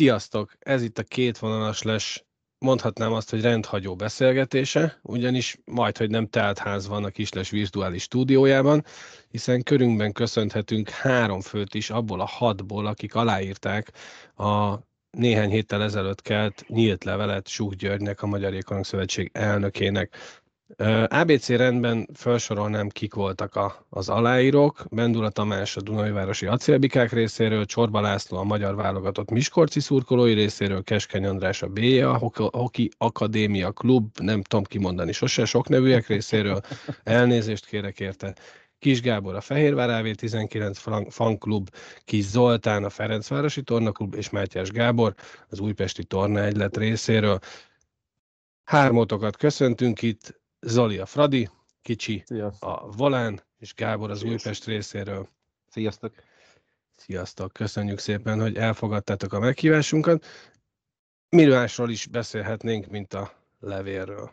Sziasztok! Ez itt a két vonalas les, mondhatnám azt, hogy rendhagyó beszélgetése, ugyanis majd, hogy nem telt ház van a Kisles virtuális stúdiójában, hiszen körünkben köszönhetünk három főt is abból a hatból, akik aláírták a néhány héttel ezelőtt kelt nyílt levelet Suh Györgynek, a Magyar Jégkorong Szövetség elnökének. ABC rendben felsorolnám, kik voltak a, az aláírók. Bendula Tamás a Dunajvárosi Acélbikák részéről, Csorba László a Magyar Válogatott Miskolci szurkolói részéről, Keskeny András a BIA, a Hoki Akadémia Klub, nem tudom kimondani sose, sok nevűek részéről, elnézést kérek érte. Kis Gábor a Fehérvár AV19 fanklub, Kis Zoltán a Ferencvárosi Tornaklub és Mátyás Gábor az Újpesti Torna Egylet részéről. Hármótokat köszöntünk itt, Zoli a Fradi, Kicsi Sziasztok. a Volán, és Gábor az Sziasztok. Újpest részéről. Sziasztok! Sziasztok! Köszönjük szépen, hogy elfogadtátok a meghívásunkat. Miről is beszélhetnénk, mint a levélről.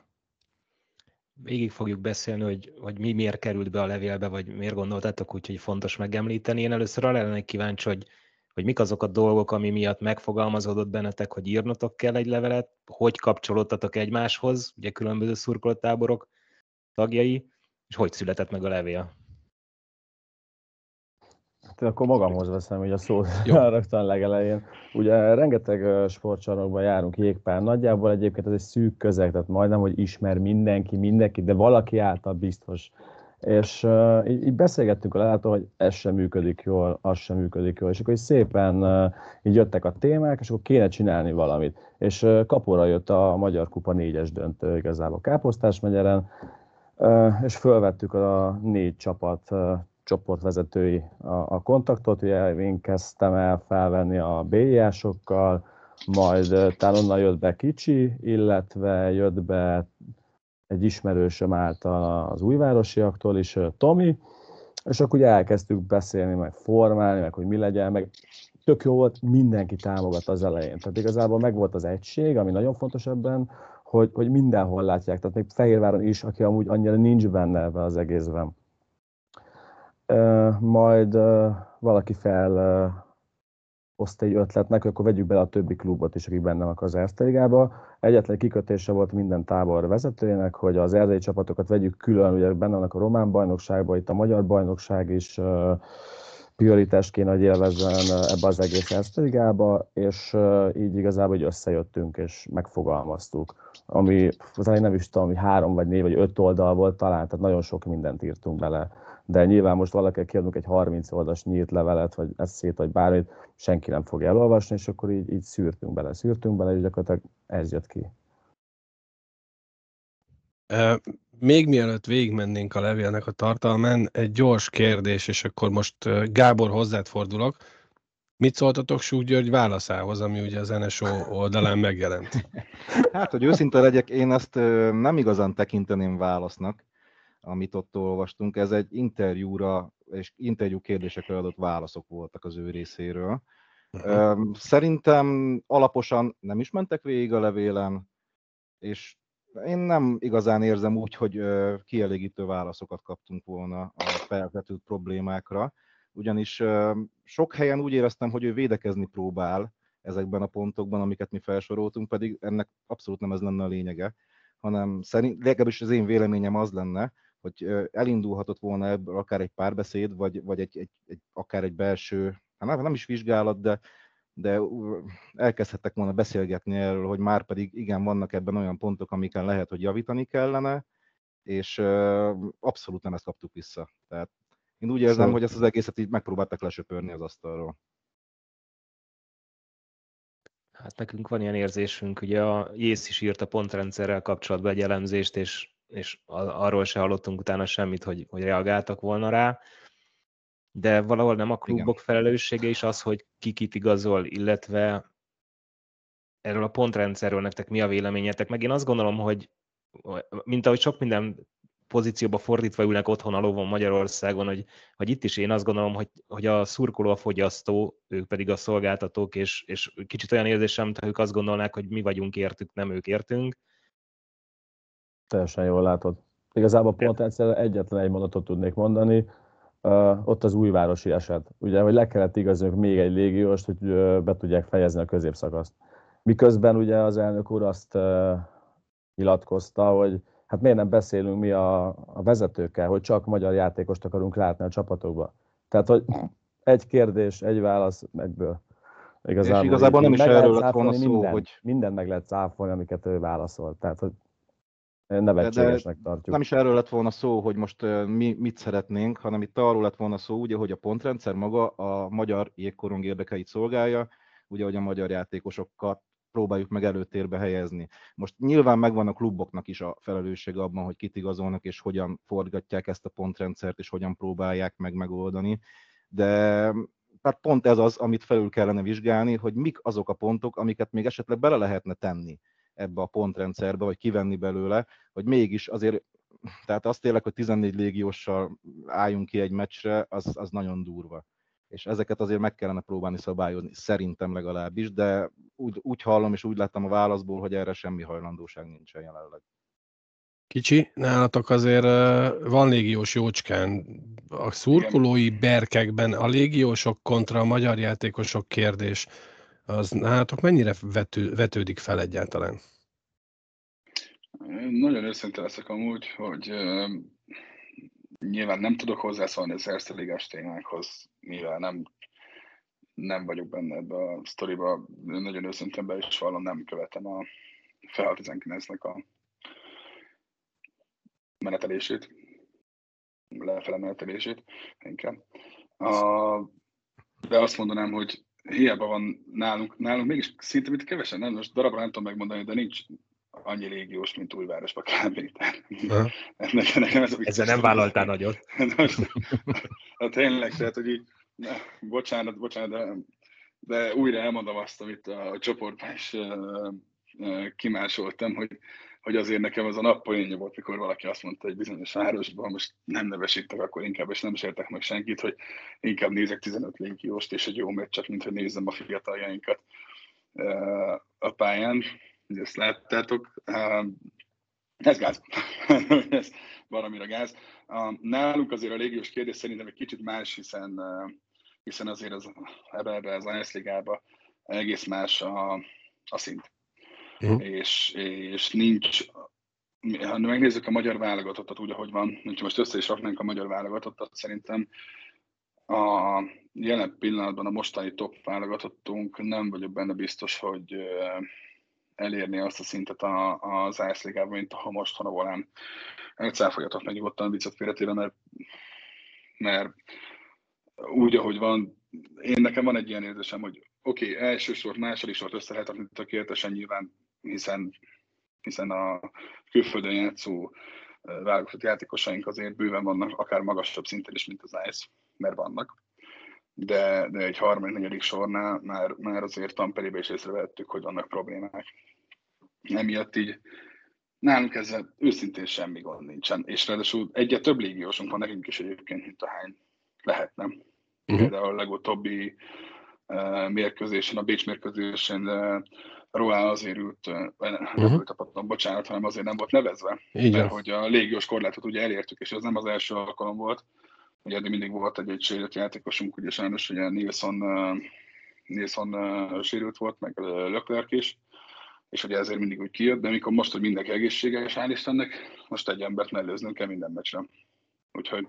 Végig fogjuk beszélni, hogy, hogy mi miért került be a levélbe, vagy miért gondoltátok, úgyhogy fontos megemlíteni. Én először arra lennék kíváncsi, hogy hogy mik azok a dolgok, ami miatt megfogalmazódott bennetek, hogy írnotok kell egy levelet, hogy kapcsolódtatok egymáshoz, ugye különböző szurkolótáborok tagjai, és hogy született meg a levél? Hát akkor magamhoz veszem hogy a szót rögtön legelején. Ugye rengeteg sportcsarnokban járunk jégpár, nagyjából egyébként ez egy szűk közeg, tehát majdnem, hogy ismer mindenki, mindenki, de valaki által biztos és uh, így, így beszélgettünk a látó, hogy ez sem működik jól, az sem működik jól, és akkor így szépen uh, így jöttek a témák, és akkor kéne csinálni valamit. És uh, kapóra jött a Magyar Kupa négyes döntő igazából Káposztás uh, és fölvettük a négy csapat uh, csoportvezetői a, a kontaktot, ugye én kezdtem el felvenni a BIA-sokkal, majd uh, talán onnan jött be Kicsi, illetve jött be egy ismerősöm által az újvárosiaktól is, Tomi, és akkor ugye elkezdtük beszélni, meg formálni, meg hogy mi legyen, meg tök jó volt, mindenki támogat az elején. Tehát igazából meg volt az egység, ami nagyon fontos ebben, hogy, hogy mindenhol látják, tehát még Fehérváron is, aki amúgy annyira nincs benne ebben az egészben. Majd valaki fel egy ötletnek, akkor vegyük bele a többi klubot is, akik benne vannak az Erste Ligába. Egyetlen kikötése volt minden tábor vezetőjének, hogy az erdei csapatokat vegyük külön, ugye benne vannak a román bajnokságban, itt a magyar bajnokság is prioritást kéne, hogy élvezzen ebbe az egész Erste Ligába, és így igazából hogy összejöttünk és megfogalmaztuk, ami az nem is tudom, hogy három vagy négy vagy öt oldal volt talán, tehát nagyon sok mindent írtunk bele de nyilván most valaki kiadunk egy 30 oldalas nyílt levelet, vagy eszét, vagy bármit, senki nem fogja elolvasni, és akkor így, így szűrtünk bele, szűrtünk bele, és gyakorlatilag ez jött ki. Még mielőtt végigmennénk a levélnek a tartalmán, egy gyors kérdés, és akkor most Gábor hozzád fordulok. Mit szóltatok Súk György válaszához, ami ugye az NSO oldalán megjelent? Hát, hogy őszinte legyek, én ezt nem igazán tekinteném válasznak amit ott olvastunk, ez egy interjúra és interjú kérdésekre adott válaszok voltak az ő részéről. Uh-huh. Szerintem alaposan nem is mentek végig a levélen, és én nem igazán érzem úgy, hogy kielégítő válaszokat kaptunk volna a felvetült problémákra, ugyanis sok helyen úgy éreztem, hogy ő védekezni próbál ezekben a pontokban, amiket mi felsoroltunk, pedig ennek abszolút nem ez lenne a lényege, hanem szerint, legalábbis az én véleményem az lenne, hogy elindulhatott volna ebből akár egy párbeszéd, vagy, vagy egy, egy, egy, akár egy belső, hát nem is vizsgálat, de, de elkezdhettek volna beszélgetni erről, hogy már pedig igen, vannak ebben olyan pontok, amiken lehet, hogy javítani kellene, és abszolút nem ezt kaptuk vissza. Tehát én úgy érzem, hogy ezt az egészet így megpróbáltak lesöpörni az asztalról. Hát nekünk van ilyen érzésünk, ugye a Jész is írt a pontrendszerrel kapcsolatban egy elemzést, és és arról se hallottunk utána semmit, hogy, hogy reagáltak volna rá, de valahol nem a klubok Igen. felelőssége is az, hogy ki kit igazol, illetve erről a pontrendszerről nektek mi a véleményetek, meg én azt gondolom, hogy mint ahogy sok minden pozícióba fordítva ülnek otthon a lovon Magyarországon, hogy, hogy itt is én azt gondolom, hogy, hogy a szurkoló a fogyasztó, ők pedig a szolgáltatók, és, és kicsit olyan érzésem, mint ők azt gondolnák, hogy mi vagyunk értük, nem ők értünk. Teljesen jól látod. Igazából pont egyszerűen egyetlen egy mondatot tudnék mondani. uh, ott az újvárosi eset. Ugye, hogy le kellett igazolni még egy légióst, hogy uh, be tudják fejezni a középszakaszt. Miközben ugye az elnök úr azt uh, nyilatkozta, hogy hát miért nem beszélünk mi a, a vezetőkkel, hogy csak magyar játékost akarunk látni a csapatokba. Tehát, hogy egy kérdés, egy válasz egyből. Igazából, és igazából nem is erről lett volna szó, minden, hogy... Mindent meg lehet cáfolni, amiket ő válaszolt. Tehát, hogy nevetségesnek tartjuk. Nem is erről lett volna szó, hogy most mi mit szeretnénk, hanem itt arról lett volna szó, ugye, hogy a pontrendszer maga a magyar jégkorong érdekeit szolgálja, ugye, hogy a magyar játékosokat próbáljuk meg előtérbe helyezni. Most nyilván megvan a kluboknak is a felelősség abban, hogy kit igazolnak, és hogyan forgatják ezt a pontrendszert, és hogyan próbálják meg megoldani, de tehát pont ez az, amit felül kellene vizsgálni, hogy mik azok a pontok, amiket még esetleg bele lehetne tenni ebbe a pontrendszerbe, vagy kivenni belőle, hogy mégis azért, tehát azt tényleg, hogy 14 légióssal álljunk ki egy meccsre, az, az nagyon durva. És ezeket azért meg kellene próbálni szabályozni, szerintem legalábbis, de úgy, úgy hallom és úgy láttam a válaszból, hogy erre semmi hajlandóság nincsen jelenleg. Kicsi, nálatok azért van légiós jócskán. A szurkolói berkekben a légiósok kontra a magyar játékosok kérdés, az nálatok mennyire vető, vetődik fel egyáltalán? Nagyon őszinte leszek amúgy, hogy uh, nyilván nem tudok hozzászólni az Erste Ligás témákhoz, mivel nem, nem vagyok benne ebbe a sztoriba. Nagyon őszintén be is vallom, nem követem a FEHA 19-nek a menetelését, lefele menetelését inkább. A, de azt mondanám, hogy hiába van nálunk, nálunk mégis szinte mint kevesen, nem, most darabra nem tudom megmondani, de nincs annyi légiós, mint Újvárosban kb. nekem, nekem ez a Ezzel nem vállaltál nagyot. hát tényleg, tehát, hogy így, ne, bocsánat, bocsánat, de, de újra elmondom azt, amit a, a csoportban is uh, uh, kimásoltam, hogy hogy azért nekem az a nappoénja volt, mikor valaki azt mondta, hogy bizonyos városban, most nem nevesítek akkor inkább, és nem is értek meg senkit, hogy inkább nézek 15 légióst és egy jó meccset, mint hogy nézzem a fiataljainkat a pályán. Ezt láttátok. Ez gáz. ez valamire gáz. Nálunk azért a légiós kérdés szerintem egy kicsit más, hiszen, hiszen azért az, ebben az AS ligában egész más a, a szint uh-huh. és, és nincs, ha megnézzük a magyar válogatottat úgy, ahogy van, hogyha most össze is raknánk a magyar válogatottat, szerintem a jelen pillanatban a mostani top válogatottunk nem vagyok benne biztos, hogy elérni azt a szintet az AS ligában, mint ha most volán. Elcáfoljatok meg nyugodtan a viccet félretéve, mert, mert úgy, ahogy van, én nekem van egy ilyen érzésem, hogy oké, okay, első sort, második sort össze lehet tökéletesen nyilván hiszen, hiszen a külföldön játszó válogatott játékosaink azért bőven vannak, akár magasabb szinten is, mint az ICE, mert vannak. De, de egy harmadik, negyedik sornál már, már azért Tamperébe is észrevettük, hogy vannak problémák. Emiatt így nálunk ezzel őszintén semmi gond nincsen. És ráadásul egyre több légiósunk van nekünk is egyébként, mint a hány lehetne. Uh-huh. Például a legutóbbi uh, mérkőzésen, a Bécs mérkőzésen uh, Roá azért ült, uh-huh. ült a padon, bocsánat, hanem azért nem volt nevezve, Igen. mert hogy a légiós korlátot ugye elértük, és ez nem az első alkalom volt. Ugye eddig mindig volt egy, egy sérült játékosunk, ugye sajnos ugye Nilsson, Nilsson sérült volt, meg Leclerc is, és ugye ezért mindig úgy kijött, de mikor most, hogy mindenki egészséges, hál' Istennek, most egy embert mellőznünk kell minden meccsre. Úgyhogy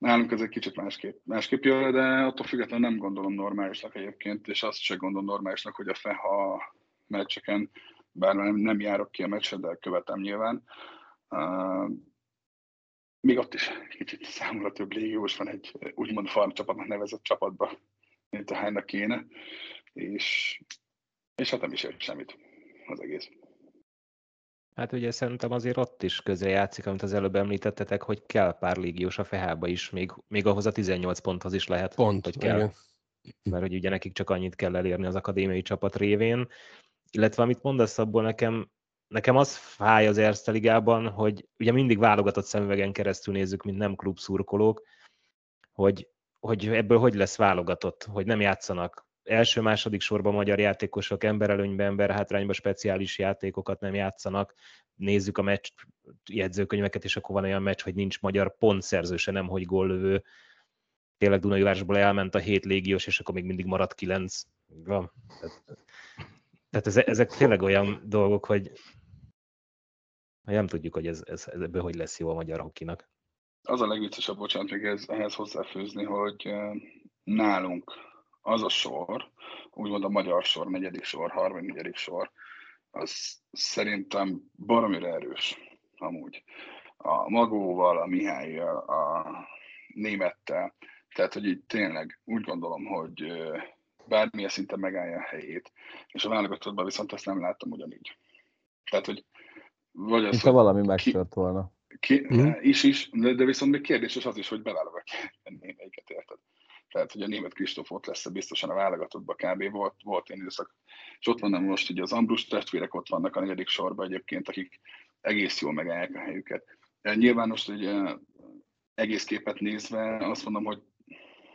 Nálunk ez egy kicsit másképp, másképp jön, de attól függetlenül nem gondolom normálisnak egyébként, és azt sem gondolom normálisnak, hogy a FEHA meccseken, bár nem, nem járok ki a meccsre, de követem nyilván, uh, még ott is kicsit számomra több légiós van egy úgymond farm csapatnak nevezett csapatba, mint a hánynak kéne, és, és hát nem is ért semmit az egész. Hát ugye szerintem azért ott is közre játszik, amit az előbb említettetek, hogy kell pár légiós a fehába is, még, még ahhoz a 18 ponthoz is lehet. Pont, hogy kell. Igen. Mert hogy ugye nekik csak annyit kell elérni az akadémiai csapat révén. Illetve amit mondasz abból nekem, nekem az fáj az Erste Ligában, hogy ugye mindig válogatott szemüvegen keresztül nézzük, mint nem szurkolók, hogy, hogy ebből hogy lesz válogatott, hogy nem játszanak első-második sorban magyar játékosok emberelőnyben, emberhátrányban speciális játékokat nem játszanak, nézzük a meccs jegyzőkönyveket, és akkor van olyan meccs, hogy nincs magyar pontszerző nem hogy góllövő. Tényleg Dunajvárosból elment a hét légiós, és akkor még mindig maradt kilenc. Van. Tehát, tehát ezek, tényleg olyan dolgok, hogy nem tudjuk, hogy ez, ez, ebből hogy lesz jó a magyar hokinak. Az a legviccesebb, bocsánat, még ez, ehhez hozzáfőzni, hogy nálunk az a sor, úgymond a magyar sor, negyedik sor, harmadnegyedik sor, az szerintem baromira erős amúgy. A Magóval, a Mihályjal, a Némettel, tehát, hogy így tényleg úgy gondolom, hogy bármilyen szinten megállja a helyét, és a válogatottban viszont ezt nem láttam ugyanígy. Tehát, hogy vagy az, Mint valami megtört volna. Ki, mm. Is is, de, de viszont még kérdéses az is, hogy beválogatja némelyiket, érted? Tehát, hogy a német Kristóf ott lesz biztosan a válogatottban kb. Volt, volt én időszak. És ott vannak most ugye az Ambrus testvérek, ott vannak a negyedik sorban egyébként, akik egész jól megállják a helyüket. Nyilván most ugye egész képet nézve azt mondom, hogy,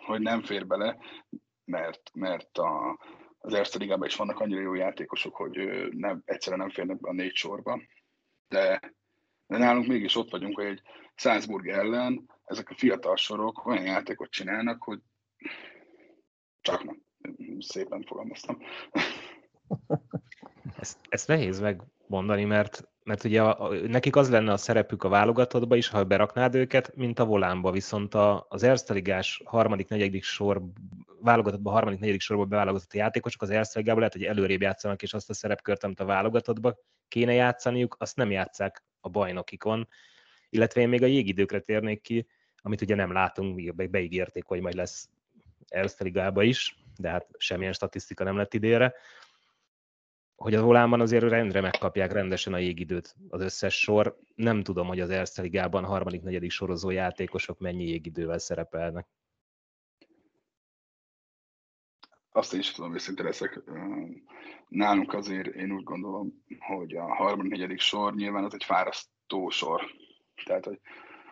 hogy nem fér bele, mert, mert a, az Erste Ligában is vannak annyira jó játékosok, hogy nem, egyszerűen nem férnek be a négy sorba. De, de nálunk mégis ott vagyunk, hogy egy Salzburg ellen ezek a fiatal sorok olyan játékot csinálnak, hogy csak nem. Szépen fogalmaztam. Ezt, ezt nehéz megmondani, mert, mert ugye a, a, nekik az lenne a szerepük a válogatottba is, ha beraknád őket, mint a volánba, viszont a, az Ersteligás harmadik, negyedik sor válogatottba, harmadik, negyedik sorból beválogatott játékosok az Ersteligában lehet, hogy előrébb játszanak, és azt a szerepkört, amit a válogatottba kéne játszaniuk, azt nem játszák a bajnokikon. Illetve én még a jégidőkre térnék ki, amit ugye nem látunk, beígérték, hogy majd lesz Erste is, de hát semmilyen statisztika nem lett idére, hogy az Olánban azért rendre megkapják rendesen a jégidőt az összes sor. Nem tudom, hogy az Erste Ligában harmadik, negyedik sorozó játékosok mennyi jégidővel szerepelnek. Azt is tudom, őszinte leszek. Nálunk azért én úgy gondolom, hogy a harmadik, negyedik sor nyilván az egy fárasztó sor. Tehát, hogy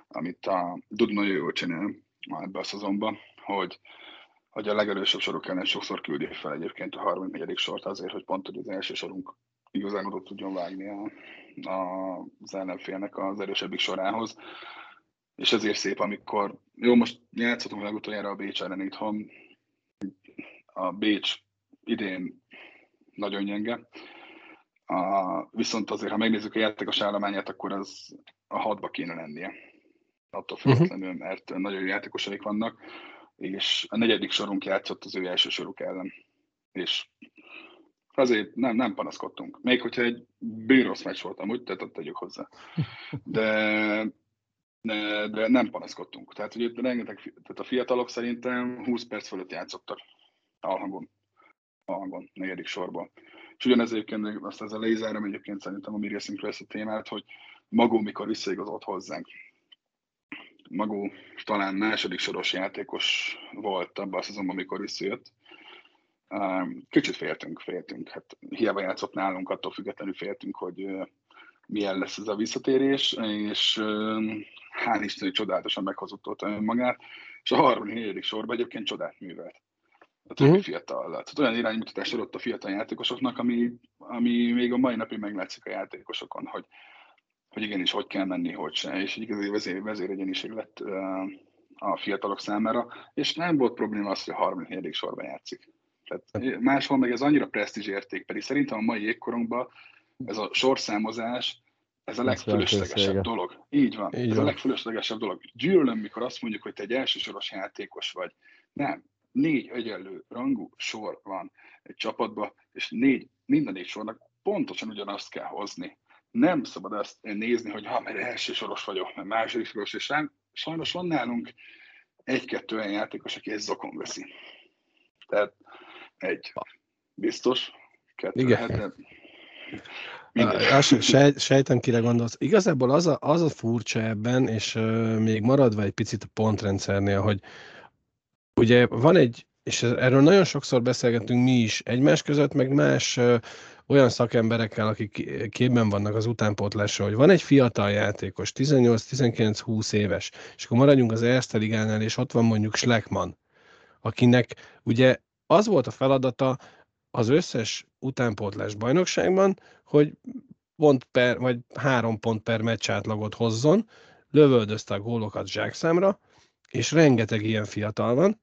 amit a Dudu nagyon jól csinál ebbe a szezonban, hogy hogy a legerősebb sorok ellen sokszor küldi fel egyébként a 34. sort azért, hogy pont hogy az első sorunk igazán oda tudjon vágni a, a, az ellenfélnek az erősebbik sorához. És ezért szép, amikor, jó, most játszottunk legutoljára a Bécs ellen itthon, a Bécs idén nagyon gyenge, a, viszont azért, ha megnézzük a játékos állományát, akkor az a hatba kéne lennie. Attól mhm. függetlenül, mert nagyon jó játékosaik vannak és a negyedik sorunk játszott az ő első soruk ellen. És azért nem, nem panaszkodtunk. Még hogyha egy bírosz meccs volt amúgy, tehát ott tegyük hozzá. De, de, de nem panaszkodtunk. Tehát ugye rengeteg, tehát a fiatalok szerintem 20 perc fölött játszottak alhangon, alhangon, negyedik sorban. És ugyanez egyébként, azt ezzel lezárom egyébként szerintem a mi részünkről ezt a témát, hogy magunk mikor visszaigazolt hozzánk. Magó talán második soros játékos volt abban a szezonban, amikor visszajött. Kicsit féltünk, féltünk. Hát hiába játszott nálunk, attól függetlenül féltünk, hogy milyen lesz ez a visszatérés, és hál' Isten, hogy csodálatosan meghozott magát, és a harmadik, sorban egyébként csodát művelt. Tehát uh-huh. fiatal. Tehát olyan iránymutatást adott a fiatal játékosoknak, ami, ami még a mai napig meglátszik a játékosokon, hogy hogy igenis hogy kell menni, hogy se, és egy igazi vezér, vezéregyeniség lett a fiatalok számára, és nem volt probléma az, hogy a 34. sorban játszik. Tehát máshol meg ez annyira presztízs érték, pedig szerintem a mai jégkorunkban ez a sorszámozás, ez a legfölöslegesebb dolog. Így van, Így ez van. a legfölöslegesebb dolog. Gyűlölöm, mikor azt mondjuk, hogy te egy elsősoros játékos vagy. Nem, négy egyenlő rangú sor van egy csapatban, és négy, minden négy sornak pontosan ugyanazt kell hozni nem szabad azt nézni, hogy ha, mert első soros vagyok, mert második soros, és sajnos van nálunk egy-kettő olyan játékos, aki egy zokon veszi. Tehát egy biztos, kettő Igen. lehet, de sej, sejtem, kire gondolsz. Igazából az a, az a furcsa ebben, és uh, még maradva egy picit a pontrendszernél, hogy ugye van egy, és erről nagyon sokszor beszélgetünk mi is egymás között, meg más uh, olyan szakemberekkel, akik képben vannak az utánpótlásra, hogy van egy fiatal játékos, 18-19-20 éves, és akkor maradjunk az Erste Ligánál, és ott van mondjuk Schleckman, akinek ugye az volt a feladata az összes utánpótlás bajnokságban, hogy pont per, vagy három pont per meccs átlagot hozzon, lövöldözte a gólokat zsákszámra, és rengeteg ilyen fiatal van,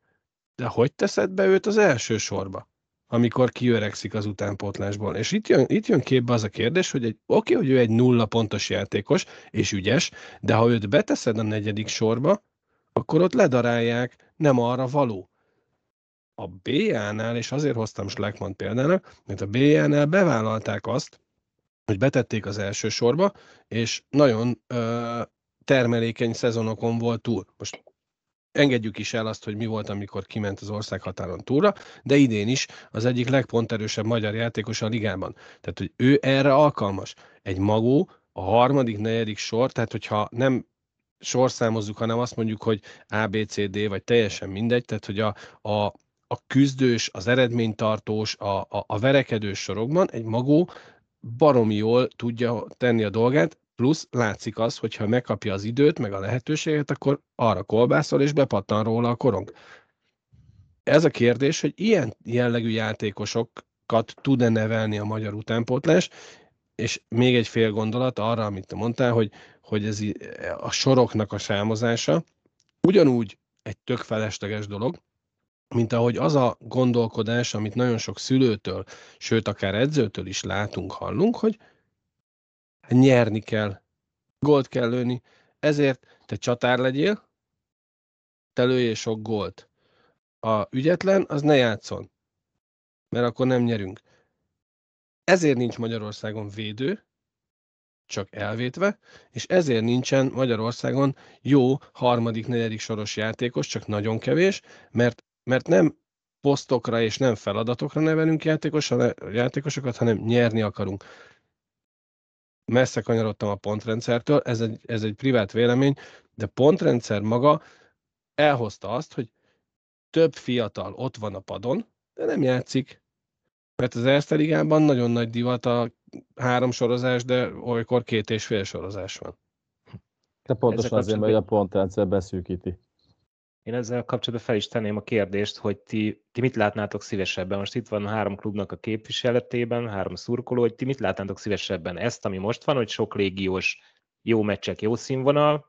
de hogy teszed be őt az első sorba, amikor kiöregszik az utánpótlásból? És itt jön, itt jön képbe az a kérdés, hogy egy, oké, hogy ő egy nulla pontos játékos, és ügyes, de ha őt beteszed a negyedik sorba, akkor ott ledarálják, nem arra való. A BA-nál, és azért hoztam Schleckmann példának, mert a BA-nál bevállalták azt, hogy betették az első sorba, és nagyon ö, termelékeny szezonokon volt túl. Most engedjük is el azt, hogy mi volt, amikor kiment az országhatáron túlra, de idén is az egyik legponterősebb magyar játékos a ligában. Tehát, hogy ő erre alkalmas. Egy magó, a harmadik, negyedik sor, tehát hogyha nem sorszámozzuk, hanem azt mondjuk, hogy ABCD, vagy teljesen mindegy, tehát hogy a, a, a küzdős, az eredménytartós, a, a, a verekedős sorokban egy magó baromi jól tudja tenni a dolgát, plusz látszik az, hogyha megkapja az időt, meg a lehetőséget, akkor arra kolbászol, és bepattan róla a korong. Ez a kérdés, hogy ilyen jellegű játékosokat tud-e nevelni a magyar utánpótlás, és még egy fél gondolat arra, amit te mondtál, hogy, hogy ez a soroknak a sámozása ugyanúgy egy tök felesleges dolog, mint ahogy az a gondolkodás, amit nagyon sok szülőtől, sőt akár edzőtől is látunk, hallunk, hogy nyerni kell, gólt kell lőni, ezért te csatár legyél, te lőjél sok gólt. A ügyetlen, az ne játszon, mert akkor nem nyerünk. Ezért nincs Magyarországon védő, csak elvétve, és ezért nincsen Magyarországon jó harmadik, negyedik soros játékos, csak nagyon kevés, mert, mert nem posztokra és nem feladatokra nevelünk játékos, játékosokat, hanem nyerni akarunk. Messze kanyarodtam a pontrendszertől, ez egy, ez egy privát vélemény, de pontrendszer maga elhozta azt, hogy több fiatal ott van a padon, de nem játszik. Mert az Erste Ligában nagyon nagy divat a három sorozás, de olykor két és fél sorozás van. De pontosan azért, mert a pontrendszer beszűkíti. Én ezzel kapcsolatban fel is tenném a kérdést, hogy ti, ti mit látnátok szívesebben? Most itt van három klubnak a képviseletében, három szurkoló, hogy ti mit látnátok szívesebben? Ezt, ami most van, hogy sok légiós jó meccsek, jó színvonal,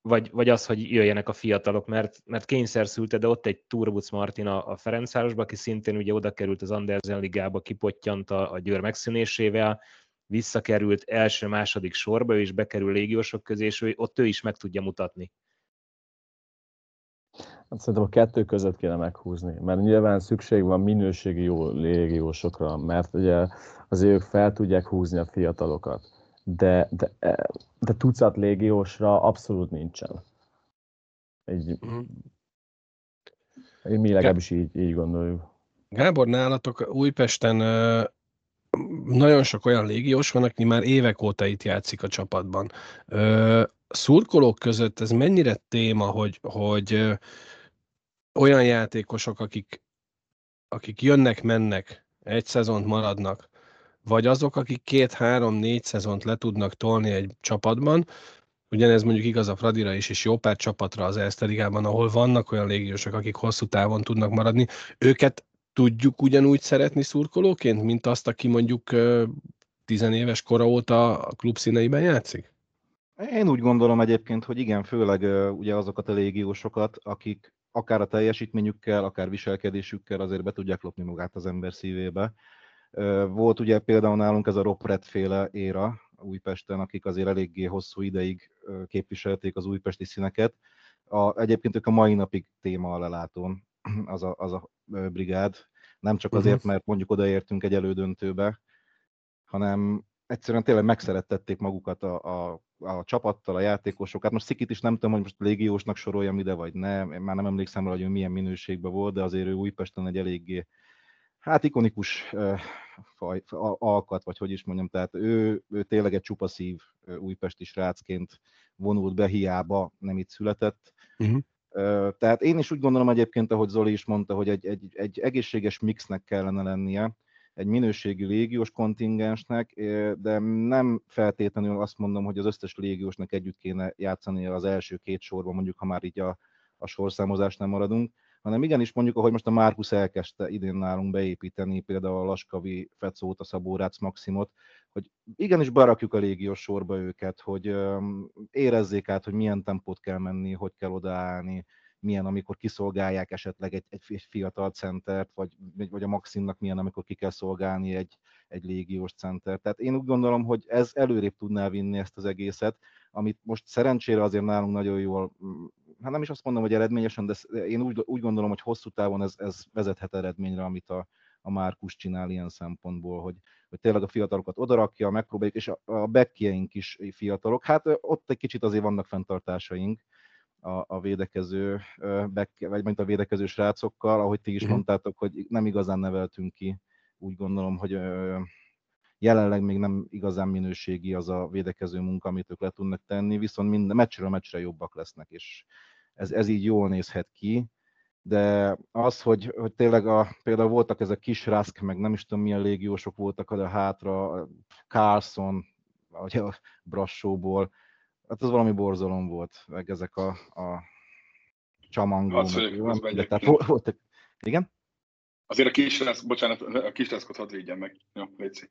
vagy, vagy az, hogy jöjjenek a fiatalok, mert, mert kényszer szülte, de ott egy Turbuc Martin a Ferencvárosba, aki szintén ugye oda került az Andersen ligába, kipottyant a, a Győr megszűnésével, visszakerült első-második sorba, és bekerül légiósok közé, és ő, ott ő is meg tudja mutatni. Hát szerintem a kettő között kéne meghúzni, mert nyilván szükség van minőségi jó légiósokra, mert ugye azért ők fel tudják húzni a fiatalokat de, de, de tucat légiósra abszolút nincsen. Egy, mm. Mi legalábbis így, így gondoljuk. Gábor, nálatok Újpesten nagyon sok olyan légiós van, aki már évek óta itt játszik a csapatban. Szurkolók között ez mennyire téma, hogy, hogy olyan játékosok, akik, akik jönnek, mennek, egy szezont maradnak, vagy azok, akik két-három-négy szezont le tudnak tolni egy csapatban, Ugyanez mondjuk igaz a Fradira is, és jó pár csapatra az Erste ahol vannak olyan légiósok, akik hosszú távon tudnak maradni. Őket tudjuk ugyanúgy szeretni szurkolóként, mint azt, aki mondjuk tizenéves kora óta a klub színeiben játszik? Én úgy gondolom egyébként, hogy igen, főleg ugye azokat a légiósokat, akik akár a teljesítményükkel, akár viselkedésükkel azért be tudják lopni magát az ember szívébe. Volt ugye például nálunk ez a Ropret féle éra Újpesten, akik azért eléggé hosszú ideig képviselték az újpesti színeket. A, egyébként ők a mai napig téma a lelátón, az a, az a brigád. Nem csak azért, uh-huh. mert mondjuk odaértünk egy elődöntőbe, hanem egyszerűen tényleg megszerettették magukat a, a, a csapattal, a játékosokat. Most Szikit is nem tudom, hogy most légiósnak soroljam ide, vagy nem. Én már nem emlékszem rá, hogy ő milyen minőségben volt, de azért ő Újpesten egy eléggé hát ikonikus uh, faj, alkat, vagy hogy is mondjam, tehát ő, ő tényleg egy csupa szív újpesti srácként vonult be, hiába nem itt született. Uh-huh. Uh, tehát én is úgy gondolom egyébként, ahogy Zoli is mondta, hogy egy, egy, egy egészséges mixnek kellene lennie, egy minőségi légiós kontingensnek, de nem feltétlenül azt mondom, hogy az összes légiósnak együtt kéne játszani az első két sorban, mondjuk ha már így a, a sorszámozásnál maradunk, hanem igenis mondjuk, ahogy most a Márkusz elkezdte idén nálunk beépíteni például a Laskavi, Fecót, a Szabórác Maximot, hogy igenis berakjuk a légiós sorba őket, hogy érezzék át, hogy milyen tempót kell menni, hogy kell odaállni, milyen, amikor kiszolgálják esetleg egy, egy fiatal centert, vagy, vagy a Maximnak milyen, amikor ki kell szolgálni egy, egy légiós centert. Tehát én úgy gondolom, hogy ez előrébb tudná vinni ezt az egészet, amit most szerencsére azért nálunk nagyon jól, hát nem is azt mondom, hogy eredményesen, de én úgy, úgy gondolom, hogy hosszú távon ez, ez vezethet eredményre, amit a, a Márkus csinál ilyen szempontból, hogy, hogy tényleg a fiatalokat odarakja, megpróbáljuk, és a, a bekkieink is fiatalok. Hát ott egy kicsit azért vannak fenntartásaink, a, a védekező, back, vagy mint a védekező srácokkal, ahogy ti is uh-huh. mondtátok, hogy nem igazán neveltünk ki. Úgy gondolom, hogy jelenleg még nem igazán minőségi az a védekező munka, amit ők le tudnak tenni, viszont minden meccsről meccsre jobbak lesznek, és ez, ez így jól nézhet ki, de az, hogy, hogy tényleg a, például voltak ezek kis rászk, meg nem is tudom milyen légiósok voltak a hátra, Carlson, vagy a Brassóból, hát az valami borzalom volt, meg ezek a, a csamangó. Az, meg, az de, tehát voltak, igen? Azért a kisrász, bocsánat, a kisrászkot hadd védjen meg. Jó, légy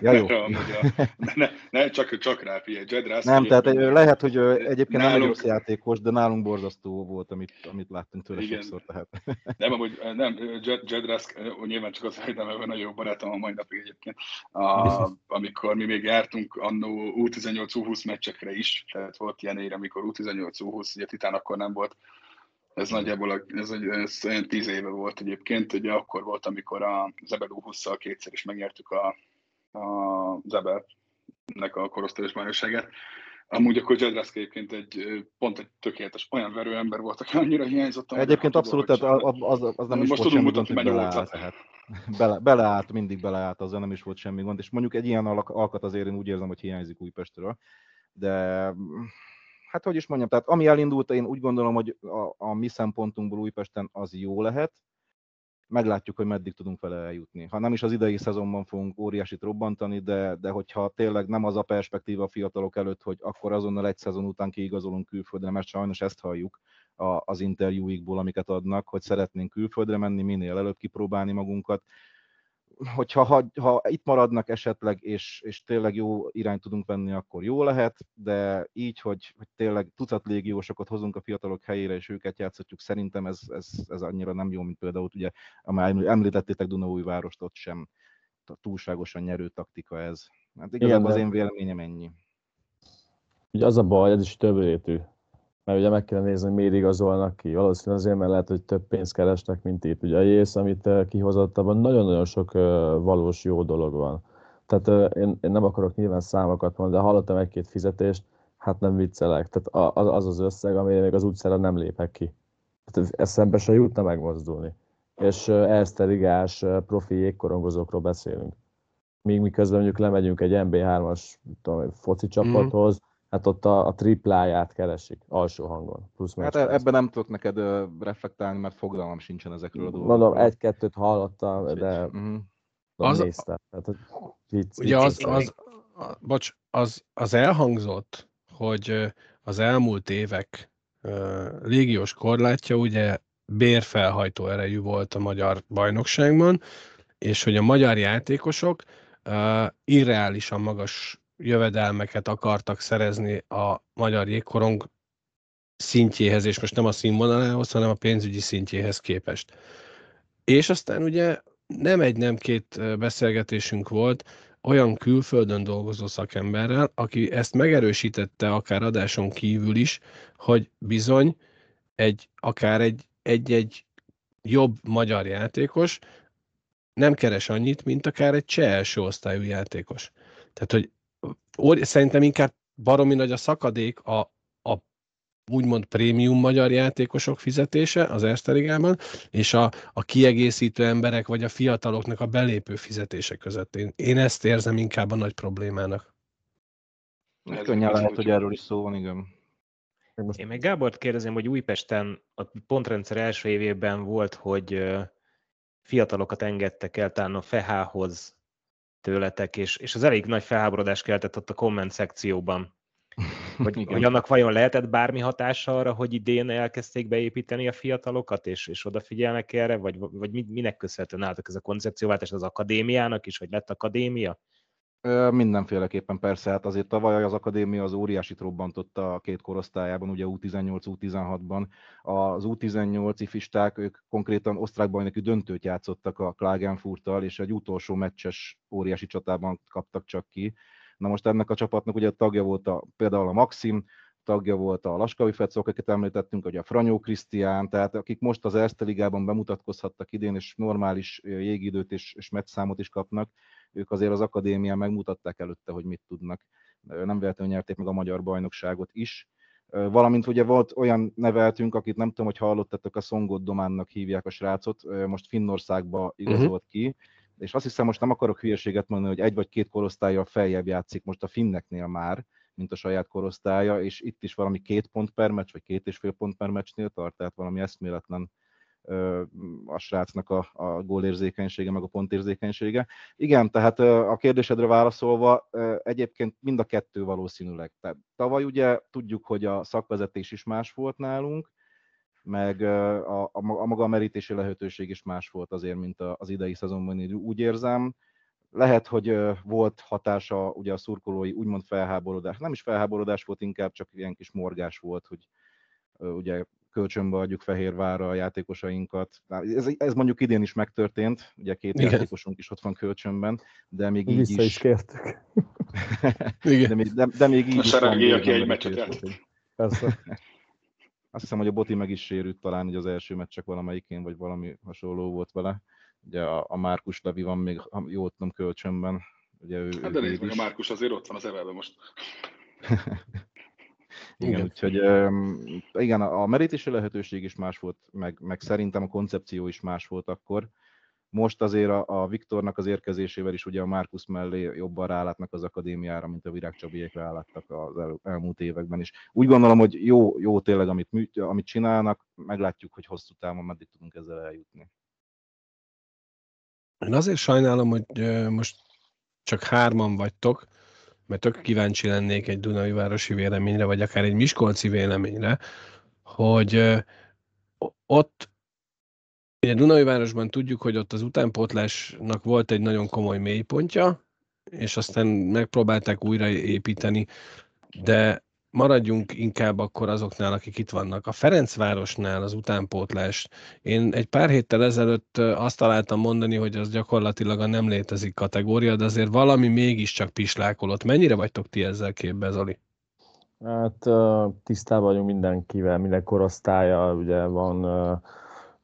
Ja, jó. ne, ne, csak, csak rá, figyelj, Jed Rusk, Nem, tehát lehet, hogy egyébként nálunk... nem rossz játékos, de nálunk borzasztó volt, amit, amit láttunk tőle Igen. sokszor. Tehát. Nem, amúgy, nem, Jed, Jed Rusk, nyilván csak az, hogy nem nagyon jó barátom a mai napig egyébként. A, amikor mi még jártunk annó U18-U20 meccsekre is, tehát volt ilyen ér, amikor U18-U20, ugye Titán akkor nem volt, ez nagyjából ez, egy, ez olyan tíz éve volt egyébként, ugye akkor volt, amikor a Zebel U20-szal kétszer is megnyertük a, a Zebelnek a korosztályos bajnokságát. Amúgy akkor Jedraszk egyébként egy pont egy tökéletes olyan verő ember volt, aki annyira hiányzott. Egyébként abszolút, tehát az, az, az nem is most volt semmi gond, hogy beleállt. Tehát. Bele, beleállt, mindig beleállt, azzal nem is volt semmi gond, és mondjuk egy ilyen alkat azért én úgy érzem, hogy hiányzik Újpestről, de hát hogy is mondjam, tehát ami elindult, én úgy gondolom, hogy a, a mi szempontunkból Újpesten az jó lehet, meglátjuk, hogy meddig tudunk vele eljutni. Ha nem is az idei szezonban fogunk óriásit robbantani, de, de hogyha tényleg nem az a perspektíva a fiatalok előtt, hogy akkor azonnal egy szezon után kiigazolunk külföldre, mert sajnos ezt halljuk az interjúikból, amiket adnak, hogy szeretnénk külföldre menni, minél előbb kipróbálni magunkat, hogyha ha, ha itt maradnak esetleg, és, és tényleg jó irányt tudunk venni, akkor jó lehet, de így, hogy, hogy tényleg tucat légiósokat hozunk a fiatalok helyére, és őket játszhatjuk, szerintem ez, ez, ez annyira nem jó, mint például ugye, amely említettétek Dunaújvárost, ott sem túlságosan nyerő taktika ez. Hát igazából az én véleményem ennyi. Ugye az a baj, ez is több rétű mert ugye meg kell nézni, hogy miért igazolnak ki. Valószínűleg azért, mert lehet, hogy több pénzt keresnek, mint itt. Ugye a Jész, amit kihozott, abban nagyon-nagyon sok valós jó dolog van. Tehát én, én, nem akarok nyilván számokat mondani, de hallottam egy-két fizetést, hát nem viccelek. Tehát az az összeg, amire még az utcára nem lépek ki. Tehát eszembe se jutna megmozdulni. És Erste profi jégkorongozókról beszélünk. Míg miközben mondjuk lemegyünk egy MB3-as foci csapathoz, mm hát ott a, a tripláját keresik alsó hangon. Plusz hát ebben nem tudok neked reflektálni, mert fogalmam sincsen ezekről a dolgokról. Mondom, egy-kettőt hallottam, de uh-huh. az, néztem. Tehát, vicc, ugye vicc, az, az, az, bocs, az, az elhangzott, hogy az elmúlt évek uh, légiós korlátja ugye bérfelhajtó erejű volt a magyar bajnokságban, és hogy a magyar játékosok uh, irreálisan magas jövedelmeket akartak szerezni a magyar jégkorong szintjéhez, és most nem a színvonalához, hanem a pénzügyi szintjéhez képest. És aztán ugye nem egy, nem két beszélgetésünk volt olyan külföldön dolgozó szakemberrel, aki ezt megerősítette akár adáson kívül is, hogy bizony egy, akár egy, egy-egy jobb magyar játékos nem keres annyit, mint akár egy cseh első osztályú játékos. Tehát, hogy szerintem inkább baromi nagy a szakadék a, a úgymond prémium magyar játékosok fizetése az Erste és a, a kiegészítő emberek vagy a fiataloknak a belépő fizetése között. Én, én ezt érzem inkább a nagy problémának. Könnyen lehet, hogy erről is szó van, igen. Én meg Gábort kérdezem, hogy Újpesten a pontrendszer első évében volt, hogy fiatalokat engedtek el talán a Fehához tőletek, és, és az elég nagy felháborodást keltett ott a komment szekcióban. Vagy, hogy annak vajon lehetett bármi hatása arra, hogy idén elkezdték beépíteni a fiatalokat, és, és odafigyelnek erre, vagy, vagy minek köszönhetően álltak ez a koncepcióváltás az akadémiának is, vagy lett akadémia? Mindenféleképpen persze, hát azért tavaly az akadémia az óriásit robbantotta a két korosztályában, ugye U18, U16-ban. Az U18 ifisták, ők konkrétan osztrák bajnoki döntőt játszottak a Klagenfurttal, és egy utolsó meccses óriási csatában kaptak csak ki. Na most ennek a csapatnak ugye tagja volt a, például a Maxim, tagja volt a Laskavi Fecok, akiket említettünk, hogy a Franyó Krisztián, tehát akik most az Erste Ligában bemutatkozhattak idén, és normális jégidőt és, és meccszámot is kapnak, ők azért az akadémián megmutatták előtte, hogy mit tudnak. Nem véletlenül nyerték meg a magyar bajnokságot is. Valamint ugye volt olyan neveltünk, akit nem tudom, hogy hallottatok, a Szongott Dománnak hívják a srácot, most Finnországba igazolt uh-huh. ki, és azt hiszem, most nem akarok hülyeséget mondani, hogy egy vagy két korosztályjal feljebb játszik most a finneknél már, mint a saját korosztálya, és itt is valami két pont per meccs, vagy két és fél pont per meccsnél tart, tehát valami eszméletlen a srácnak a, a gólérzékenysége, meg a pontérzékenysége. Igen, tehát a kérdésedre válaszolva, egyébként mind a kettő valószínűleg. Tehát tavaly ugye tudjuk, hogy a szakvezetés is más volt nálunk, meg a, a, maga merítési lehetőség is más volt azért, mint az idei szezonban, így úgy érzem. Lehet, hogy volt hatása ugye a szurkolói úgymond felháborodás. Nem is felháborodás volt, inkább csak ilyen kis morgás volt, hogy ugye kölcsönbe adjuk Fehérvárra a játékosainkat. Ez, ez mondjuk idén is megtörtént, ugye két Igen. játékosunk is ott van kölcsönben, de még így Vissza is... is kértük. Igen. De, még, de, de még így is van. aki egy meccset Persze. Azt hiszem, hogy a Boti meg is sérült talán, hogy az első meccsek valamelyikén, vagy valami hasonló volt vele. Ugye a, a Márkus Levi van még, jól tudom, kölcsönben. Ugye ő, hát de nézd meg, a Márkus azért ott van az evelben most. Igen, igen. úgyhogy igen, a merítési lehetőség is más volt, meg, meg szerintem a koncepció is más volt akkor. Most azért a, a Viktornak az érkezésével is ugye a Márkusz mellé jobban rálátnak az akadémiára, mint a Virág Csabiék ráláttak az el, elmúlt években is. Úgy gondolom, hogy jó, jó tényleg, amit, amit csinálnak, meglátjuk, hogy hosszú távon meddig tudunk ezzel eljutni. Én azért sajnálom, hogy most csak hárman vagytok, mert tök kíváncsi lennék egy Dunai városi véleményre, vagy akár egy Miskolci véleményre, hogy ott Ugye Dunai városban tudjuk, hogy ott az utánpótlásnak volt egy nagyon komoly mélypontja, és aztán megpróbálták újraépíteni, de maradjunk inkább akkor azoknál, akik itt vannak. A Ferencvárosnál az utánpótlást, én egy pár héttel ezelőtt azt találtam mondani, hogy az gyakorlatilag a nem létezik kategória, de azért valami mégiscsak pislákolott. Mennyire vagytok ti ezzel képbe, Zoli? Hát tisztában vagyunk mindenkivel, minden korosztálya, ugye van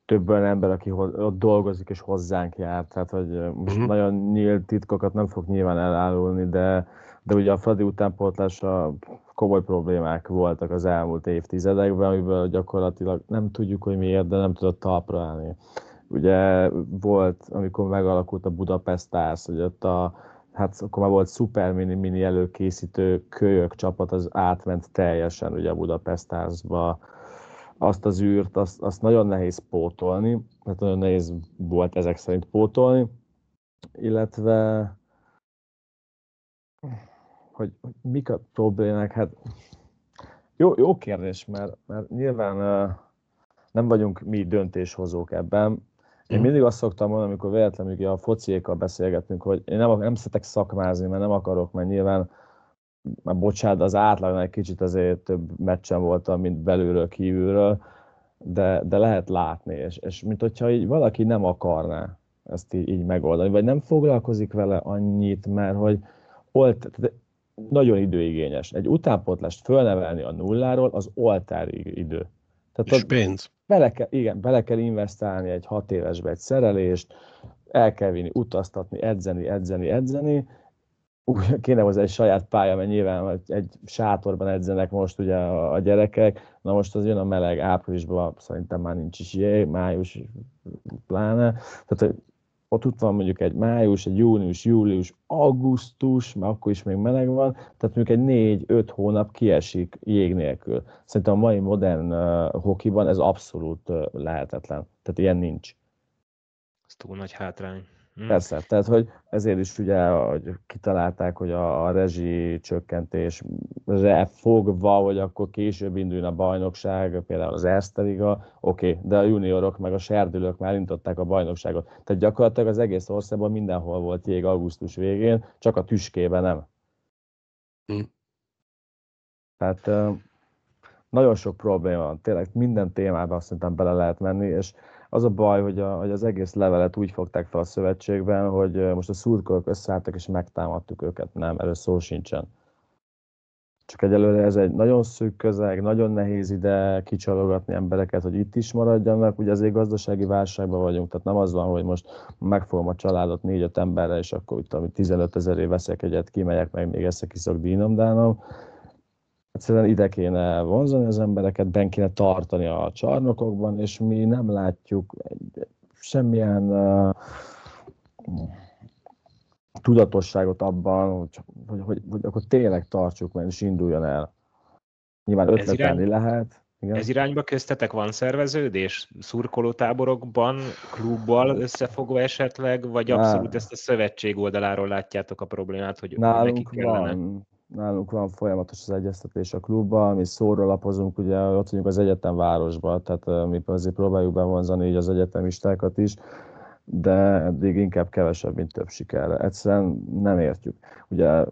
több olyan ember, aki ott dolgozik és hozzánk jár, tehát hogy most uh-huh. nagyon nyílt titkokat nem fog nyilván elárulni, de, de ugye a Fradi utánpótlása komoly problémák voltak az elmúlt évtizedekben, amiből gyakorlatilag nem tudjuk, hogy miért, de nem tudott talpra állni. Ugye volt, amikor megalakult a Budapest Stars, hogy ott a, hát akkor már volt szuper mini, mini előkészítő kölyök csapat, az átment teljesen ugye a Budapest Starsba, azt az űrt, azt, azt nagyon nehéz pótolni, tehát nagyon nehéz volt ezek szerint pótolni, illetve hogy, hogy mik a problémák, hát jó, jó kérdés, mert, mert nyilván uh, nem vagyunk mi döntéshozók ebben. Én mindig azt szoktam mondani, amikor véletlenül a fociékkal beszélgetünk, hogy én nem, nem szeretek szakmázni, mert nem akarok, mert nyilván már bocsánat, az átlagnál egy kicsit azért több meccsen voltam, mint belülről, kívülről, de, de lehet látni, és, és mint hogyha így valaki nem akarná ezt így, így megoldani, vagy nem foglalkozik vele annyit, mert hogy olt, nagyon időigényes. Egy utánpótlást fölnevelni a nulláról, az oltári idő. Tehát és pénz. Bele kell, igen, bele kell investálni egy hat évesbe egy szerelést, el kell vinni, utaztatni, edzeni, edzeni, edzeni, úgy kéne hozzá egy saját pálya, mert nyilván egy sátorban edzenek most ugye a, gyerekek, na most az jön a meleg áprilisban, szerintem már nincs is jég, május pláne, tehát ott ott van mondjuk egy május, egy június, július, augusztus, mert akkor is még meleg van, tehát mondjuk egy négy-öt hónap kiesik jég nélkül. Szerintem a mai modern uh, hokiban ez abszolút uh, lehetetlen. Tehát ilyen nincs. Ez túl nagy hátrány. Hmm. Persze, tehát hogy ezért is ugye, hogy kitalálták, hogy a, a rezsi csökkentésre fogva, hogy akkor később induljon a bajnokság, például az Erste Liga, oké, okay, de a juniorok meg a serdülők már indították a bajnokságot. Tehát gyakorlatilag az egész országban mindenhol volt jég augusztus végén, csak a tüskében nem. Hmm. Tehát nagyon sok probléma van, tényleg minden témában szerintem bele lehet menni, és az a baj, hogy, a, hogy az egész levelet úgy fogták fel a szövetségben, hogy most a szurkolók összeálltak és megtámadtuk őket. Nem, erről szó sincsen. Csak egyelőre ez egy nagyon szűk közeg, nagyon nehéz ide kicsalogatni embereket, hogy itt is maradjanak. Ugye azért gazdasági válságban vagyunk, tehát nem az van, hogy most megfogom a családot négy-öt emberre, és akkor itt 15 ezerért veszek egyet, kimegyek, meg még ezt kiszok dínomdánom egyszerűen ide kéne vonzani az embereket, ben kéne tartani a csarnokokban, és mi nem látjuk semmilyen uh, tudatosságot abban, hogy, hogy, hogy, hogy akkor tényleg tartsuk meg, és induljon el. Nyilván ötletelni irány, lehet. Igen. Ez irányba köztetek van szerveződés? Szurkolótáborokban, klubbal összefogva esetleg, vagy abszolút ezt a szövetség oldaláról látjátok a problémát, hogy Nálunk neki kellene? Van, nálunk van folyamatos az egyeztetés a klubban, mi szóról lapozunk, ugye ott vagyunk az egyetemvárosban, tehát mi azért próbáljuk bevonzani így az egyetemistákat is, de eddig inkább kevesebb, mint több sikerre. Egyszerűen nem értjük. Ugye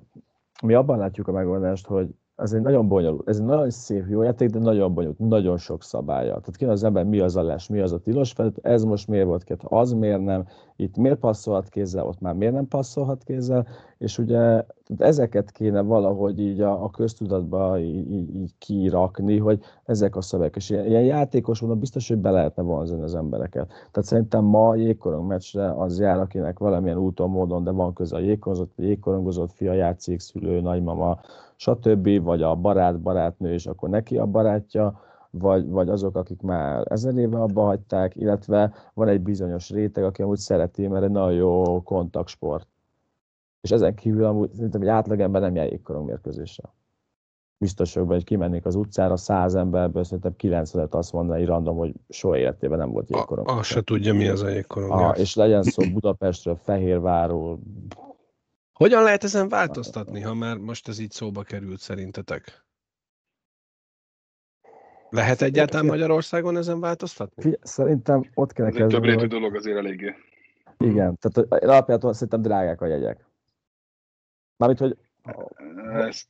mi abban látjuk a megoldást, hogy ez egy nagyon bonyolult, ez egy nagyon szép jó játék, de nagyon bonyolult, nagyon sok szabálya. Tehát ki az ember, mi az a les, mi az a tilos felett, ez most miért volt két, az miért nem, itt miért passzolhat kézzel, ott már miért nem passzolhat kézzel, és ugye ezeket kéne valahogy így a, a köztudatba így, így, így kirakni, hogy ezek a szövegek, és ilyen, ilyen játékos mondom, biztos, hogy be lehetne vonzani az embereket. Tehát szerintem ma a jégkorong meccsre az jár, akinek valamilyen úton, módon, de van köze a jégkorongozott, jégkorongozott fia játszik, szülő, nagymama, stb., vagy a barát, barátnő, és akkor neki a barátja, vagy, vagy azok, akik már ezer éve abba hagyták, illetve van egy bizonyos réteg, aki amúgy szereti, mert egy nagyon jó kontaktsport. És ezen kívül amúgy szerintem egy átlagember nem jár jégkorong mérkőzésre. Biztos vagyok hogy kimennék az utcára, száz emberből szerintem 90 azt mondaná, hogy random, hogy soha életében nem volt jégkorong. Azt se tudja, mi az a jégkorong. Ah, és legyen szó Budapestről, Fehérvárról, hogyan lehet ezen változtatni, ha már most ez így szóba került szerintetek? Lehet egyáltalán Magyarországon ezen változtatni? Szerintem ott kell kezdeni. Több rétű dolog azért eléggé. Igen, tehát alapjától szerintem drágák a jegyek. Mármint, hogy... Ezt,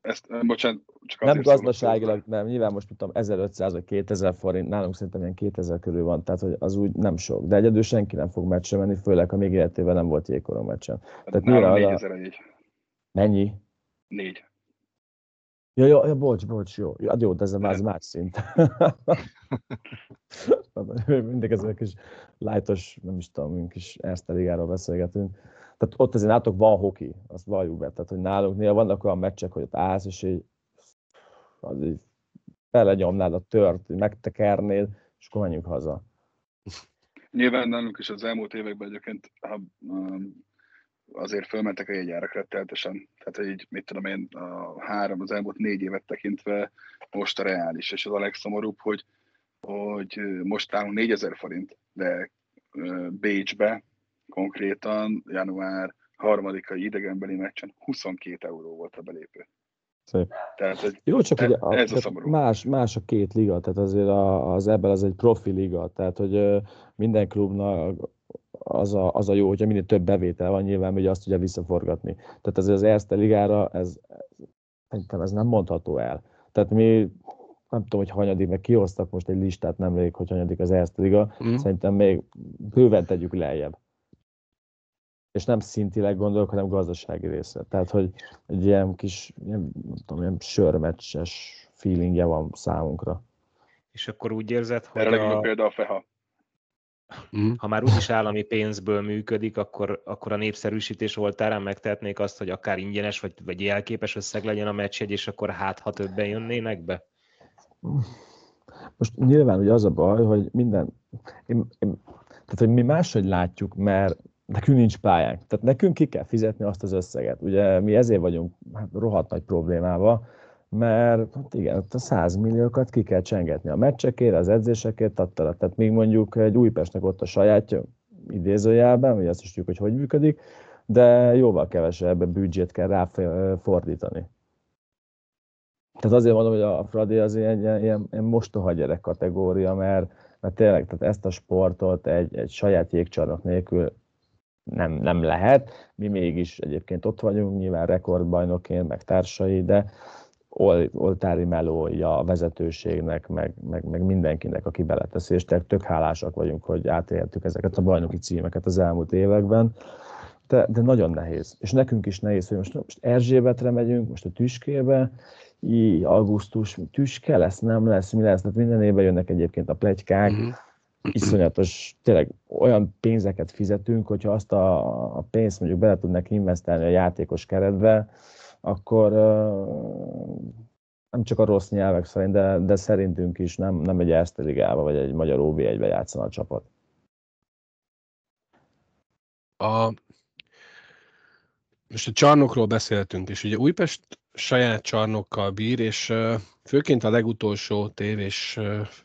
ezt bocsánat, csak nem gazdaságilag, nem, nyilván most tudom 1500 vagy 2000 forint, nálunk szerintem ilyen 2000 körül van, tehát hogy az úgy nem sok. De egyedül senki nem fog meccsen menni, főleg ha még életében nem volt jégkorom meccsen. Tehát nálam 4000 a... Mennyi? Négy. Ja, jó, ja, bocs, bocs, jó. Ja, jó, de ez már más szint. Mindig ezek kis lájtos, nem is tudom, kis Erste beszélgetünk. Tehát ott azért nálatok van hoki, azt valljuk be. Tehát, hogy nálunk néha vannak olyan meccsek, hogy ott állsz, és így az így belenyomnád a tört, megtekernéd, és akkor menjünk haza. Nyilván nálunk is az elmúlt években egyébként ha, um, azért fölmentek a jegyárak retteltesen. Tehát, hogy így, mit tudom én, a három, az elmúlt négy évet tekintve most a reális. És az a legszomorúbb, hogy, hogy most állunk 4000 forint, de Bécsbe konkrétan január harmadikai idegenbeli meccsen 22 euró volt a belépő. Szép. Tehát, hogy Jó, csak e, ugye a, ez a más, más a két liga, tehát azért a, az ebben az egy profi liga, tehát hogy minden klubnak az a, az a jó, hogyha minél több bevétel van, nyilván hogy azt tudja visszaforgatni. Tehát azért az Erste ligára ez, szerintem ez nem mondható el. Tehát mi nem tudom, hogy hanyadik, meg kihoztak most egy listát nemrég, hogy hanyadik az Erste liga, mm. szerintem még bőven tegyük lejjebb és nem szintileg gondolok, hanem gazdasági részre. Tehát, hogy egy ilyen kis, nem tudom, ilyen sörmeccses feelingje van számunkra. És akkor úgy érzed, hogy Erre a... például a FEHA. Mm. Ha már úgyis állami pénzből működik, akkor, akkor a népszerűsítés oltárán megtehetnék azt, hogy akár ingyenes vagy, vagy jelképes összeg legyen a meccsjegy, és akkor hát, ha többen jönnének be? Most nyilván ugye az a baj, hogy minden, én, én, tehát hogy mi máshogy látjuk, mert nekünk nincs pályánk. Tehát nekünk ki kell fizetni azt az összeget. Ugye mi ezért vagyunk hát, rohadt nagy problémába, mert hát igen, a 100 milliókat ki kell csengetni a meccsekért, az edzésekért, tattala. tehát még mondjuk egy Újpestnek ott a sajátja, idézőjelben, hogy ezt is tudjuk, hogy hogy működik, de jóval kevesebb büdzsét kell ráfordítani. Tehát azért mondom, hogy a Fradi az ilyen, ilyen, ilyen mostoha gyerek kategória, mert, mert tényleg tehát ezt a sportot egy, egy saját jégcsarnok nélkül nem, nem lehet. Mi mégis egyébként ott vagyunk, nyilván rekordbajnoként, meg társai, de oltári melója a vezetőségnek, meg, meg, meg mindenkinek, aki beleteszi, és tök hálásak vagyunk, hogy átéltük ezeket a bajnoki címeket az elmúlt években. De, de nagyon nehéz. És nekünk is nehéz, hogy most, most Erzsébetre megyünk, most a tüskébe, így augusztus, tüske lesz, nem lesz, mi lesz, tehát minden évben jönnek egyébként a plegykák, uh-huh. Iszonyatos, tényleg olyan pénzeket fizetünk, hogyha azt a, a pénzt mondjuk bele tudnak investálni a játékos keretbe, akkor nem csak a rossz nyelvek szerint, de, de szerintünk is nem, nem egy Erste ligába, vagy egy magyar OB1-be játszana a csapat. A, most a csarnokról beszéltünk, és ugye Újpest saját csarnokkal bír, és főként a legutolsó tévés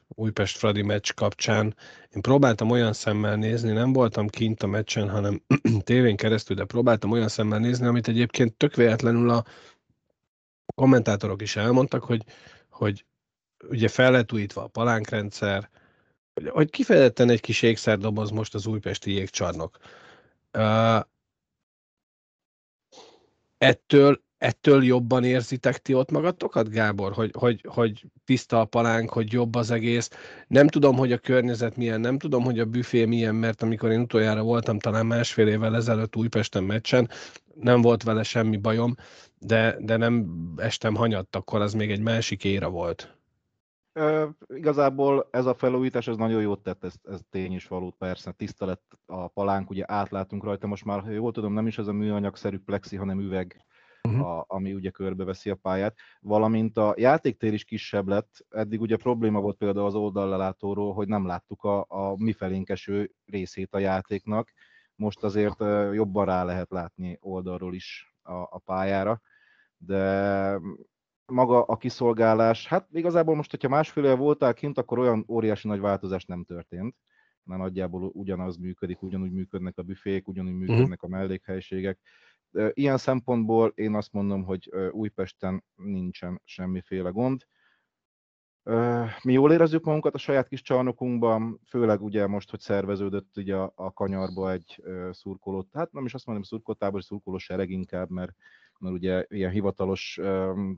Újpest Fradi meccs kapcsán én próbáltam olyan szemmel nézni, nem voltam kint a meccsen, hanem tévén keresztül, de próbáltam olyan szemmel nézni, amit egyébként tök véletlenül a kommentátorok is elmondtak, hogy, hogy ugye fel lett újítva a palánkrendszer, hogy, hogy kifejezetten egy kis ékszerdoboz most az újpesti jégcsarnok. Uh, ettől ettől jobban érzitek ti ott magatokat, Gábor, hogy, hogy, hogy tiszta a palánk, hogy jobb az egész. Nem tudom, hogy a környezet milyen, nem tudom, hogy a büfé milyen, mert amikor én utoljára voltam talán másfél évvel ezelőtt Újpesten meccsen, nem volt vele semmi bajom, de, de nem estem hanyatt, akkor az még egy másik éra volt. Ö, igazából ez a felújítás, ez nagyon jót tett, ez, ez tény is való, persze, tiszta lett a palánk, ugye átlátunk rajta, most már, ha jól tudom, nem is ez a műanyagszerű plexi, hanem üveg uh-huh. a, ami ugye körbeveszi a pályát, valamint a játéktér is kisebb lett, eddig ugye probléma volt például az oldallelátóról, hogy nem láttuk a, a mi felénkeső részét a játéknak, most azért jobban rá lehet látni oldalról is a, a pályára, de maga a kiszolgálás, hát igazából most, hogyha másfél éve voltál kint, akkor olyan óriási nagy változás nem történt, mert nagyjából ugyanaz működik, ugyanúgy működnek a büfék, ugyanúgy mhm. működnek a mellékhelyiségek, Ilyen szempontból én azt mondom, hogy Újpesten nincsen semmiféle gond. Mi jól érezzük magunkat a saját kis csarnokunkban, főleg ugye most, hogy szerveződött ugye a, kanyarba egy szurkolót, hát nem is azt mondom szurkolótábor, szurkoló sereg inkább, mert mert ugye ilyen hivatalos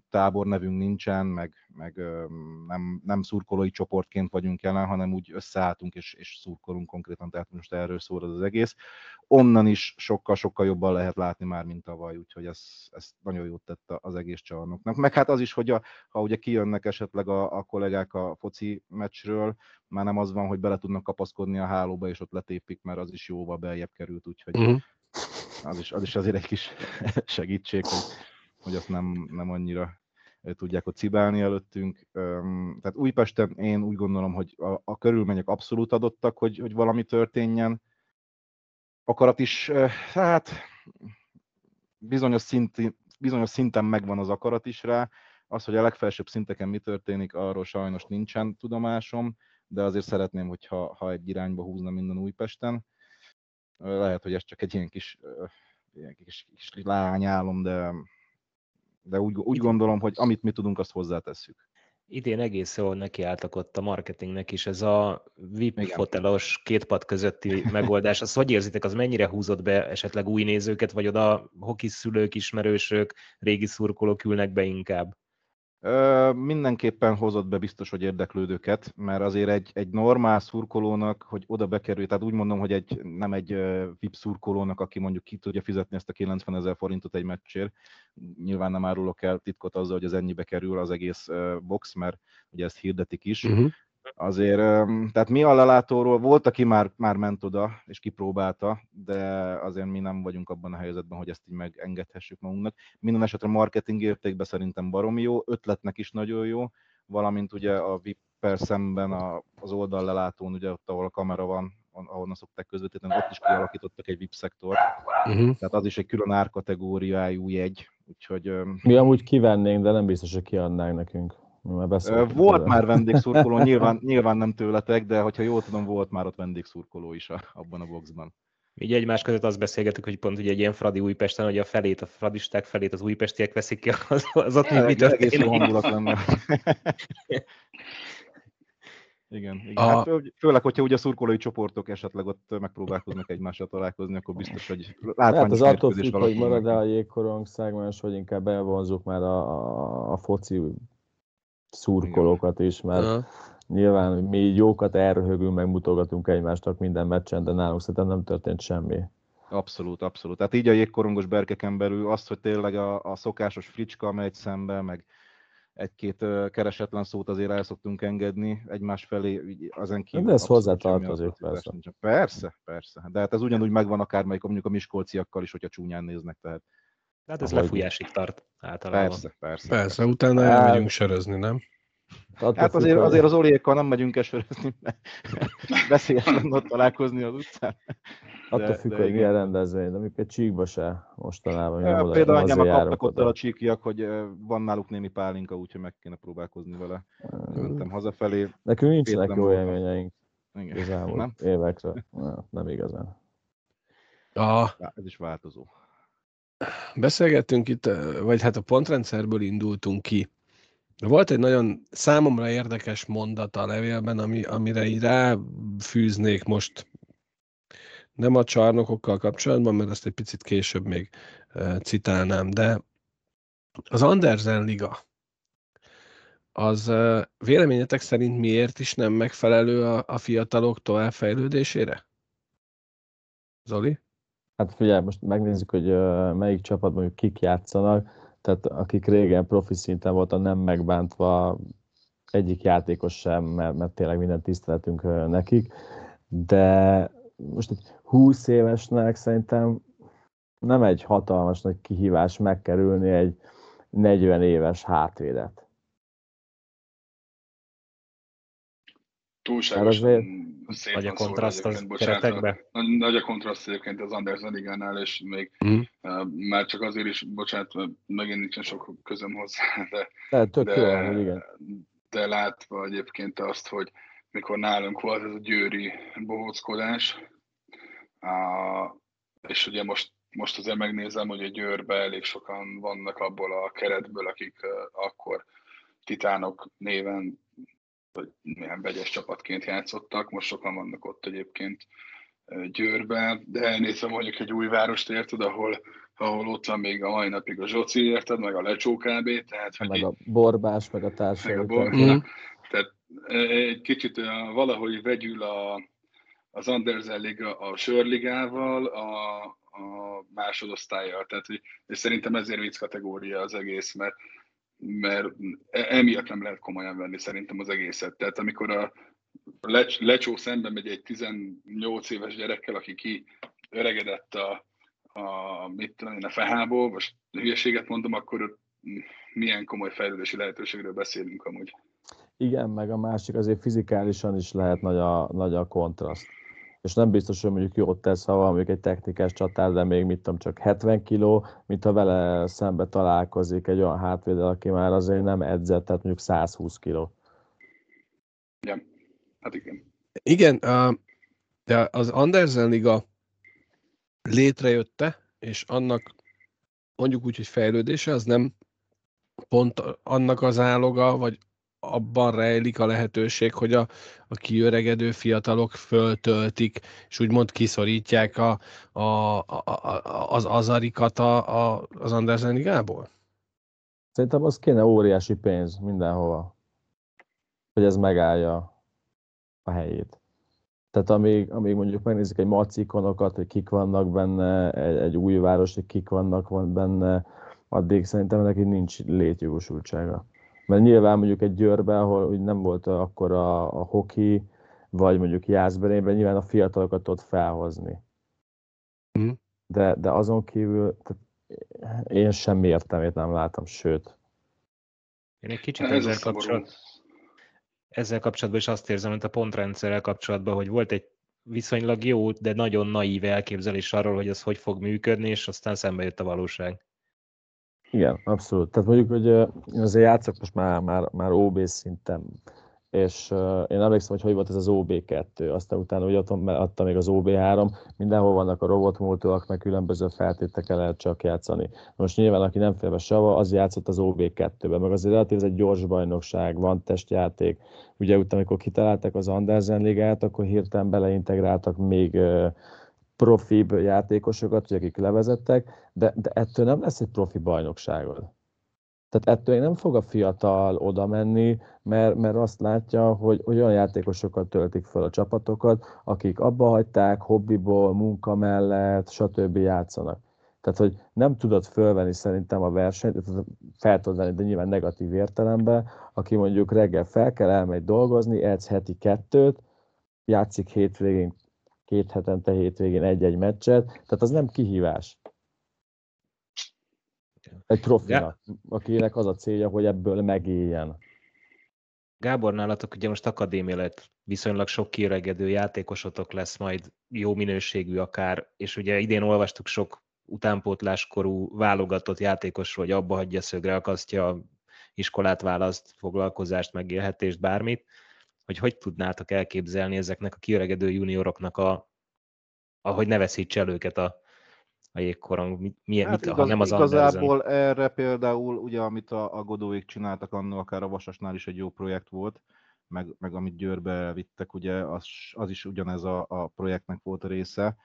tábor nevünk nincsen, meg, meg nem, nem szurkolói csoportként vagyunk jelen, hanem úgy összeálltunk és, és szurkolunk konkrétan, tehát most erről szól az, egész. Onnan is sokkal-sokkal jobban lehet látni már, mint tavaly, úgyhogy ez, ez nagyon jót tett az egész csarnoknak. Meg hát az is, hogy a, ha ugye kijönnek esetleg a, a kollégák a foci meccsről, már nem az van, hogy bele tudnak kapaszkodni a hálóba, és ott letépik, mert az is jóval beljebb került, úgyhogy uh-huh az is, az is azért egy kis segítség, hogy, hogy azt nem, nem annyira tudják ott cibálni előttünk. Tehát Újpesten én úgy gondolom, hogy a, a körülmények abszolút adottak, hogy, hogy valami történjen. Akarat is, hát bizonyos, szinti, bizonyos szinten megvan az akarat is rá. Az, hogy a legfelsőbb szinteken mi történik, arról sajnos nincsen tudomásom, de azért szeretném, hogyha ha egy irányba húzna minden Újpesten. Lehet, hogy ez csak egy ilyen kis, ilyen kis, kis lányálom, de, de úgy, úgy gondolom, hogy amit mi tudunk, azt hozzátesszük. Idén egész jól nekiálltak ott a marketingnek is, ez a VIP Igen. fotelos két pad közötti megoldás. Azt hogy érzitek, az mennyire húzott be esetleg új nézőket, vagy oda hokiszülők, ismerősök, régi szurkolók ülnek be inkább? Mindenképpen hozott be biztos, hogy érdeklődőket, mert azért egy, egy normál szurkolónak, hogy oda bekerül, tehát úgy mondom, hogy egy, nem egy VIP szurkolónak, aki mondjuk ki tudja fizetni ezt a 90 ezer forintot egy meccsért, nyilván nem árulok el titkot azzal, hogy az ennyibe kerül az egész box, mert ugye ezt hirdetik is, uh-huh. Azért, tehát mi a lelátóról, volt, aki már, már ment oda, és kipróbálta, de azért mi nem vagyunk abban a helyzetben, hogy ezt így megengedhessük magunknak. Minden esetre marketing értékben szerintem baromi jó, ötletnek is nagyon jó, valamint ugye a vip szemben a, az oldal lelátón, ugye ott, ahol a kamera van, ahonnan szokták közvetíteni, ott is kialakítottak egy VIP szektort. Uh-huh. Tehát az is egy külön árkategóriájú jegy, úgyhogy... Mi amúgy kivennénk, de nem biztos, hogy kiadnánk nekünk. Volt már vendégszurkoló, nyilván, nyilván nem tőletek, de hogyha jól tudom, volt már ott vendégszurkoló is a, abban a boxban. Így egymás között azt beszélgetük, hogy pont ugye egy ilyen Fradi Újpesten, hogy a felét, a fradisták felét az újpestiek veszik ki, az, az ott mi történik. Egész hangulat lenne. Igen, igen. A... Hát, főleg, hogyha ugye a szurkolói csoportok esetleg ott megpróbálkoznak egymással találkozni, akkor biztos, hogy látványos hát az attól függ, hogy marad-e a jégkorong szegmens, vagy inkább elvonzuk már a, a, a foci szurkolókat is, mert uh-huh. nyilván mi jókat elröhögünk, meg mutogatunk egymásnak minden meccsen, de nálunk szerintem nem történt semmi. Abszolút, abszolút. Tehát így a jégkorongos berkeken belül az, hogy tényleg a, a szokásos fricska megy szembe, meg egy-két keresetlen szót azért el szoktunk engedni egymás felé, azen kívül. De ez hozzátartozik, persze. Persze, persze. De hát ez ugyanúgy megvan akármelyik, mondjuk a miskolciakkal is, hogyha csúnyán néznek, tehát. Hát ez lefújásig tart általában. Persze, persze. Persze, utána elmegyünk sörözni, nem? Attól hát azért, függ, azért az Oliékkal nem megyünk esőrezni, mert beszéljen ott találkozni az utcán. Attól függ, hogy milyen rendezvény, de amikor csíkba se mostanában. Ja, oda, például engem kaptak ott a csíkiak, hogy van náluk némi pálinka, úgyhogy meg kéne próbálkozni vele. Mentem hazafelé. Nekünk nincsenek jó élményeink. Igen. nem? évekre. Nem, nem igazán. A... Ez is változó. Beszélgettünk itt, vagy hát a pontrendszerből indultunk ki volt egy nagyon számomra érdekes mondata a levélben, ami, amire így ráfűznék most nem a csarnokokkal kapcsolatban, mert ezt egy picit később még uh, citálnám, de az Andersen Liga, az uh, véleményetek szerint miért is nem megfelelő a, a fiatalok továbbfejlődésére? Zoli? Hát figyelj, most megnézzük, hogy melyik csapatban mondjuk kik játszanak tehát akik régen profi szinten voltak, nem megbántva egyik játékos sem, mert, mert tényleg minden tiszteletünk nekik, de most egy 20 évesnek szerintem nem egy hatalmas nagy kihívás megkerülni egy 40 éves hátvédet. Túlságosan szép nagy a kontraszt az keretekbe? Nagy, nagy a kontraszt egyébként az Andersen ligánál, és még mm. uh, már csak azért is, bocsánat, mert megint nincsen sok közöm hozzá, de, de, tök de, jó, igen. de látva egyébként azt, hogy mikor nálunk volt ez a győri bohóckodás, uh, és ugye most, most azért megnézem, hogy a Győrbe elég sokan vannak abból a keretből, akik uh, akkor titánok néven vagy milyen vegyes csapatként játszottak, most sokan vannak ott egyébként Győrben, de elnézve mondjuk egy új várost érted, ahol, ahol ott van még a mai napig a Zsoci, érted, meg a Lecsó KB, tehát... Meg hogy a Borbás, meg a társai. Meg a bor... mm. Tehát egy kicsit valahogy vegyül a, az Andersen Liga a Sörligával, a, a másodosztályjal. Tehát, hogy, és szerintem ezért vicc kategória az egész, mert mert e- emiatt nem lehet komolyan venni szerintem az egészet. Tehát amikor a lecs, lecsó szembe megy egy 18 éves gyerekkel, aki ki öregedett a, a, mit tudom én, a fehából, most hülyeséget mondom, akkor milyen komoly fejlődési lehetőségről beszélünk amúgy. Igen, meg a másik azért fizikálisan is lehet nagy a, nagy a kontraszt és nem biztos, hogy mondjuk jót tesz, ha van egy technikás csatár, de még mit tudom, csak 70 kiló, mint ha vele szembe találkozik egy olyan hátvédel, aki már azért nem edzett, tehát mondjuk 120 kiló. Ja, hát igen. Igen, de az Andersen Liga létrejötte, és annak mondjuk úgy, hogy fejlődése, az nem pont annak az áloga, vagy abban rejlik a lehetőség, hogy a, a kiöregedő fiatalok föltöltik, és úgymond kiszorítják a, a, a, a, az azarikat a, a, az Andersen ligából? Szerintem az kéne óriási pénz mindenhova, hogy ez megállja a helyét. Tehát amíg, amíg mondjuk megnézik egy macikonokat, hogy kik vannak benne, egy, egy új város, hogy kik vannak van benne, addig szerintem neki nincs létjogosultsága. Mert nyilván mondjuk egy Győrben, ahol úgy nem volt akkor a, a hoki, vagy mondjuk Jászberényben, nyilván a fiatalokat ott felhozni. Mm. De, de azon kívül tehát én semmi értelmét nem látom, sőt. Én egy kicsit Ez ezzel kapcsolatban ezzel kapcsolatban is azt érzem, mint a pontrendszerrel kapcsolatban, hogy volt egy viszonylag jó, de nagyon naív elképzelés arról, hogy ez hogy fog működni, és aztán szembe jött a valóság. Igen, abszolút. Tehát mondjuk, hogy azért játszok most már, már, már OB szinten, és én emlékszem, hogy hogy volt ez az OB2, aztán utána ugye adtam, adta még az OB3, mindenhol vannak a robotmódulak, meg különböző feltétekkel lehet csak játszani. Most nyilván, aki nem félve sava, az játszott az OB2-ben, meg azért relatív ez egy gyors bajnokság, van testjáték. Ugye utána, amikor kitalálták az Andersen ligát, akkor hirtelen beleintegráltak még profibb játékosokat, akik levezettek, de, de ettől nem lesz egy profi bajnokságod. Tehát ettől nem fog a fiatal oda menni, mert, mert azt látja, hogy, hogy olyan játékosokat töltik fel a csapatokat, akik abba hagyták, hobbiból, munka mellett, stb. játszanak. Tehát, hogy nem tudod fölvenni szerintem a versenyt, fel tudod venni, de nyilván negatív értelemben, aki mondjuk reggel fel kell, elmegy dolgozni, edz heti kettőt, játszik hétvégén, két hetente hétvégén egy-egy meccset, tehát az nem kihívás. Egy profinak, akinek az a célja, hogy ebből megéljen. Gábor, nálatok ugye most akadémia lett, viszonylag sok kiregedő játékosotok lesz majd, jó minőségű akár, és ugye idén olvastuk sok utánpótláskorú válogatott játékosról, hogy abba hagyja szögre, akasztja, iskolát választ, foglalkozást, megélhetést, bármit, hogy hogy tudnátok elképzelni ezeknek a kiöregedő junioroknak a, ahogy ne veszítse el őket a, a jégkorong, milyen, hát mit, igaz, ha nem az Igazából Andersen. erre például, ugye, amit a, a Godóik csináltak annól, akár a Vasasnál is egy jó projekt volt, meg, meg amit Győrbe vittek, ugye, az, az is ugyanez a, a projektnek volt a része.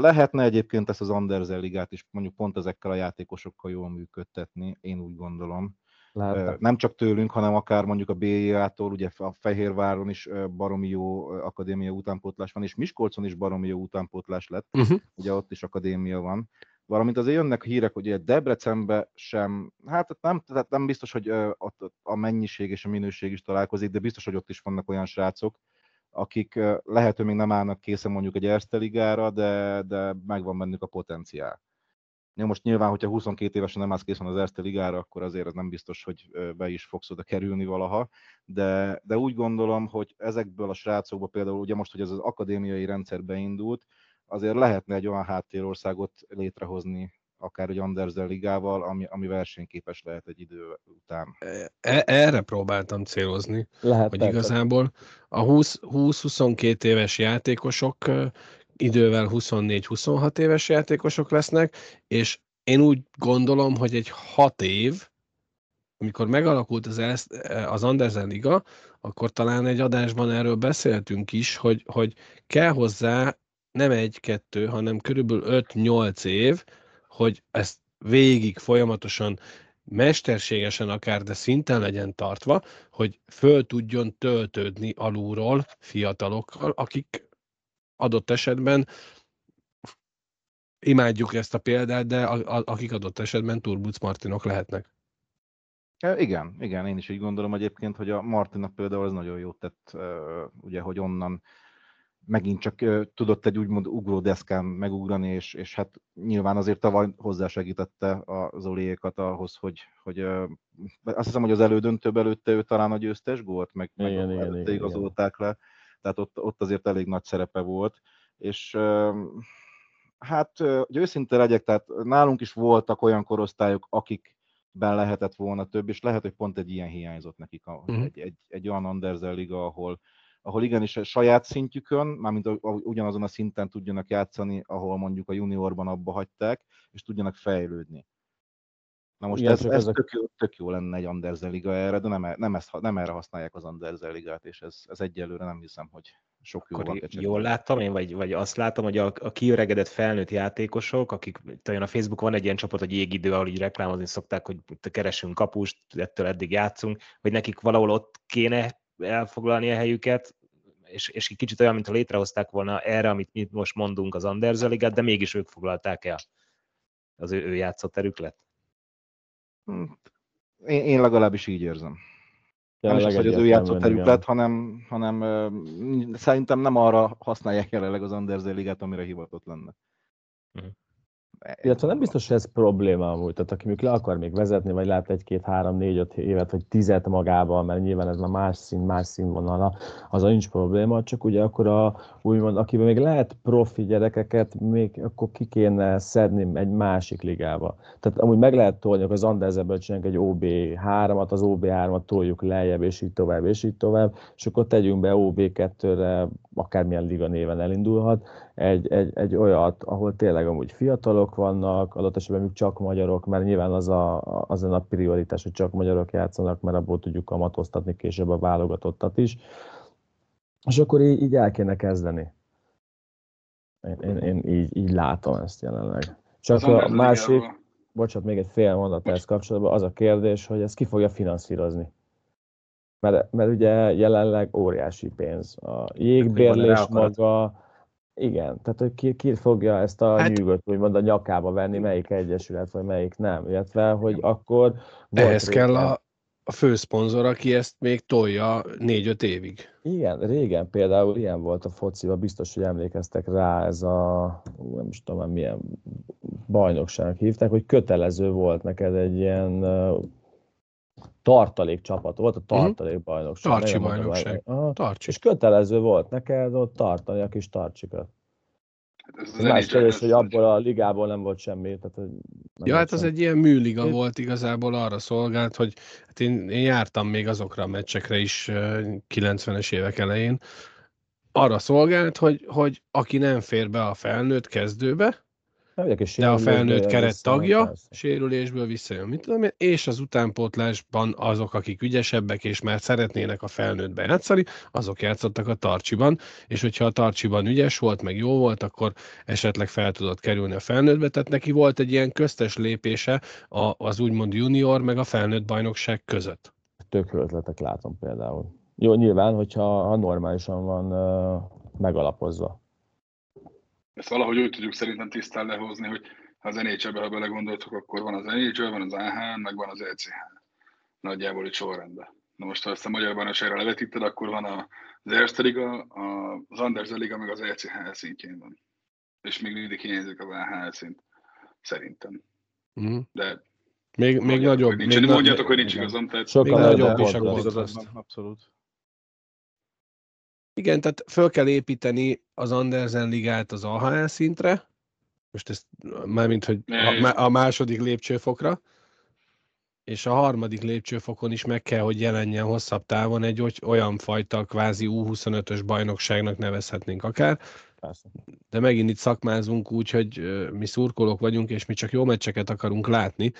Lehetne egyébként ezt az Andersen ligát is mondjuk pont ezekkel a játékosokkal jól működtetni, én úgy gondolom. Lehetne. Nem csak tőlünk, hanem akár mondjuk a BIA-tól, ugye a Fehérváron is baromi jó akadémia utánpótlás van, és Miskolcon is baromi jó utánpótlás lett, uh-huh. ugye ott is akadémia van. Valamint azért jönnek hírek, hogy Debrecenbe sem, hát nem, tehát nem biztos, hogy ott a mennyiség és a minőség is találkozik, de biztos, hogy ott is vannak olyan srácok, akik lehet, hogy még nem állnak készen mondjuk egy Erste ligára, de, de megvan bennük a potenciál. Ja, most nyilván, hogyha 22 évesen nem állsz készen az Erste ligára, akkor azért ez nem biztos, hogy be is fogsz oda kerülni valaha, de, de úgy gondolom, hogy ezekből a srácokból például ugye most, hogy ez az akadémiai rendszer beindult, azért lehetne egy olyan háttérországot létrehozni, akár egy Andersen ligával, ami, ami versenyképes lehet egy idő után. E, erre próbáltam célozni, lehet, hogy igazából a 20-22 éves játékosok idővel 24-26 éves játékosok lesznek, és én úgy gondolom, hogy egy 6 év, amikor megalakult az, az Andersen Liga, akkor talán egy adásban erről beszéltünk is, hogy, hogy kell hozzá nem egy-kettő, hanem körülbelül 5-8 év, hogy ezt végig folyamatosan mesterségesen akár, de szinten legyen tartva, hogy föl tudjon töltődni alulról fiatalokkal, akik adott esetben imádjuk ezt a példát, de a, a, akik adott esetben Turbuc Martinok lehetnek. Igen, igen, én is így gondolom egyébként, hogy a Martinnak például az nagyon jót tett, ugye, hogy onnan megint csak tudott egy úgymond ugródeszkán megugrani, és, és hát nyilván azért tavaly hozzásegítette a Zoliékat ahhoz, hogy, hogy azt hiszem, hogy az elődöntőbb előtte ő talán a győztes gólt, meg, igen, meg igen, igen, igazolták igen. le tehát ott, ott azért elég nagy szerepe volt, és hát, hogy őszinte legyek, tehát nálunk is voltak olyan korosztályok, akikben lehetett volna több, és lehet, hogy pont egy ilyen hiányzott nekik, uh-huh. egy, egy, egy olyan Andersen liga, ahol, ahol igenis a saját szintjükön, mármint ugyanazon a szinten tudjanak játszani, ahol mondjuk a juniorban abba hagyták, és tudjanak fejlődni. Na most Igen, ez, ez ezek... tök, jó, tök jó lenne egy Andersen liga erre, de nem, e, nem, ezt, nem erre használják az Andersen ligát, és ez, ez egyelőre nem hiszem, hogy sok jó van. Jól láttam én, vagy, vagy azt látom, hogy a, a kiöregedett felnőtt játékosok, akik talán a Facebook van egy ilyen csoport, hogy jégidő, ahol így reklámozni szokták, hogy keresünk kapust, ettől eddig játszunk, hogy nekik valahol ott kéne elfoglalni a helyüket, és, és kicsit olyan, mintha létrehozták volna erre, amit mi most mondunk az Andersen ligát, de mégis ők foglalták el az ő, ő játszóterüket. Hm, én, én legalábbis így érzem. Nem is az, hogy az ő játszott terület, hanem, hanem szerintem nem arra használják jelenleg az Andersen ligát, amire hivatott lenne. Uh-huh. Illetve nem biztos, hogy ez probléma amúgy, tehát aki még le akar még vezetni, vagy lát egy-két, három, négy, öt évet, vagy tizet magával, mert nyilván ez már más szín, más színvonala, az a nincs probléma, csak ugye akkor a, úgymond, akiben még lehet profi gyerekeket, még akkor ki kéne szedni egy másik ligába. Tehát amúgy meg lehet tolni, hogy az Anderseből csinálunk egy OB3-at, az OB3-at toljuk lejjebb, és így tovább, és így tovább, és akkor tegyünk be OB2-re, akármilyen liga néven elindulhat, egy, egy, egy olyat, ahol tényleg amúgy fiatalok vannak, adott esetben még csak magyarok, mert nyilván az a, az a prioritás, hogy csak magyarok játszanak, mert abból tudjuk kamatoztatni később a válogatottat is. És akkor így, így el kéne kezdeni. Én, én, én így, így látom ezt jelenleg. Csak a másik, bocsánat, még egy fél mondat ezt kapcsolatban, az a kérdés, hogy ezt ki fogja finanszírozni. Mert, mert ugye jelenleg óriási pénz. A jégbérlés maga, igen, tehát hogy ki, ki fogja ezt a hát, nyűgöt úgymond a nyakába venni, melyik egyesület, vagy melyik nem, illetve hogy akkor... Ehhez kell a, a főszponzor, aki ezt még tolja négy-öt évig. Igen, régen például ilyen volt a fociba, biztos, hogy emlékeztek rá, ez a, nem is tudom, milyen bajnokságnak hívták, hogy kötelező volt neked egy ilyen tartalék csapat volt, a mhm. tartalék bajnokság. Tartsi bajnokság. Tartsi. És kötelező volt neked ott tartani a kis tarcsikat. Hát ez, ez más kérdés, hogy abból a ligából nem volt semmi. Tehát, nem ja, hát az egy ilyen műliga én... volt igazából, arra szolgált, hogy hát én, én jártam még azokra a meccsekre is 90-es évek elején, arra szolgált, hogy, hogy aki nem fér be a felnőtt kezdőbe, de a felnőtt keret tagja, persze. sérülésből visszajön, mit tudom én, és az utánpótlásban azok, akik ügyesebbek, és már szeretnének a felnőttbe játszani, azok játszottak a tarcsiban, és hogyha a tarcsiban ügyes volt, meg jó volt, akkor esetleg fel tudott kerülni a felnőttbe, tehát neki volt egy ilyen köztes lépése az úgymond junior, meg a felnőtt bajnokság között. Tök ötletek látom például. Jó, nyilván, hogyha ha normálisan van megalapozva ezt valahogy úgy tudjuk szerintem tisztán lehozni, hogy ha az NHL-be, ha belegondoltok, akkor van az NHL, van az AHN, meg van az ECH. Nagyjából itt sorrendben. Na most, ha ezt a magyar bajnokságra levetíted, akkor van az Erste Liga, az Andersen Liga, meg az ECH szintjén van. És még mindig hiányzik az AHL szint. Szerintem. Mm. De még, még nagyobb. Nincs, még mondjátok, hogy nincs igazam. Tehát sokkal nagyobb is a Abszolút. Igen, tehát föl kell építeni az Andersen ligát az AHL szintre, most ezt mármint, hogy a, a második lépcsőfokra, és a harmadik lépcsőfokon is meg kell, hogy jelenjen hosszabb távon egy olyan fajta kvázi U25-ös bajnokságnak nevezhetnénk akár. Persze. De megint itt szakmázunk úgy, hogy mi szurkolók vagyunk, és mi csak jó meccseket akarunk látni,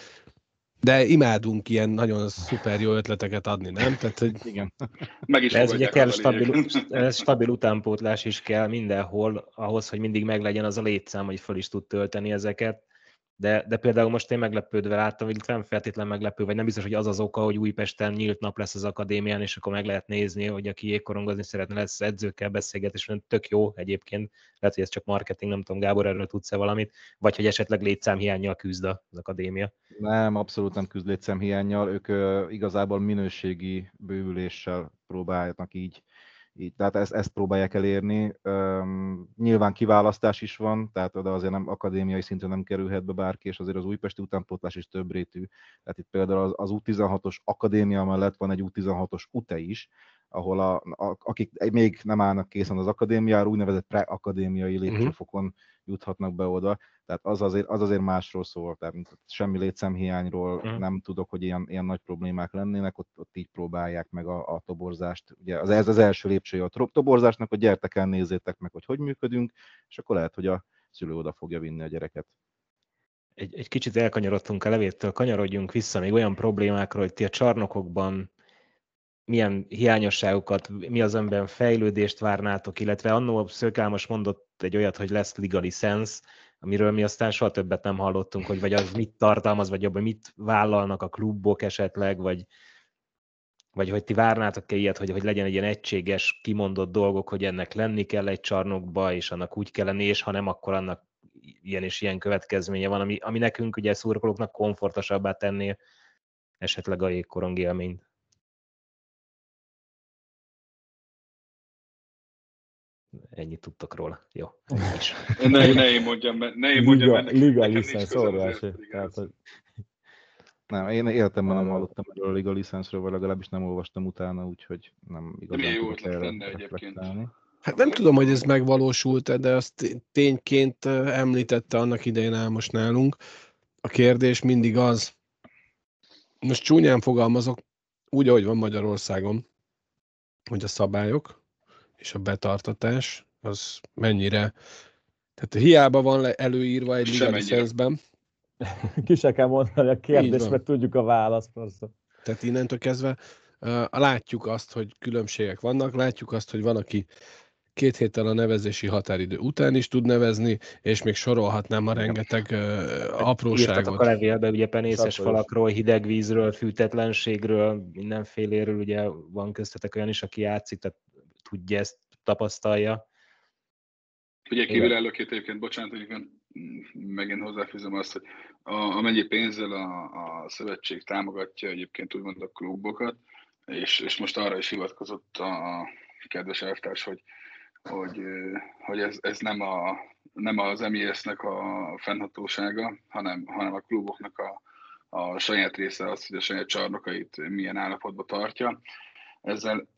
de imádunk ilyen nagyon szuper jó ötleteket adni, nem? Tehát, hogy... Igen. Meg is ez ugye kell stabil, ez stabil utánpótlás is kell mindenhol, ahhoz, hogy mindig meglegyen az a létszám, hogy föl is tud tölteni ezeket. De, de például most én meglepődve láttam, hogy nem feltétlen meglepő, vagy nem biztos, hogy az az oka, hogy Újpesten nyílt nap lesz az akadémián, és akkor meg lehet nézni, hogy aki jégkorongozni szeretne, lesz edzőkkel beszélget, és tök jó egyébként. Lehet, hogy ez csak marketing, nem tudom, Gábor, erről tudsz-e valamit, vagy hogy esetleg létszámhiányjal küzd az akadémia. Nem, abszolút nem küzd létszámhiányjal, ők uh, igazából minőségi bővüléssel próbálnak így így, tehát ezt, ezt próbálják elérni. Um, nyilván kiválasztás is van, tehát oda azért nem akadémiai szinten nem kerülhet be bárki, és azért az újpesti utánpótlás is több rétű. Tehát itt például az, az U16-os akadémia mellett van egy U16-os UTE is, ahol a, a, akik még nem állnak készen az akadémiára, úgynevezett pre-akadémiai mhm. lépcsőfokon uh-huh. juthatnak be oda. Tehát az azért, az azért másról szól, tehát semmi létszámhiányról uh-huh. nem tudok, hogy ilyen, ilyen nagy problémák lennének, ott, ott így próbálják meg a, a toborzást. Ugye az, ez az első lépcsője a toborzásnak, hogy gyertek el, nézzétek meg, hogy hogy működünk, és akkor lehet, hogy a szülő oda fogja vinni a gyereket egy, egy kicsit elkanyarodtunk a levéttől, kanyarodjunk vissza még olyan problémákról, hogy ti a csarnokokban milyen hiányosságokat, mi az önben fejlődést várnátok, illetve annó Szőkámos mondott egy olyat, hogy lesz legal license, amiről mi aztán soha többet nem hallottunk, hogy vagy az mit tartalmaz, vagy abban mit vállalnak a klubok esetleg, vagy, vagy hogy ti várnátok-e ilyet, hogy, hogy legyen egy ilyen egységes, kimondott dolgok, hogy ennek lenni kell egy csarnokba, és annak úgy kell lenni, és ha nem, akkor annak ilyen és ilyen következménye van, ami, ami nekünk ugye szurkolóknak komfortosabbá tenné esetleg a jégkorong élményt. Ennyit tudtok róla. Jó. ne, ne én mondjam, ne én mondjam, liga, liga licensz, nem, én életemben nem hallottam erről a Liga licenszről, vagy legalábbis nem olvastam utána, úgyhogy nem igazán Milyen jó ötlet lenne egyébként. Hát nem tudom, hogy ez megvalósult-e, de azt tényként említette annak idején Álmos nálunk. A kérdés mindig az, most csúnyán fogalmazok, úgy, ahogy van Magyarországon, hogy a szabályok és a betartatás az mennyire, tehát hiába van előírva egy liga licenszben, Ki se kell mondani a kérdést, mert tudjuk a választ persze. Tehát innentől kezdve uh, látjuk azt, hogy különbségek vannak, látjuk azt, hogy van, aki két héttel a nevezési határidő után is tud nevezni, és még sorolhatnám a rengeteg uh, apróságot. Írtatok a levélbe, ugye penészes falakról, hideg vízről, fűtetlenségről, mindenféléről, ugye van köztetek olyan is, aki játszik, tehát tudja ezt, tapasztalja. Ugye kívülállóként egyébként, bocsánat, hogy megint hozzáfűzöm azt, hogy a, amennyi pénzzel a, a szövetség támogatja egyébként úgymond a klubokat, és, és most arra is hivatkozott a kedves elvtárs, hogy, hogy, hogy ez, ez nem, a, nem az MES-nek a fennhatósága, hanem, hanem a kluboknak a, a saját része az, hogy a saját csarnokait milyen állapotban tartja. Ezzel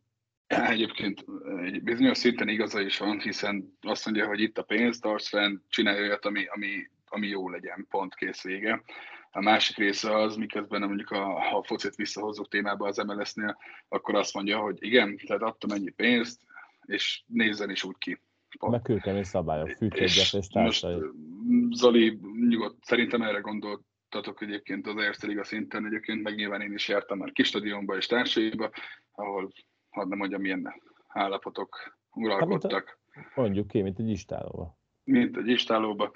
Egyébként egy bizonyos szinten igaza is van, hiszen azt mondja, hogy itt a pénz, tarts fenn, csinálj olyat, ami, ami, ami jó legyen, pont kész vége. A másik része az, miközben mondjuk a, a focit visszahozzuk témába az MLS-nél, akkor azt mondja, hogy igen, tehát adtam ennyi pénzt, és nézzen is úgy ki. Meg kőkemény szabályok, fűtődés és társai. Zoli, nyugodt, szerintem erre gondoltatok egyébként az Erste Liga szinten, egyébként meg nyilván én is jártam már kis stadionba és társaiba, ahol hadd nem mondjam, milyen állapotok uralkodtak. Hát, mondjuk ki, mint egy istálóba. Mint egy istálóba.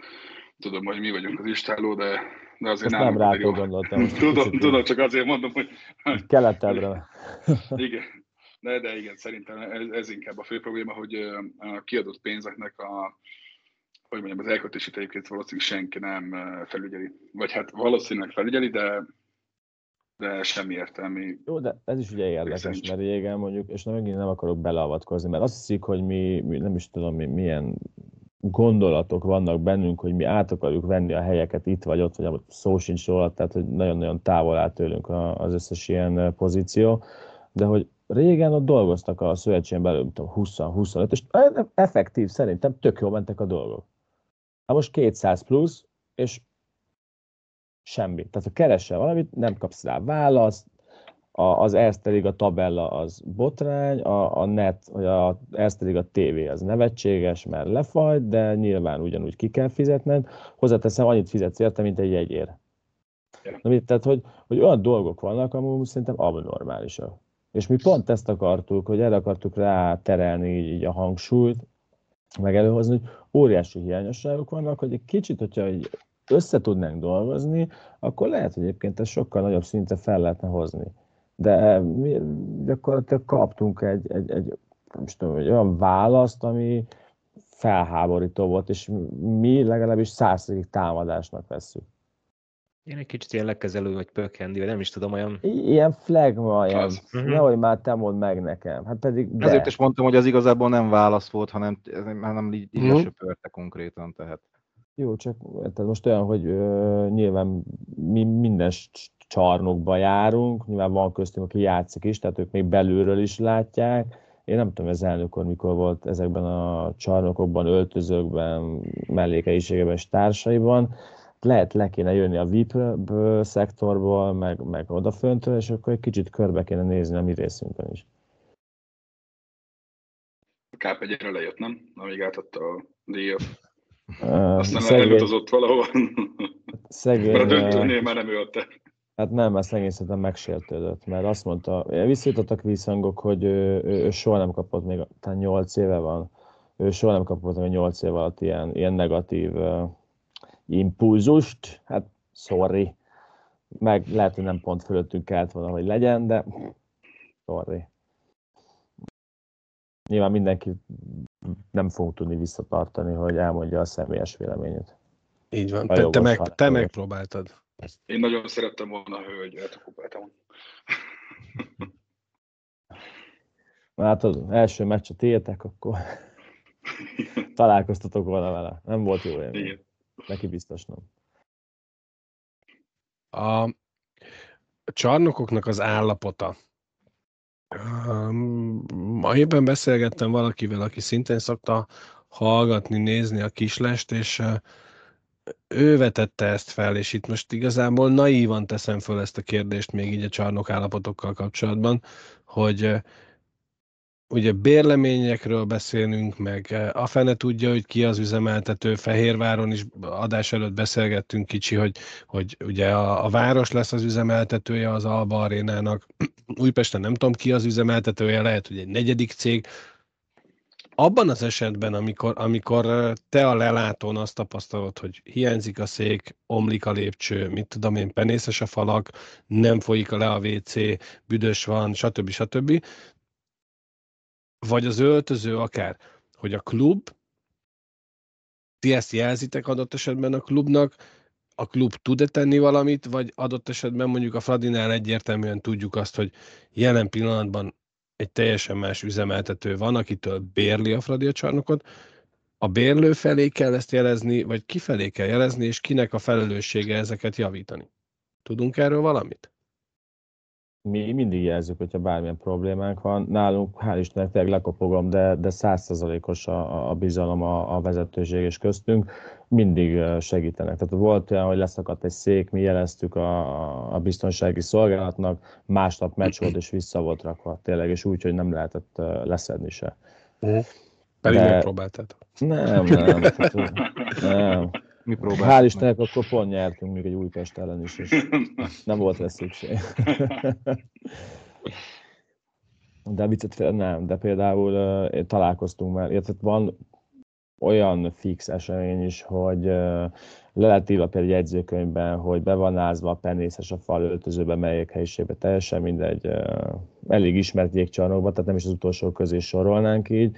Tudom, hogy mi vagyunk az istáló, de, de azért Most nem rátok gondoltam. tudom, tudom, csak azért mondom, hogy... Keletebbre. igen. De, de igen, szerintem ez, ez inkább a fő probléma, hogy a kiadott pénzeknek a, hogy mondjam, az elkötését egyébként valószínűleg senki nem felügyeli. Vagy hát valószínűleg felügyeli, de de semmi értelmi. Jó, de ez is ugye érdekes, mert régen mondjuk, és nem, megint nem akarok beleavatkozni, mert azt hiszik, hogy mi, mi nem is tudom, mi, milyen gondolatok vannak bennünk, hogy mi át akarjuk venni a helyeket itt vagy ott, vagy szó sincs róla, tehát hogy nagyon-nagyon távol áll tőlünk az összes ilyen pozíció, de hogy régen ott dolgoztak a szövetségen belül, 20-25, és effektív szerintem tök jól mentek a dolgok. Na most 200 plusz, és semmi. Tehát ha keresel valamit, nem kapsz rá választ, a, az Erste Liga tabella az botrány, a, a net, vagy a Erste Liga TV az nevetséges, mert lefajt, de nyilván ugyanúgy ki kell fizetned. Hozzáteszem, annyit fizetsz érte, mint egy jegyér. Na, tehát, hogy, hogy olyan dolgok vannak, amúgy szerintem abnormálisak. És mi pont ezt akartuk, hogy erre akartuk rá terelni így, így a hangsúlyt, meg előhozni, hogy óriási hiányosságok vannak, hogy egy kicsit, hogyha egy össze tudnánk dolgozni, akkor lehet, hogy egyébként ez sokkal nagyobb szintre fel lehetne hozni. De mi gyakorlatilag kaptunk egy, egy, egy, nem tudom, egy olyan választ, ami felháborító volt, és mi legalábbis százszerig támadásnak veszük. Én egy kicsit ilyen lekezelő vagy pökhendi, vagy nem is tudom, olyan... Ilyen flagma, ilyen, uh-huh. nehogy már te mondd meg nekem. Hát pedig de. Ezért is mondtam, hogy az igazából nem válasz volt, hanem, hanem így, így lesöpörte konkrétan, tehát. Jó, csak tehát most olyan, hogy ö, nyilván mi minden csarnokba járunk, nyilván van köztünk, aki játszik is, tehát ők még belülről is látják. Én nem tudom, ez elnök mikor volt ezekben a csarnokokban, öltözőkben, mellékeiségeben és társaiban. Lehet le kéne jönni a VIP szektorból, meg, meg odaföntől, és akkor egy kicsit körbe kéne nézni a mi részünkön is. Káp lejött, nem? Amíg átadta a díjat. Aztán szegény... elutazott valahova. Szegény... Mert a döntőnél már nem ölte. Hát nem, mert szegény szerintem megsértődött, mert azt mondta, visszajutottak visszhangok, hogy ő, ő, ő, soha nem kapott még, talán 8 éve van, ő soha nem kapott még 8 év alatt ilyen, ilyen negatív uh, impulzust, hát sorry, meg lehet, hogy nem pont fölöttünk kellett volna, hogy legyen, de sorry. Nyilván mindenki nem fogunk tudni visszatartani, hogy elmondja a személyes véleményét. Így van, te, te, meg, te megpróbáltad. Én nagyon szerettem volna a hölgyet, próbáltam. Hát az első meccs a tiétek, akkor... találkoztatok volna vele. Nem volt jó élmény. Neki biztos nem. A csarnokoknak az állapota. Ma éppen beszélgettem valakivel, aki szintén szokta hallgatni, nézni a kislest, és ő vetette ezt fel, és itt most igazából naívan teszem föl ezt a kérdést még így a csarnok állapotokkal kapcsolatban, hogy ugye bérleményekről beszélünk, meg a fene tudja, hogy ki az üzemeltető. Fehérváron is adás előtt beszélgettünk kicsi, hogy, hogy ugye a, a város lesz az üzemeltetője az Alba Arénának. Újpesten nem tudom ki az üzemeltetője, lehet, hogy egy negyedik cég. Abban az esetben, amikor, amikor te a lelátón azt tapasztalod, hogy hiányzik a szék, omlik a lépcső, mit tudom én, penészes a falak, nem folyik le a WC, büdös van, stb. stb vagy az öltöző akár, hogy a klub, ti ezt jelzitek adott esetben a klubnak, a klub tud-e tenni valamit, vagy adott esetben mondjuk a Fradinál egyértelműen tudjuk azt, hogy jelen pillanatban egy teljesen más üzemeltető van, akitől bérli a Fradi a csarnokot, a bérlő felé kell ezt jelezni, vagy kifelé kell jelezni, és kinek a felelőssége ezeket javítani? Tudunk erről valamit? Mi mindig jelzük, hogyha bármilyen problémánk van. Nálunk, hál' Istennek, tényleg lekopogom, de, de százszerzalékos a, a bizalom a, a vezetőség és köztünk. Mindig segítenek. Tehát volt olyan, hogy leszakadt egy szék, mi jeleztük a, a biztonsági szolgálatnak, másnap meccs volt és vissza volt rakva. Tényleg, és úgy, hogy nem lehetett leszedni se. Uh-huh. Pedig de... megpróbáltad. Nem, nem. nem. Mi próbáltuk Hál' Istennek, akkor pont nyertünk még egy Újpest ellen is, és nem volt rá szükség. De viccet nem, de például uh, találkoztunk már, illetve van olyan fix esemény is, hogy uh, le lehet írva például egy jegyzőkönyvben, hogy be van ázva a penészes a fal öltözőbe, melyik helyiségbe, teljesen mindegy, uh, elég ismert jégcsarnokban, tehát nem is az utolsó közé sorolnánk így,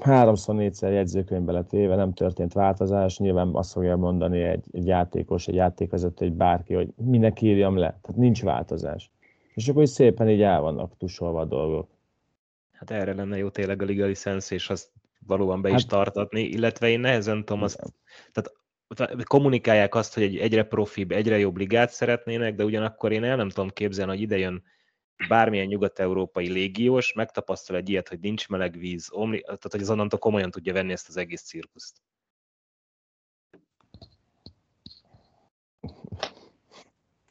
háromszor, négyszer jegyzőkönyvbe lett éve, nem történt változás, nyilván azt fogja mondani egy, egy játékos, egy játékvezető, egy bárki, hogy minek írjam le, tehát nincs változás. És akkor is szépen így el vannak tusolva a dolgok. Hát erre lenne jó tényleg a liga licensz, és azt valóban be hát, is tartatni, illetve én nehezen tudom azt, tehát kommunikálják azt, hogy egy egyre profibb, egyre jobb ligát szeretnének, de ugyanakkor én el nem tudom képzelni, hogy ide jön bármilyen nyugat-európai légiós megtapasztal egy ilyet, hogy nincs meleg víz, omli, tehát hogy az onnantól komolyan tudja venni ezt az egész cirkuszt.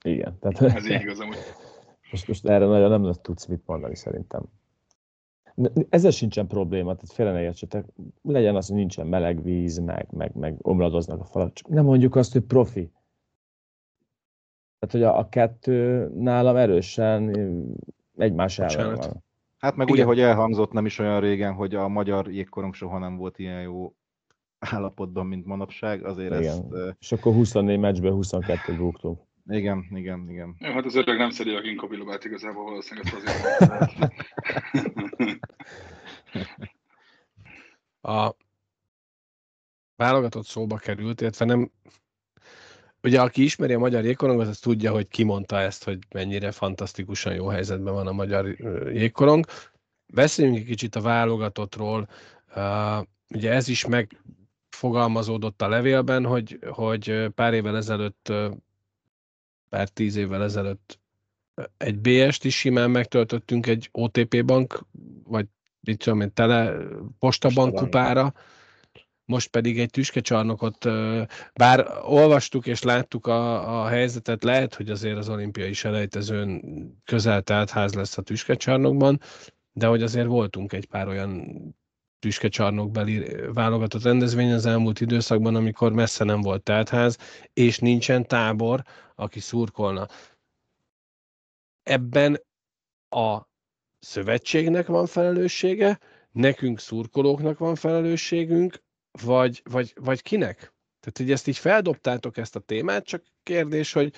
Igen. Tehát, Ez így igaz, amúgy. Most, most erre nagyon nem tudsz mit mondani szerintem. Ezzel sincsen probléma, tehát félre ne értsetek. Legyen az, hogy nincsen meleg víz, meg, meg, meg omladoznak a falak. Csak nem mondjuk azt, hogy profi. Tehát, hogy a, a kettő nálam erősen egymás ellen van. Hát meg Igen. ugye, hogy elhangzott nem is olyan régen, hogy a magyar jégkorong soha nem volt ilyen jó állapotban, mint manapság, azért igen. ezt... És akkor 24 meccsből 22 buktunk. Igen, igen, igen. Jó, hát az öreg nem szedi a kinkobilobát igazából valószínűleg azért. a válogatott szóba került, illetve nem Ugye, aki ismeri a magyar jégkorongot, az tudja, hogy ki mondta ezt, hogy mennyire fantasztikusan jó helyzetben van a magyar jégkorong. Beszéljünk egy kicsit a válogatottról. ugye ez is megfogalmazódott a levélben, hogy, hogy pár évvel ezelőtt, pár tíz évvel ezelőtt egy BS-t is simán megtöltöttünk egy OTP bank, vagy mit tudom én, tele postabank kupára, most pedig egy tüskecsarnokot, bár olvastuk és láttuk a, a helyzetet, lehet, hogy azért az olimpiai selejtezőn közel telt ház lesz a tüskecsarnokban, de hogy azért voltunk egy pár olyan tüskecsarnokbeli válogatott rendezvény az elmúlt időszakban, amikor messze nem volt teltház, és nincsen tábor, aki szurkolna. Ebben a szövetségnek van felelőssége, nekünk szurkolóknak van felelősségünk, vagy, vagy, vagy kinek? Tehát, hogy ezt így feldobtátok ezt a témát, csak kérdés, hogy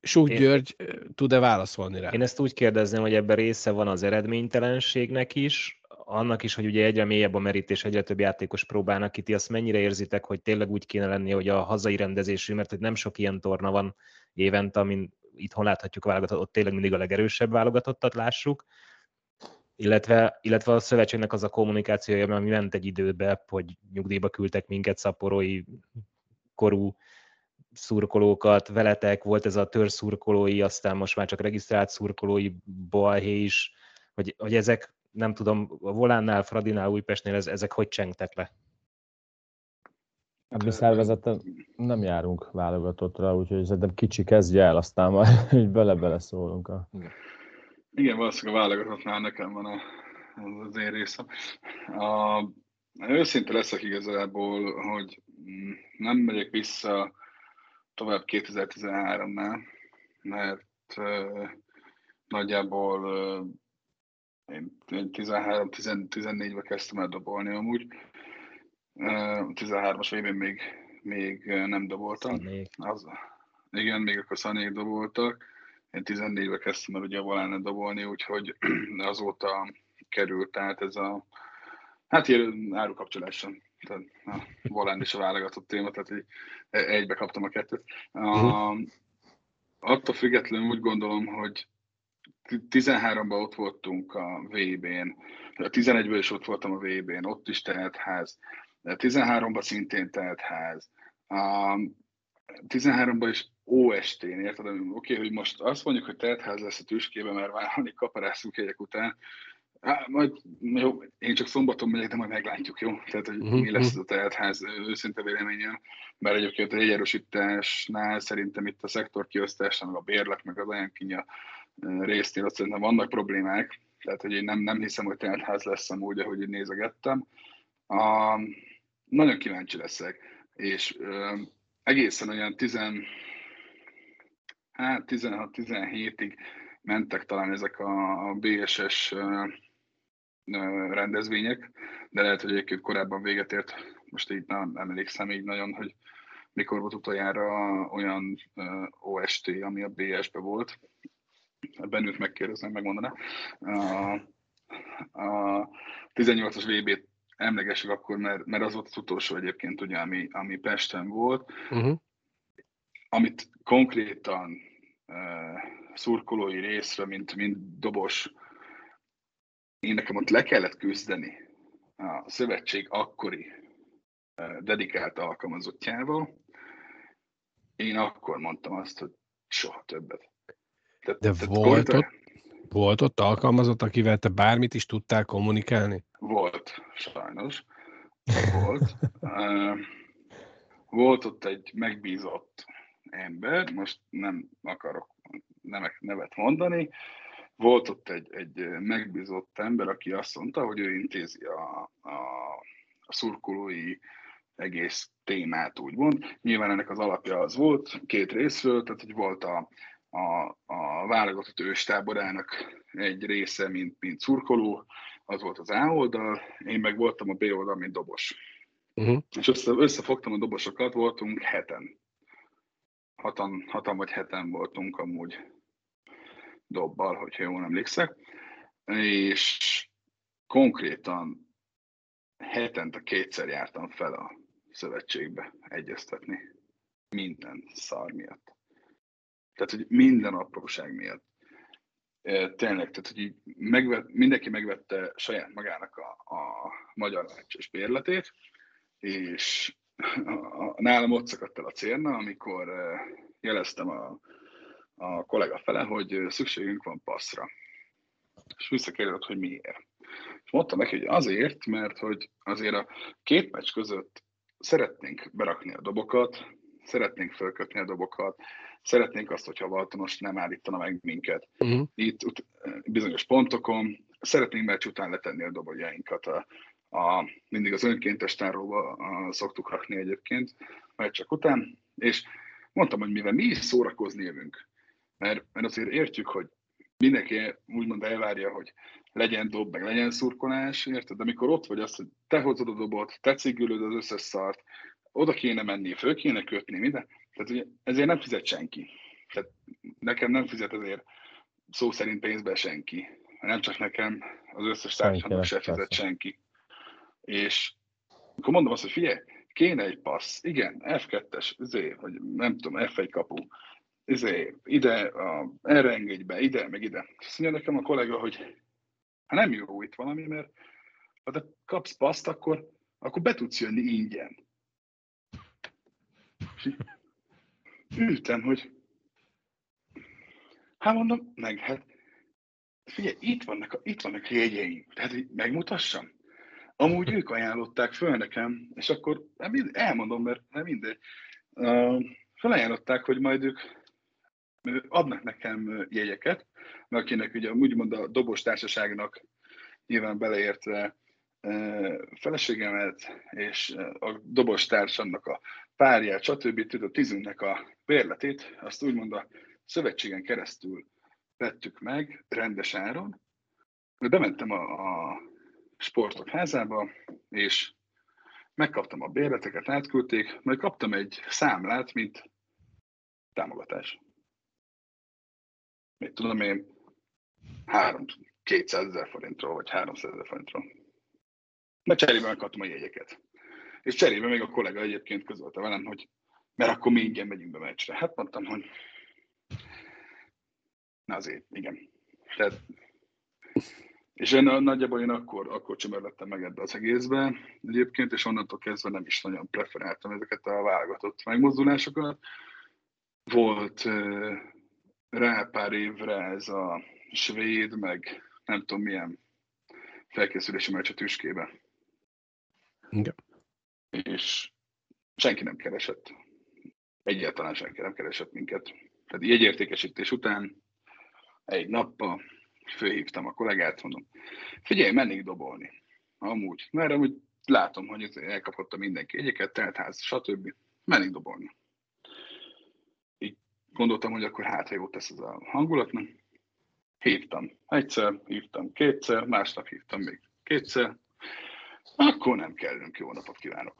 Súly György tud-e válaszolni rá? Én ezt úgy kérdezném, hogy ebben része van az eredménytelenségnek is, annak is, hogy ugye egyre mélyebb a merítés, egyre több játékos próbálnak ki. Ti azt mennyire érzitek, hogy tényleg úgy kéne lenni, hogy a hazai rendezésű, mert hogy nem sok ilyen torna van évente, amin itthon láthatjuk válogatott, ott tényleg mindig a legerősebb válogatottat lássuk. Illetve, illetve a szövetségnek az a kommunikációja, ami ment egy időbe, hogy nyugdíjba küldtek minket szaporói korú szurkolókat, veletek volt ez a szurkolói, aztán most már csak regisztrált szurkolói balhé is, hogy, hogy ezek, nem tudom, a Volánnál, Fradinál, Újpestnél ez, ezek hogy csengtek le? Hát mi szervezetten nem járunk válogatottra, úgyhogy szerintem kicsi kezdje el, aztán majd bele-bele szólunk. A... Igen, valószínűleg a válogatottnál nekem van a, az én részem. A, őszinte leszek igazából, hogy nem megyek vissza tovább 2013-nál, mert uh, nagyjából uh, én 13-14-ben kezdtem el dobolni amúgy. Uh, 13-as évben még, még nem doboltam. Az, igen, még akkor szanék doboltak. Én 14-ben kezdtem el ugye a volánet dobolni, úgyhogy azóta került át ez a, hát ilyen árukapcsoláson. Tehát a volán is a válogatott téma, tehát így egybe kaptam a kettőt. Uh, attól függetlenül úgy gondolom, hogy 13-ban ott voltunk a VB-n, 11-ben is ott voltam a VB-n, ott is tehet ház, 13-ban szintén tehet ház, 13-ban is OST-n, érted? Oké, okay, hogy most azt mondjuk, hogy tehetház lesz a tüskében, mert vállalni kaparászunk egyek után, Há, majd jó, én csak szombaton megyek, de majd meglátjuk, jó? Tehát, hogy uh-huh. mi lesz mhm. a tehetház őszinte véleményem, mert egyébként a jegyerősítésnál szerintem itt a szektor kiosztásnál, meg a bérlek, meg az olyan kinya résznél ott szerintem vannak problémák, tehát hogy én nem, nem hiszem, hogy tehetház lesz amúgy, ahogy így nézegettem. A, nagyon kíváncsi leszek, és egészen olyan 10, hát 16-17-ig mentek talán ezek a, a BSS rendezvények, de lehet, hogy egyébként korábban véget ért, most így nem emlékszem így nagyon, hogy mikor volt utoljára olyan OST, ami a BS-be volt. Bennült megkérdezem, megmondaná. A, a 18-as VB-t emlegessük akkor, mert, mert az volt az utolsó egyébként, ugye, ami, ami Pesten volt, uh-huh. amit konkrétan uh, szurkolói részre, mint, mint dobos én nekem ott le kellett küzdeni a szövetség akkori dedikált alkalmazottjával, én akkor mondtam azt, hogy soha többet. Tehát, De tehát volt, kontra... ott, volt ott alkalmazott, akivel te bármit is tudtál kommunikálni? Volt, sajnos. Volt. volt ott egy megbízott ember, most nem akarok nevet mondani, volt ott egy, egy megbízott ember, aki azt mondta, hogy ő intézi a, a, a szurkolói egész témát, úgymond. Nyilván ennek az alapja az volt, két részről, tehát hogy volt a, a, a válogatott őstáborának egy része, mint, mint szurkoló, az volt az A oldal, én meg voltam a B oldal, mint dobos. Uh-huh. És össze, összefogtam a dobosokat, voltunk heten. Hatan, hatan vagy heten voltunk amúgy dobbal, hogyha jól emlékszek, és konkrétan hetente kétszer jártam fel a szövetségbe egyeztetni. Minden szar miatt. Tehát, hogy minden apróság miatt. Tényleg, tehát, hogy megvet, mindenki megvette saját magának a, a magyar meccses bérletét, és a, a, nálam ott szakadt el a cérna, amikor jeleztem a a kollega fele, hogy szükségünk van passzra. És visszakérdezett, hogy miért. És mondtam neki, hogy azért, mert hogy azért a két meccs között szeretnénk berakni a dobokat, szeretnénk fölkötni a dobokat, szeretnénk azt, hogyha Valtonos nem állítana meg minket. Uh-huh. Itt ut- bizonyos pontokon szeretnénk meccs után letenni a dobogjainkat. A, a, mindig az önkéntes táróba a, szoktuk rakni egyébként meccsek után, és mondtam, hogy mivel mi is szórakozni jövünk, mert, mert azért értjük, hogy mindenki úgymond elvárja, hogy legyen dob, meg legyen szurkolás, érted? De amikor ott vagy az, hogy te hozod a dobot, te cigülöd az összes szart, oda kéne menni, föl kéne kötni, minden. Tehát ugye ezért nem fizet senki. Tehát nekem nem fizet ezért szó szerint pénzbe senki. Nem csak nekem, az összes társadalomnak se fizet senki. És akkor mondom azt, hogy figyelj, kéne egy passz, igen, F2-es, Z, vagy nem tudom, F1 kapu, izé, ide, a, erre engedj be, ide, meg ide. Azt mondja nekem a kollega, hogy Ha nem jó itt valami, mert ha te kapsz paszt, akkor, akkor be tudsz jönni ingyen. Ültem, hogy hát mondom, meg hát figyelj, itt vannak, a, itt vannak a jegyeim, tehát hogy megmutassam. Amúgy ők ajánlották föl nekem, és akkor hát elmondom, mert nem mindegy. Felajánlották, hogy majd ők adnak nekem jegyeket, mert akinek ugye úgymond a dobos társaságnak nyilván beleértve feleségemet és a dobos társamnak a párját, stb. tudod, tízünknek a bérletét, azt úgymond a szövetségen keresztül vettük meg rendes áron. Bementem a, a sportok házába, és megkaptam a bérleteket, átküldték, majd kaptam egy számlát, mint támogatás. Mit tudom én, 3, 200 ezer forintról, vagy 300 ezer forintról. De cserébe megkaptam a jegyeket. És cserébe még a kollega egyébként közölte velem, hogy mert akkor mi ingyen megyünk be meccsre. Hát mondtam, hogy na azért, igen. Tehát, és én nagyjából én akkor, akkor csömerlettem meg ebbe az egészbe egyébként, és onnantól kezdve nem is nagyon preferáltam ezeket a válogatott megmozdulásokat. Volt rá pár évre ez a svéd, meg nem tudom milyen felkészülési meccs a tüskébe. Igen. És senki nem keresett. Egyáltalán senki nem keresett minket. Tehát jegyértékesítés után egy nappal főhívtam a kollégát, mondom, figyelj, mennék dobolni. Amúgy, mert amúgy látom, hogy elkapott mindenki jegyeket, teltház, stb. Mennék dobolni. Így gondoltam, hogy akkor hát, ha jót tesz ez a hangulatnak. Hívtam egyszer, hívtam kétszer, másnap hívtam még kétszer. Akkor nem kellünk, jó napot kívánok.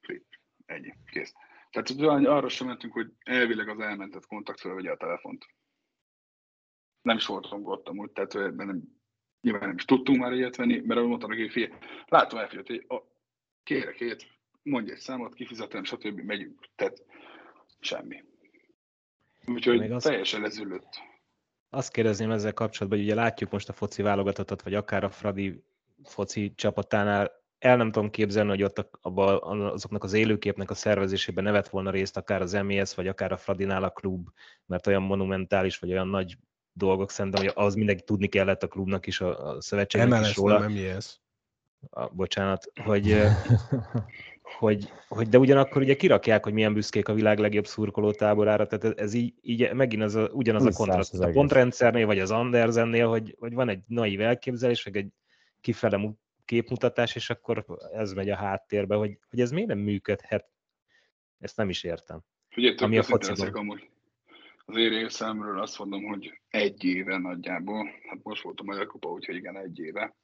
Flip. Ennyi, kész. Tehát arra sem mentünk, hogy elvileg az elmentett kontakt felvegye a telefont nem is voltunk ott amúgy, tehát nem, nyilván nem is tudtunk már ilyet venni, mert ahogy mondtam neki, figyelj, látom elfigyelt, hogy a, kérek ilyet, mondj egy számot, kifizetem, stb. megyünk. Tehát semmi. Úgyhogy Még teljesen lezülött. Azt kérdezném ezzel kapcsolatban, hogy ugye látjuk most a foci válogatottat, vagy akár a Fradi foci csapatánál, el nem tudom képzelni, hogy ott abba, azoknak az élőképnek a szervezésében nevet volna részt akár az MES, vagy akár a Fradinál a klub, mert olyan monumentális, vagy olyan nagy dolgok, szerintem, hogy az mindenki tudni kellett a klubnak is, a, a szövetségnek MLS, is róla. Nem ez. A, bocsánat, hogy, hogy, hogy, de ugyanakkor ugye kirakják, hogy milyen büszkék a világ legjobb szurkoló táborára, tehát ez így, így megint az a, ugyanaz a kontraszt. A pontrendszernél, vagy az Andersennél, hogy, hogy van egy naív elképzelés, vagy egy kifele képmutatás, és akkor ez megy a háttérbe, hogy, hogy ez miért nem működhet. Ezt nem is értem. Figyelj, Ami a fociban. amúgy az én részemről azt mondom, hogy egy éve nagyjából, hát most volt a Magyar Kupa, úgyhogy igen, egy éve,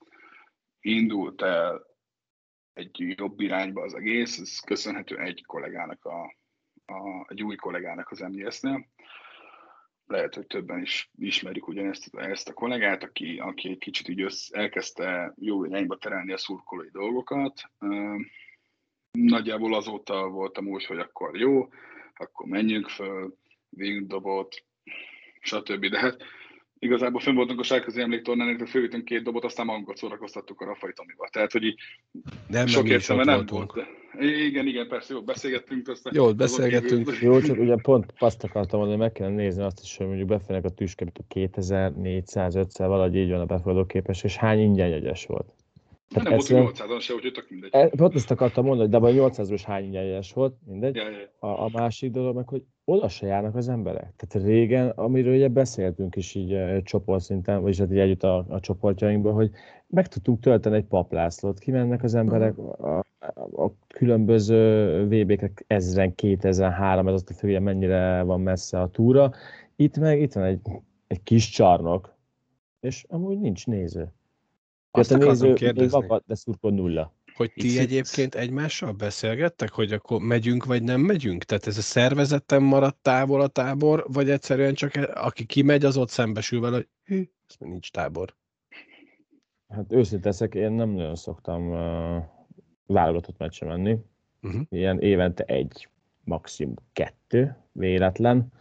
indult el egy jobb irányba az egész, ez köszönhető egy kollégának, a, a, egy új kollégának az MGS-nél. Lehet, hogy többen is ismerik ugyanezt ezt a kollégát, aki, aki egy kicsit így össz, elkezdte jó irányba terelni a szurkolói dolgokat. Nagyjából azóta voltam úgy, hogy akkor jó, akkor menjünk föl, dobott, stb. De hát igazából fönn voltunk a sárközi emléktornán, illetve fölvittünk két dobot, aztán magunkat szórakoztattuk a Rafai Tomival. Tehát, hogy így nem, sok értelme nem voltunk. volt. De... Igen, igen, persze, jó, beszélgettünk. Aztán jó, beszélgettünk. Jó, csak ugye pont azt akartam mondani, meg kellene nézni azt is, hogy mondjuk befejnek a tüskebit a 2400, 500, valahogy így van a befogadó képes, és hány ingyen jegyes volt. Tehát nem volt 800-on se, úgyhogy tök mindegy. E, pont ezt akartam mondani, de a 800-os hány ingyenes volt, mindegy. Ja, ja. A, a, másik dolog meg, hogy oda se járnak az emberek. Tehát régen, amiről ugye beszéltünk is így uh, csoportszinten, vagyis hát így együtt a, a csoportjainkban, hogy meg tudtunk tölteni egy paplászlót, kimennek az emberek a, a, a különböző VB-kek ezren, 2000, 3000, azt hogy mennyire van messze a túra. Itt meg itt van egy, egy kis csarnok, és amúgy nincs néző. Azt a néző kérdezni. Akad, de szurkol nulla. Hogy ti X, egyébként egymással beszélgettek, hogy akkor megyünk vagy nem megyünk? Tehát ez a szervezetten maradt távol a tábor, vagy egyszerűen csak e- aki kimegy, az ott szembesül vele, hogy hű, ez nincs tábor. Hát őszintén leszek, én nem nagyon szoktam uh, válogatott meccse menni. Uh-huh. Ilyen évente egy, maximum kettő, véletlen.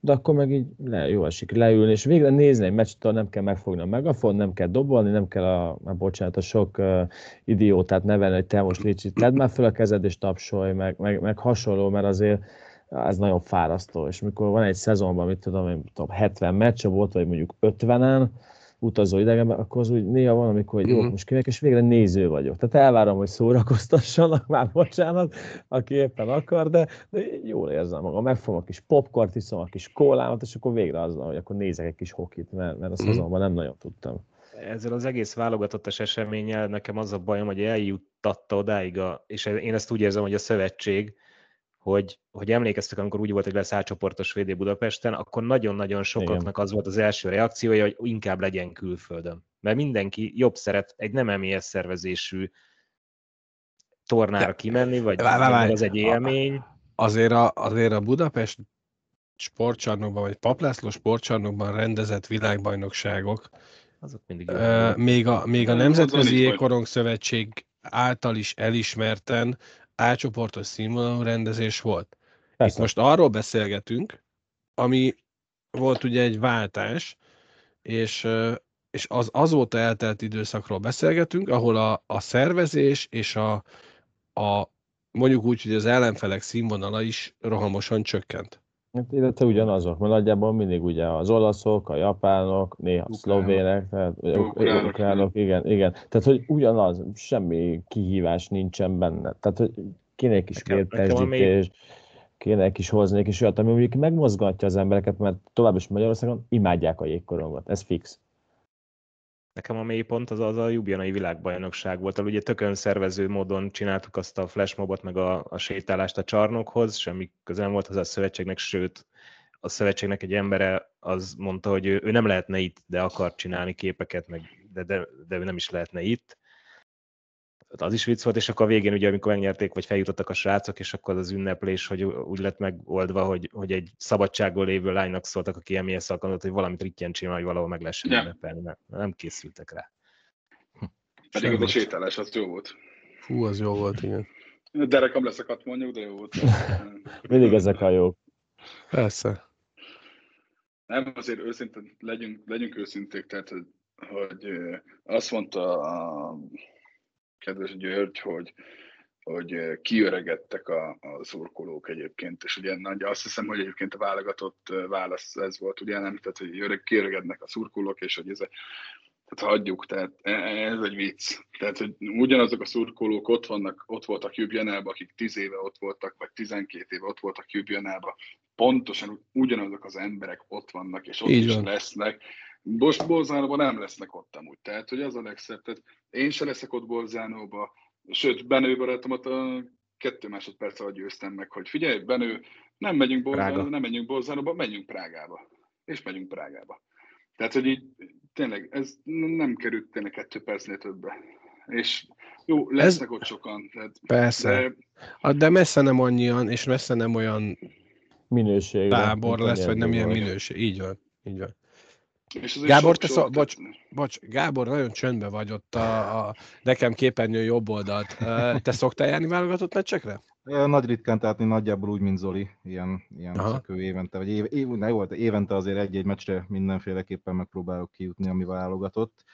De akkor meg így le, jó esik leülni, és végre nézni egy meccset, nem kell megfogni a megafon, nem kell dobolni, nem kell a, a bocsánat, a sok uh, idiótát nevelni, hogy te most Ricsi, tedd már fel a kezed és tapsolj, meg, meg, meg hasonló, mert azért ez nagyon fárasztó, és mikor van egy szezonban, mit tudom, én, tudom 70 meccs volt, vagy mondjuk 50-en, utazó idegenben, akkor az úgy néha van, amikor jó, uh-huh. most kimegyek, és végre néző vagyok. Tehát elvárom, hogy szórakoztassanak, már bocsánat, aki éppen akar, de, de jól érzem magam. Megfogom a kis popcorn, iszom a kis kólámat, és akkor végre az, hogy akkor nézek egy kis hokit, mert, mert a szezonban nem nagyon tudtam. Ezzel az egész válogatottas eseménnyel nekem az a bajom, hogy eljuttatta odáig, a, és én ezt úgy érzem, hogy a szövetség, hogy, hogy emlékeztek, amikor úgy volt, hogy lesz átcsoportos VD Budapesten, akkor nagyon-nagyon sokaknak Igen. az volt az első reakciója, hogy inkább legyen külföldön. Mert mindenki jobb szeret egy nem MES szervezésű tornára kimenni, vagy várj, várj, az egy élmény. Azért a, azért a Budapest sportcsarnokban, vagy Paplászló sportcsarnokban rendezett világbajnokságok, azok mindig uh, még a, még a Nemzetközi Jégkorong Szövetség által is elismerten átcsoportos színvonalú rendezés volt. Persze. Itt most arról beszélgetünk, ami volt ugye egy váltás, és, és az azóta eltelt időszakról beszélgetünk, ahol a, a szervezés és a, a mondjuk úgy, hogy az ellenfelek színvonala is rohamosan csökkent. Hát, illetve ugyanazok, mert nagyjából mindig ugye az olaszok, a japánok, néha a szlovének, tehát, ukránok, ukránok, igen, igen. Tehát, hogy ugyanaz, semmi kihívás nincsen benne. Tehát, hogy kéne egy kis vértesdítés, kéne egy kis hozni egy kis olyat, ami mondjuk megmozgatja az embereket, mert tovább is Magyarországon imádják a jégkorongot, ez fix. Nekem a mélypont az, az a Jubianai világbajnokság volt, ahol ugye tökön szervező módon csináltuk azt a flashmobot, meg a, a sétálást a csarnokhoz, semmi közel volt az a szövetségnek, sőt, a szövetségnek egy embere az mondta, hogy ő, ő nem lehetne itt, de akar csinálni képeket, meg, de, de, de ő nem is lehetne itt az is vicc volt, és akkor a végén ugye, amikor megnyerték, vagy feljutottak a srácok, és akkor az ünneplés, hogy úgy lett megoldva, hogy, hogy egy szabadságból lévő lánynak szóltak, aki MES alkalmazott, hogy valamit rikkyen csinál, hogy valahol meg lehessen yeah. ünnepelni, mert nem készültek rá. Pedig az a sétálás, az jó volt. Fú, az jó volt, igen. Derekam leszakadt mondjuk, de jó volt. Mindig ezek a jók. Persze. Nem, azért őszintén, legyünk, legyünk őszinték, tehát, hogy, hogy azt mondta a kedves György, hogy, hogy eh, kiöregedtek a, a szurkolók egyébként, és ugye nagy, azt hiszem, hogy egyébként a válogatott eh, válasz ez volt, ugye nem, tehát hogy öreg, kiöregednek a szurkolók, és hogy ez, tehát hagyjuk, tehát e, ez egy vicc. Tehát, hogy ugyanazok a szurkolók ott vannak, ott voltak Jubjanában, akik 10 éve ott voltak, vagy 12 éve ott voltak Jubjanában, pontosan ugyanazok az emberek ott vannak, és ott Így is van. lesznek, most Bolzánóban nem lesznek ott amúgy. Tehát, hogy az a legszebb. Tehát én se leszek ott Bolzánóba, sőt, Benő barátomat a kettő másodperc alatt győztem meg, hogy figyelj, Benő, nem megyünk Bolzánóba, nem megyünk Bolzánóba, menjünk Prágába. És megyünk Prágába. Tehát, hogy így tényleg, ez nem került tényleg kettő percnél többe. És jó, lesznek ez... ott sokan. Tehát, Persze. De... de messze nem annyian, és messze nem olyan minőség. Tábor lesz, vagy nem ilyen minőség. Így van. Így van. Gábor, te szó, bocs, bocs, Gábor, nagyon csöndbe vagy ott a, a nekem képernyő jobb oldalt. Te szoktál járni válogatott meccsekre? Nagy ritkán, tehát nagyjából úgy, mint Zoli, ilyen, ilyen szakő évente, vagy év, év, ne volt, évente azért egy-egy meccsre mindenféleképpen megpróbálok kijutni, ami válogatott.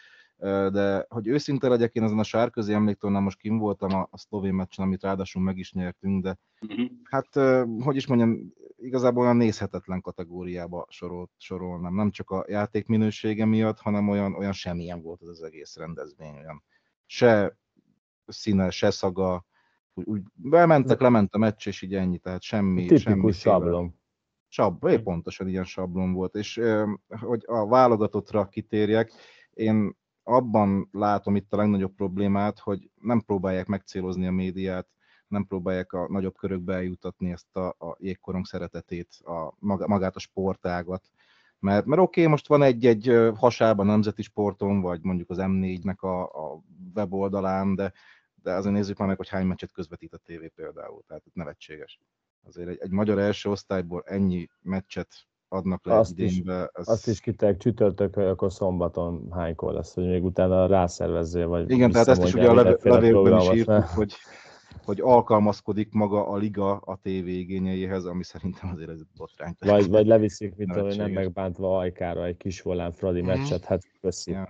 De hogy őszinte legyek, én ezen a sárközi emléktornán most kim voltam a, a szlovén meccsen, amit ráadásul meg is nyertünk, de uh-huh. hát, hogy is mondjam, igazából olyan nézhetetlen kategóriába sorolt, sorolnám. Nem csak a játék minősége miatt, hanem olyan, olyan semmilyen volt az, az egész rendezvény. Olyan se színe, se szaga. Úgy, úgy bementek, lement a meccs, és így ennyi, tehát semmi. Tipikus semmi sablon. Sab, épp pontosan ilyen sablon volt, és hogy a válogatottra kitérjek, én abban látom itt a legnagyobb problémát, hogy nem próbálják megcélozni a médiát, nem próbálják a nagyobb körökbe eljutatni ezt a, a jégkorong szeretetét, a, magát a sportágat. Mert, mert oké, okay, most van egy-egy hasában nemzeti sporton, vagy mondjuk az M4-nek a, a weboldalán, de, de azért nézzük már meg, hogy hány meccset közvetít a tévé például, tehát nevetséges. Azért egy, egy magyar első osztályból ennyi meccset adnak le azt idénybe. Ez... Azt is kitek csütörtök, akkor szombaton hánykor lesz, hogy még utána rászervezzél, vagy Igen, tehát ezt is ugye a levélben is írtuk, hogy hogy alkalmazkodik maga a liga a TV igényeihez, ami szerintem azért ez botrány. Vagy, vagy leviszik, mint hogy nem megbántva ajkára egy kis volán Fradi mm. meccset, hát köszi. Ja.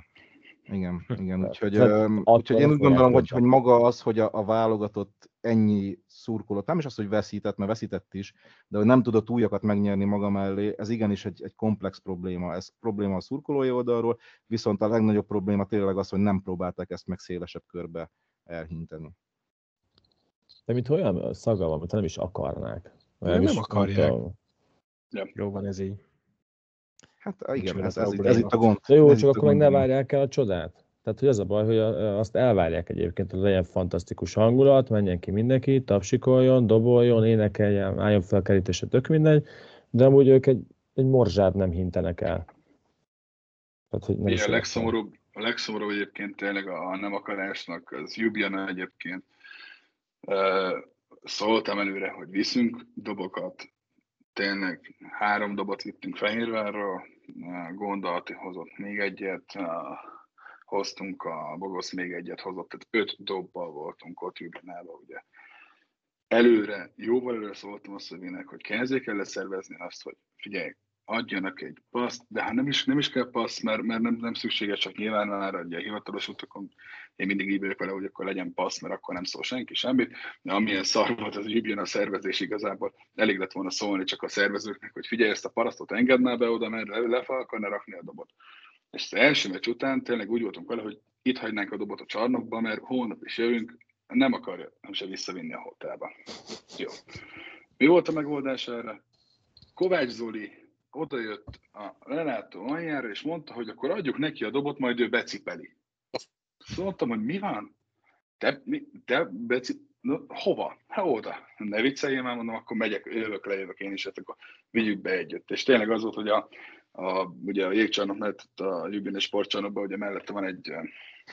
Igen, igen. Úgyhogy, úgyhogy én úgy gondolom, hogy, hogy maga az, hogy a, a válogatott ennyi szurkolót, nem is az, hogy veszített, mert veszített is, de hogy nem tudott újakat megnyerni maga mellé, ez igenis egy, egy komplex probléma. Ez probléma a szurkolói oldalról, viszont a legnagyobb probléma tényleg az, hogy nem próbálták ezt meg szélesebb körbe elhinteni. De mint olyan szaga van, mint nem is akarnák. Nem, nem akarják. Ja. Jó van ez így. Hát igen, ez, ez, ez, ez itt a gond. De jó, csak akkor meg ne várják el a csodát. Tehát, hogy az a baj, hogy azt elvárják egyébként, hogy legyen fantasztikus hangulat, menjen ki mindenki, tapsikoljon, doboljon, énekeljen, álljon fel a kerítésre, tök mindegy, de amúgy ők egy, egy morzsát nem hintenek el. Tehát, hogy nem Igen, a legszomorúbb, a legszomorúbb egyébként tényleg a nem akarásnak, az Jubiana egyébként. Szóltam előre, hogy viszünk dobokat, tényleg három dobot vittünk Fehérvárra, Gondolati hozott még egyet, hoztunk, a Bogosz még egyet hozott, tehát öt dobbal voltunk ott Jubinába, ugye. Előre, jóval előre szóltam a szövének, hogy kezdjék el leszervezni azt, hogy figyelj, adjanak egy paszt, de hát nem is, nem is kell paszt, mert, mert nem, nem szükséges, csak nyilván már a hivatalos utakon. Én mindig így vagyok vele, hogy akkor legyen paszt, mert akkor nem szól senki semmit. De amilyen szar volt, az jön a szervezés igazából. Elég lett volna szólni csak a szervezőknek, hogy figyelj, ezt a parasztot engedd be oda, mert le, le fel akarna rakni a dobot. És az első meccs után tényleg úgy voltunk vele, hogy itt hagynánk a dobot a csarnokba, mert hónap is jövünk, nem akarja nem se visszavinni a hotelba. Jó. Mi volt a megoldás erre? Kovács Zoli oda jött a Renátó anyjára, és mondta, hogy akkor adjuk neki a dobot, majd ő becipeli. Mondtam, hogy mi van? Te, mi, te beci... No, hova? Hát oda. Ne vicceljél már, mondom, akkor megyek, jövök, lejövök én is, hát akkor vigyük be együtt. És tényleg az volt, hogy a, a, ugye a jégcsarnok mellett, a Jubine sportcsarnokban, ugye mellette van egy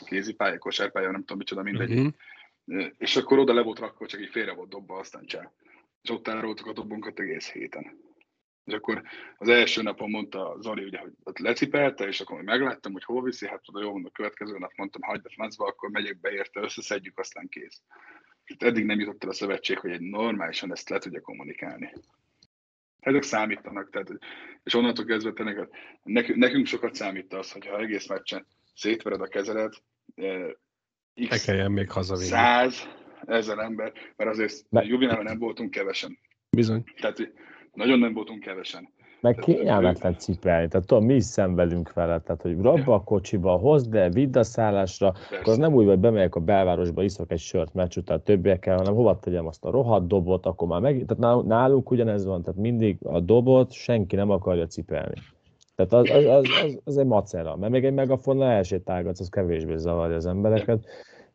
kézipálya, kosárpálya, nem tudom micsoda, mindegy. Uh-huh. És akkor oda le volt rakva, csak így félre volt dobva, aztán csá. És ott elróltuk a dobunkat egész héten. És akkor az első napon mondta Zoli, ugye, hogy ott lecipelte, és akkor megláttam, hogy hol viszi, hát oda jó, a következő nap mondtam, hagyd a francba, akkor megyek be érte, összeszedjük, aztán kész. Hát eddig nem jutott el a szövetség, hogy egy normálisan ezt le tudja kommunikálni. Ezek számítanak, tehát, és onnantól kezdve tényleg, nekünk, nekünk sokat számít az, hogyha egész meccsen szétvered a kezelet, eh, X még hazavinni. Száz ezer ember, mert azért Jubilában nem voltunk kevesen. Bizony. Tehát nagyon nem voltunk kevesen. Meg kényelmetlen cipelni, tehát tudom, mi is szenvedünk vele, tehát hogy rabba a kocsiba, hozd le, vidd a szállásra, Persze. akkor az nem úgy, hogy bemegyek a belvárosba, iszok egy sört meccs után többiekkel, hanem hova tegyem azt a rohadt dobot, akkor már meg, tehát nálunk ugyanez van, tehát mindig a dobot senki nem akarja cipelni. Tehát az, az, az, az, az egy macera, mert még egy megafonnal elsétálgatsz, az kevésbé zavarja az embereket.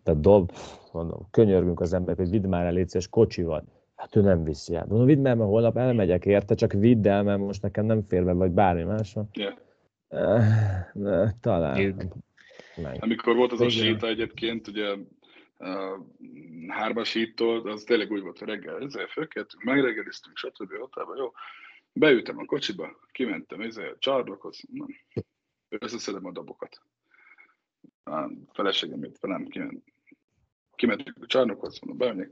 Tehát dob, mondom, könyörgünk az emberek, hogy vidd már el légy kocsival. Hát ő nem viszi el. Mondom, vidd el, mert holnap elmegyek érte, csak vidd el, mert most nekem nem fér be, vagy bármi másra. Yeah. Uh, talán. Amikor volt az a séta egyébként, ugye uh, hármas híttól, az tényleg úgy volt, hogy reggel ezzel fölkeltünk, megreggeliztünk, stb. Hotelba, jó. Beültem a kocsiba, kimentem ezzel a csarnokhoz, nem. összeszedem a dobokat. A feleségem jött velem, kiment, kimentünk a csarnokhoz, mondom, bemegyek,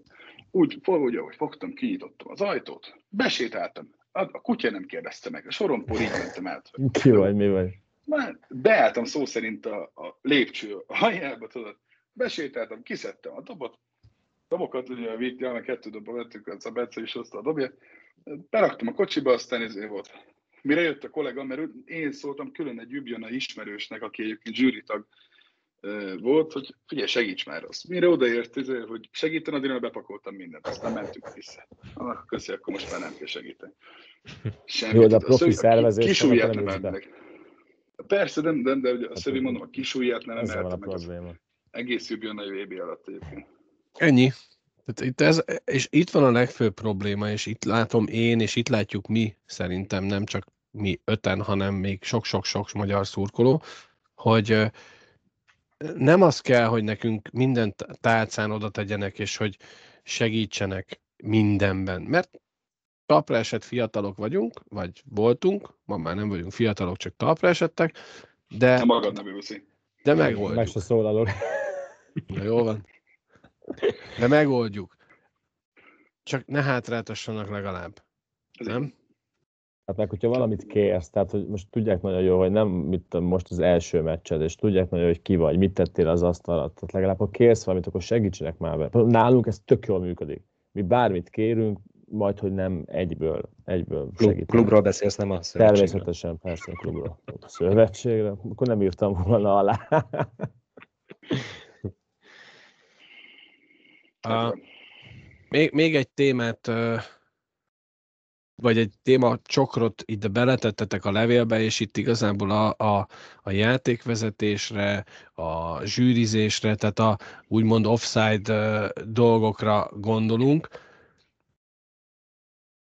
úgy, úgy, ahogy fogtam, kinyitottam az ajtót, besétáltam, a kutya nem kérdezte meg, a sorompor így mentem át. Ki vagy, mi vagy? Már beálltam szó szerint a, a lépcső hajába, tudod, besétáltam, kiszedtem a dobot, dobokat, ugye a vitt, kettő dobba vettük, az a Bence is hozta a dobját, beraktam a kocsiba, aztán ezért volt. Mire jött a kollega, mert én szóltam külön egy Jubjana ismerősnek, aki egyébként zsűritag, volt, hogy figyelj, segíts már az. Mire odaért, izé, hogy segíten, addig bepakoltam mindent, aztán mentünk vissza. Ah, köszi, akkor most már nem kell segíteni. Semmit. Jó, de a profi szervezés. Kisúlyát nem emelnek. Persze, de, de, de, de a szövi mondom, a kisúlyát nem emelte meg. Az egész jobb jön a VB alatt egyébként. Ennyi. Tehát itt ez, és itt van a legfőbb probléma, és itt látom én, és itt látjuk mi, szerintem nem csak mi öten, hanem még sok-sok-sok magyar szurkoló, hogy nem az kell, hogy nekünk minden tálcán oda tegyenek, és hogy segítsenek mindenben, mert talpra esett fiatalok vagyunk, vagy voltunk, ma már nem vagyunk fiatalok, csak talpra esettek, de... Nem magad nem őszi. De megoldjuk. Meg se szólalok. Na jó van. De megoldjuk. csak ne hátráltassanak legalább. Ez nem? Hát meg, hogyha valamit kérsz, tehát hogy most tudják nagyon jó, hogy nem mit most az első meccsed, és tudják nagyon jó, hogy ki vagy, mit tettél az asztalra, tehát legalább ha kérsz valamit, akkor segítsenek már be. Nálunk ez tök jól működik. Mi bármit kérünk, majd, hogy nem egyből, egyből Klub, Klubról beszélsz, nem a szövetségről. Természetesen, persze a klubról. A szövetségre, akkor nem írtam volna alá. a, még, még egy témát vagy egy téma csokrot ide beletettetek a levélbe, és itt igazából a, a, a játékvezetésre, a zsűrizésre, tehát a úgymond offside dolgokra gondolunk.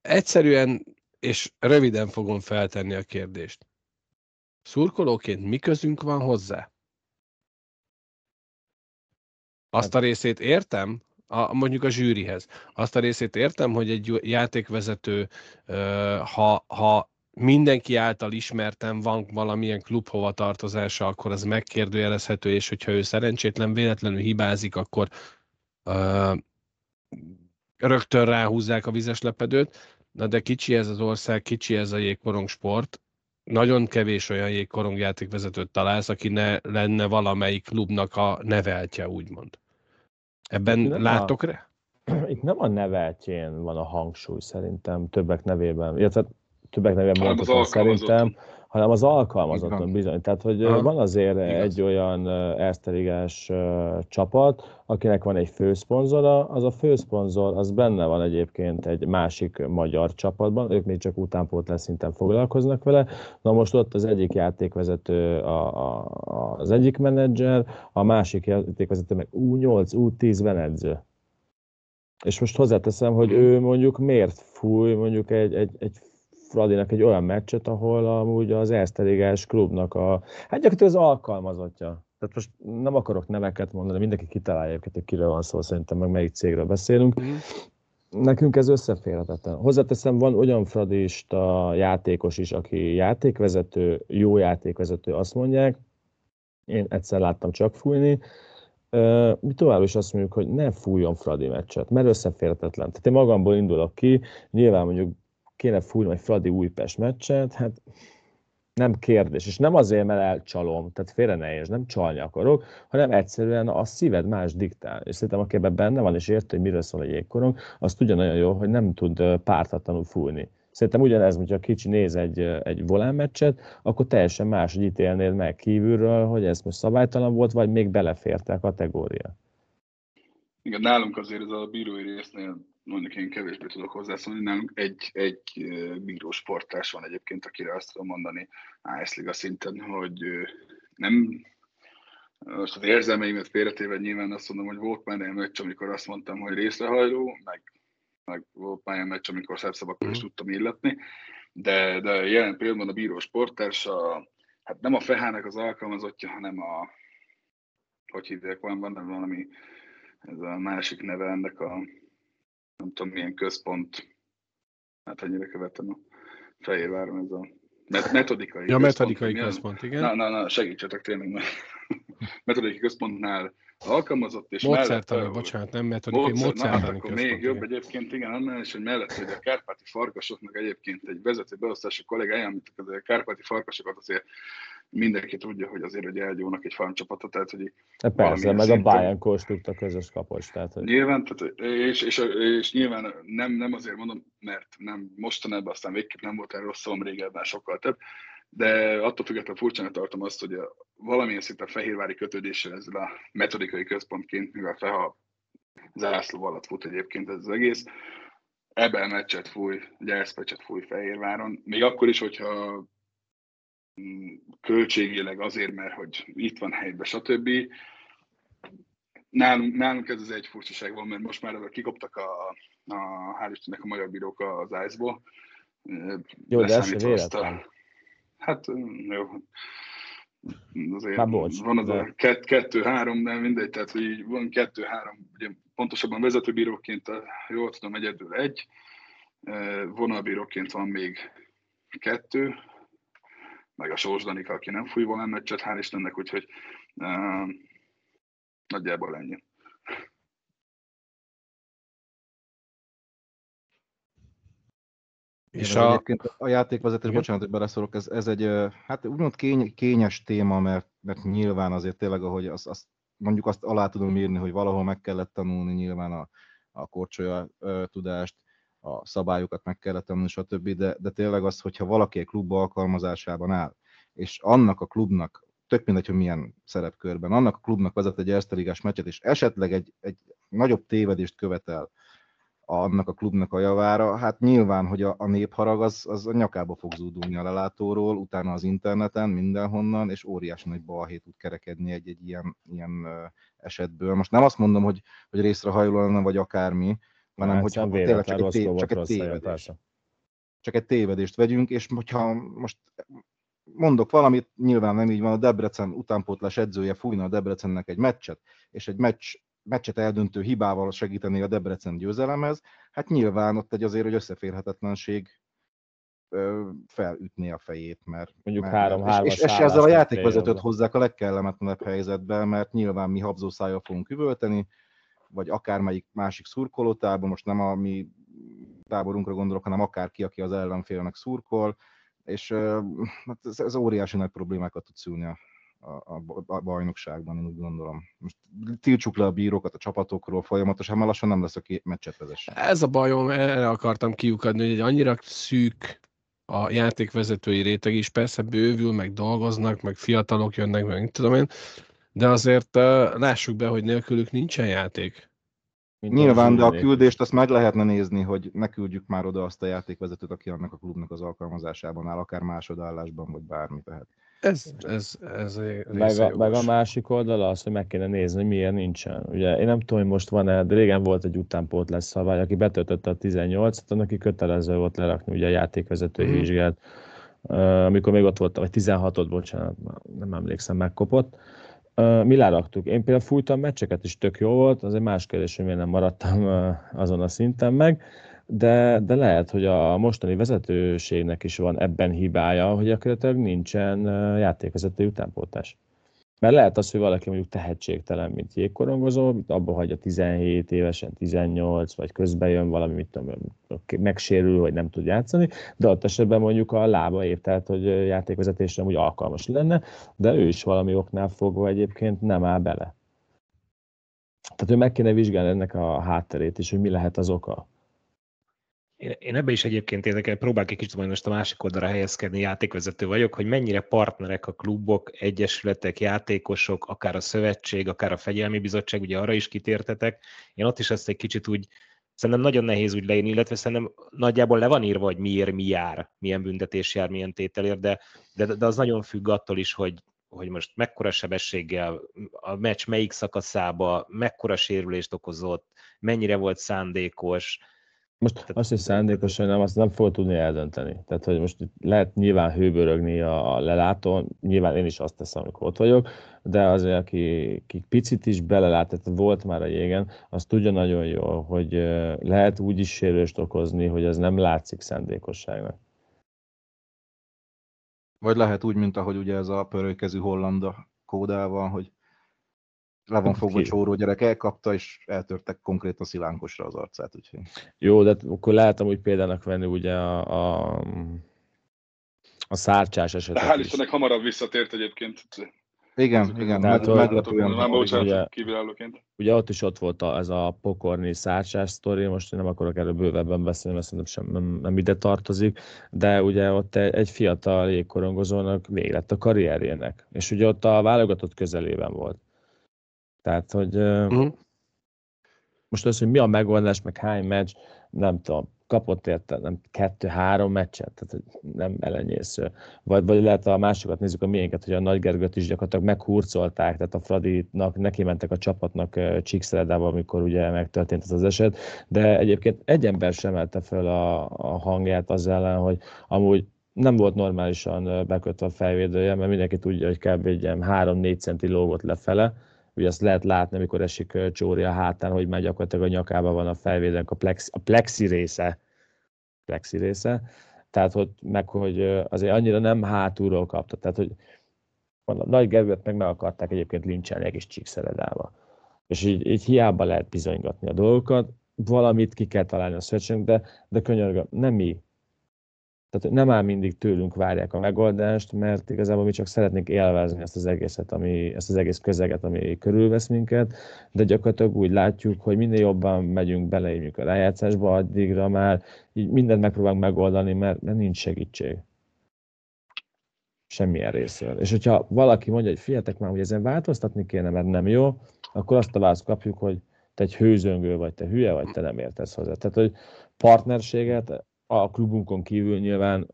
Egyszerűen és röviden fogom feltenni a kérdést. Szurkolóként mi közünk van hozzá? Azt a részét értem, a, mondjuk a zsűrihez. Azt a részét értem, hogy egy játékvezető, ha, ha mindenki által ismertem van valamilyen klub hova tartozása, akkor az megkérdőjelezhető, és hogyha ő szerencsétlen véletlenül hibázik, akkor uh, rögtön ráhúzzák a vizes lepedőt. Na de kicsi ez az ország, kicsi ez a jégkorong sport. Nagyon kevés olyan jégkorong játékvezetőt találsz, aki ne lenne valamelyik klubnak a neveltje, úgymond. Ebben nem látok rá? Itt nem a neveltjén van a hangsúly szerintem többek nevében, illetve többek nevében mondhatom szerintem, hanem az alkalmazottan bizony. Tehát, hogy Aha. van azért Igaz. egy olyan erszteligás csapat, akinek van egy főszponzora, az a főszponzor, az benne van egyébként egy másik magyar csapatban, ők még csak utánpótlás szinten foglalkoznak vele. Na most ott az egyik játékvezető a, a, az egyik menedzser, a másik játékvezető meg U8, U10 menedzser. És most hozzáteszem, hogy ő mondjuk miért fúj mondjuk egy, egy, egy Fradinak egy olyan meccset, ahol amúgy az Eszterigás klubnak a, hát gyakorlatilag az alkalmazottja. Tehát most nem akarok neveket mondani, mindenki kitalálja őket, hogy kiről van szó, szerintem meg melyik cégről beszélünk. Mm. Nekünk ez összeférhetetlen. Hozzáteszem, van olyan fradista játékos is, aki játékvezető, jó játékvezető, azt mondják, én egyszer láttam csak fújni, mi tovább is azt mondjuk, hogy ne fújjon Fradi meccset, mert összeférhetetlen. Tehát én magamból indulok ki, nyilván mondjuk kéne fújni egy Fradi Újpest meccset, hát nem kérdés, és nem azért, mert elcsalom, tehát félre ne érts, nem csalni akarok, hanem egyszerűen a szíved más diktál. És szerintem, aki ebben benne van, és érti, hogy miről szól a jégkorong, az tudja nagyon jó, hogy nem tud pártatlanul fújni. Szerintem ugyanez, hogyha kicsi néz egy, egy volánmeccset, akkor teljesen más, hogy ítélnéd meg kívülről, hogy ez most szabálytalan volt, vagy még beleférte a kategória. Igen, nálunk azért ez a bírói résznél mondjuk én kevésbé tudok hozzászólni, nálunk egy, egy bíró sportás van egyébként, akire azt tudom mondani AS Liga szinten, hogy nem most az érzelmeimet félretéve nyilván azt mondom, hogy volt már egy meccs, amikor azt mondtam, hogy részrehajló, meg, meg volt már egy meccs, amikor szebb is mhm. tudtam illetni, de, de jelen pillanatban a bíró sportárs, a, hát nem a Fehának az alkalmazottja, hanem a, hogy hívják, van, van valami, ez a másik neve ennek a nem tudom milyen központ, hát ennyire követem a Fehérváron ez a metodikai Ja, metodikai központ, igen. Na, na, na, segítsetek tényleg, mert metodikai központnál alkalmazott, és Módszertani, mellett, bocsánat, nem metodikai, módszer, módszertani na, hát akkor még jobb egyébként, igen, annál is, hogy mellett, hogy a kárpáti farkasoknak egyébként egy vezető beosztási kollégája, amit a kárpáti farkasokat azért mindenki tudja, hogy azért egy elgyónak egy farmcsapata, tehát hogy de persze, meg szinten... a Bayern a közös kapocs. Tehát, hogy... Nyilván, tehát, és, és, és, nyilván nem, nem azért mondom, mert nem mostanában aztán végképp nem volt erről szavam régebben sokkal több, de attól függetlenül furcsának tartom azt, hogy a, valamilyen szinten fehérvári kötődéssel ezzel a metodikai központként, mivel Feha zászló alatt fut egyébként ez az egész, ebben meccset fúj, gyerszpecset fúj Fehérváron, még akkor is, hogyha költségileg azért, mert hogy itt van helyben, stb. Nálunk, nálunk ez az egy furcsaság van, mert most már kikoptak a, a hál' Istennek a magyar bírók az ice Jó, de ez véletlen. Hát jó. Azért Már bocs, van az de... a kett, kettő-három, de mindegy, tehát hogy így van kettő-három, ugye pontosabban vezetőbíróként, jól tudom, egyedül egy, vonalbíróként van még kettő, meg a Sós Danika, aki nem fúj volna meccset, hál' Istennek, úgyhogy uh, nagyjából ennyi. És a... Egyébként a játékvezetés, Igen? bocsánat, hogy beleszólok, ez, ez egy hát úgymond kény, kényes téma, mert, mert nyilván azért tényleg, ahogy azt, azt, mondjuk azt alá tudom írni, hogy valahol meg kellett tanulni nyilván a, a korcsolya tudást, a szabályokat meg kellett tanulni, stb. De, de tényleg az, hogyha valaki egy klub alkalmazásában áll, és annak a klubnak, tök mindegy, hogy milyen szerepkörben, annak a klubnak vezet egy Erste meccset, és esetleg egy, egy nagyobb tévedést követel, annak a klubnak a javára. Hát nyilván, hogy a, a népharag az, az a nyakába fog zúdulni a lelátóról, utána az interneten, mindenhonnan, és óriási nagy balhét tud kerekedni egy-egy ilyen, ilyen esetből. Most nem azt mondom, hogy, hogy részre hajló lenne, vagy akármi, hanem hogy tényleg csak egy, tév, csak egy tévedés. Csak egy tévedést vegyünk, és hogyha most mondok valamit, nyilván nem így van, a Debrecen utánpótlás edzője fújna a Debrecennek egy meccset, és egy meccs meccset eldöntő hibával segíteni a Debrecen győzelemhez, hát nyilván ott egy azért, hogy összeférhetetlenség felütni a fejét, mert... Mondjuk mert, három, három És, és ezzel a játékvezetőt hozzák a legkellemetlenebb helyzetbe, mert nyilván mi habzószájjal fogunk üvölteni, vagy akármelyik másik szurkolótában, most nem a mi táborunkra gondolok, hanem akárki, aki az ellenfélnek szurkol, és hát ez, ez óriási nagy problémákat tud szülni a a, a bajnokságban, én úgy gondolom. Most tiltsuk le a bírókat a csapatokról folyamatosan, mert lassan nem lesz, aki meccset vezess. Ez a bajom, erre akartam kiukadni, hogy annyira szűk a játékvezetői réteg is, persze bővül, meg dolgoznak, meg fiatalok jönnek, meg tudom én, de azért uh, lássuk be, hogy nélkülük nincsen játék. Mint Nyilván, de a küldést azt meg lehetne nézni, hogy ne küldjük már oda azt a játékvezetőt, aki annak a klubnak az alkalmazásában áll, akár másodállásban, vagy bármi. Tehát ez, ez, ez meg, a, meg a másik oldala az, hogy meg kéne nézni, hogy milyen nincsen. Ugye én nem tudom, hogy most van-e, de régen volt egy lesz szabály, aki betöltötte a 18-at, aki kötelező volt lerakni ugye a játékvezetői mm. vizsgát, amikor még ott volt, vagy 16-ot, bocsánat, nem emlékszem, megkopott. Mi leraktuk. Én például fújtam meccseket, is tök jó volt, az egy más kérdés, hogy miért nem maradtam azon a szinten meg de, de lehet, hogy a mostani vezetőségnek is van ebben hibája, hogy gyakorlatilag nincsen játékvezető utánpótás. Mert lehet az, hogy valaki mondjuk tehetségtelen, mint jégkorongozó, abba hagyja 17 évesen, 18, vagy közben jön valami, mit tudom, megsérül, vagy nem tud játszani, de ott esetben mondjuk a lába épp, tehát hogy játékvezetésre úgy alkalmas lenne, de ő is valami oknál fogva egyébként nem áll bele. Tehát ő meg kéne vizsgálni ennek a hátterét is, hogy mi lehet az oka. Én, ebbe is egyébként érdekel, próbálok egy kicsit most a másik oldalra helyezkedni, játékvezető vagyok, hogy mennyire partnerek a klubok, egyesületek, játékosok, akár a szövetség, akár a fegyelmi bizottság, ugye arra is kitértetek. Én ott is ezt egy kicsit úgy, szerintem nagyon nehéz úgy leírni, illetve szerintem nagyjából le van írva, hogy miért mi jár, milyen büntetés jár, milyen tételért, de, de, de az nagyon függ attól is, hogy, hogy most mekkora sebességgel, a meccs melyik szakaszába, mekkora sérülést okozott, mennyire volt szándékos, most Tehát, azt, hogy szándékosan nem, azt nem fog tudni eldönteni. Tehát, hogy most lehet nyilván hőbörögni a lelátón, nyilván én is azt teszem, amikor ott vagyok, de azért, aki, aki picit is belelát, tehát volt már a jégen, az tudja nagyon jól, hogy lehet úgy is sérülést okozni, hogy ez nem látszik szándékosságnak. Vagy lehet úgy, mint ahogy ugye ez a pörőkezű hollanda kódával, hogy le van fogva Ki? csóró gyerek, elkapta, és eltörtek konkrétan szilánkosra az arcát. Úgyhogy. Jó, de akkor lehetem úgy példának venni ugye a, a, a szárcsás esetet Hál' Istennek hamarabb visszatért egyébként. Igen, igen, meg, meglepően. Nem bocsánat, kívülállóként. Ugye ott is ott volt a, ez a pokorni szárcsás sztori, most én nem akarok erről bővebben beszélni, mert szerintem sem, nem, nem ide tartozik, de ugye ott egy, egy fiatal jégkorongozónak még lett a karrierjének, és ugye ott a válogatott közelében volt. Tehát, hogy uh-huh. most az, hogy mi a megoldás, meg hány meccs, nem tudom, kapott érte, nem kettő-három meccset, tehát nem elenyésző. Vagy, vagy lehet a másokat nézzük a miénket, hogy a Nagy Gergőt is gyakorlatilag meghurcolták, tehát a Fradinak neki mentek a csapatnak Csíkszeredával, amikor ugye megtörtént ez az eset, de egyébként egy ember sem emelte fel a, a hangját az ellen, hogy amúgy nem volt normálisan bekötve a felvédője, mert mindenki tudja, hogy kb. egy 3-4 centi lógott lefele, Ugye azt lehet látni, amikor esik Csóri a hátán, hogy már gyakorlatilag a nyakában van a felvédelnek a plexi, a plexi része. Plexi része. Tehát, hogy, meg hogy azért annyira nem hátulról kapta. Tehát, hogy mondom, Nagy Gergőt meg meg akarták egyébként lincselni egész csíkszeredába. És így, így hiába lehet bizonygatni a dolgokat, valamit ki kell találni a szövetségnek, de, de könyörgöm, nem mi, Tehát nem áll mindig tőlünk várják a megoldást, mert igazából mi csak szeretnénk élvezni ezt az egészet, ami, ezt az egész közeget, ami körülvesz minket, de gyakorlatilag úgy látjuk, hogy minél jobban megyünk bele a rájátszásba, addigra már így mindent megpróbálunk megoldani, mert, mert nincs segítség. Semmilyen részről. És hogyha valaki mondja, hogy figyeljetek már, hogy ezen változtatni kéne, mert nem jó, akkor azt a választ kapjuk, hogy te egy hőzöngő vagy, te hülye vagy, te nem értesz hozzá. Tehát, hogy partnerséget a klubunkon kívül nyilván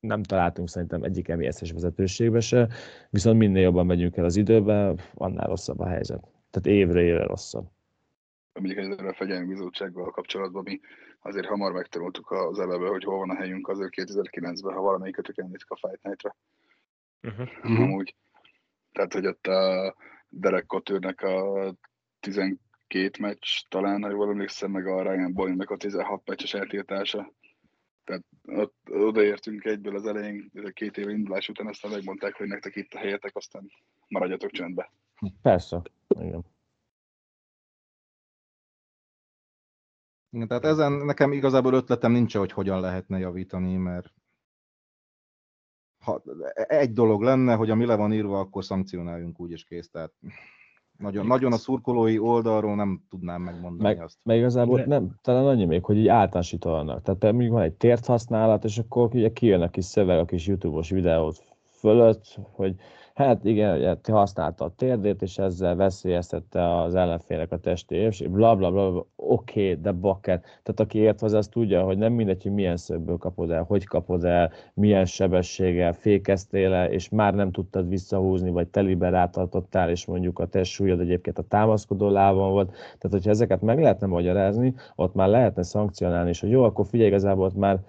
nem találtunk szerintem egyik emélyeszes vezetőségbe se, viszont minél jobban megyünk el az időbe, annál rosszabb a helyzet. Tehát évre évre rosszabb. Mondjuk ezzel a fegyelmi bizottsággal kapcsolatban mi azért hamar megtanultuk az eleve, hogy hol van a helyünk azért 2009-ben, ha valamelyikötök említik a Fight Night-ra. Uh-huh. Amúgy. Tehát, hogy ott a Derek Couture-nek a 12 meccs talán, ha jól emlékszem, meg a Ryan Boyle-nek a 16 meccses eltiltása. Tehát ott odaértünk egyből az elején, két év indulás után, aztán megmondták, hogy nektek itt a helyetek, aztán maradjatok csöndbe. Persze, igen. Igen, tehát ezen nekem igazából ötletem nincs, hogy hogyan lehetne javítani, mert ha egy dolog lenne, hogy ami le van írva, akkor szankcionáljunk úgy és kész. Tehát nagyon, nagyon a szurkolói oldalról nem tudnám megmondani meg, azt. Meg igazából nem, talán annyi még, hogy így általánosítanak. Tehát például van egy tért használat, és akkor ugye kijön a kis szöveg a kis YouTube-os videót fölött, hogy hát igen, használta a térdét, és ezzel veszélyeztette az ellenfélnek a testi és bla bla bla, bla. oké, okay, de bakker. Tehát aki ért hozzá, az tudja, hogy nem mindegy, hogy milyen szögből kapod el, hogy kapod el, milyen sebességgel fékeztél el, és már nem tudtad visszahúzni, vagy telibe rátartottál, és mondjuk a test súlyod egyébként a támaszkodó lábon volt. Tehát, hogyha ezeket meg lehetne magyarázni, ott már lehetne szankcionálni, és hogy jó, akkor figyelj, igazából ott már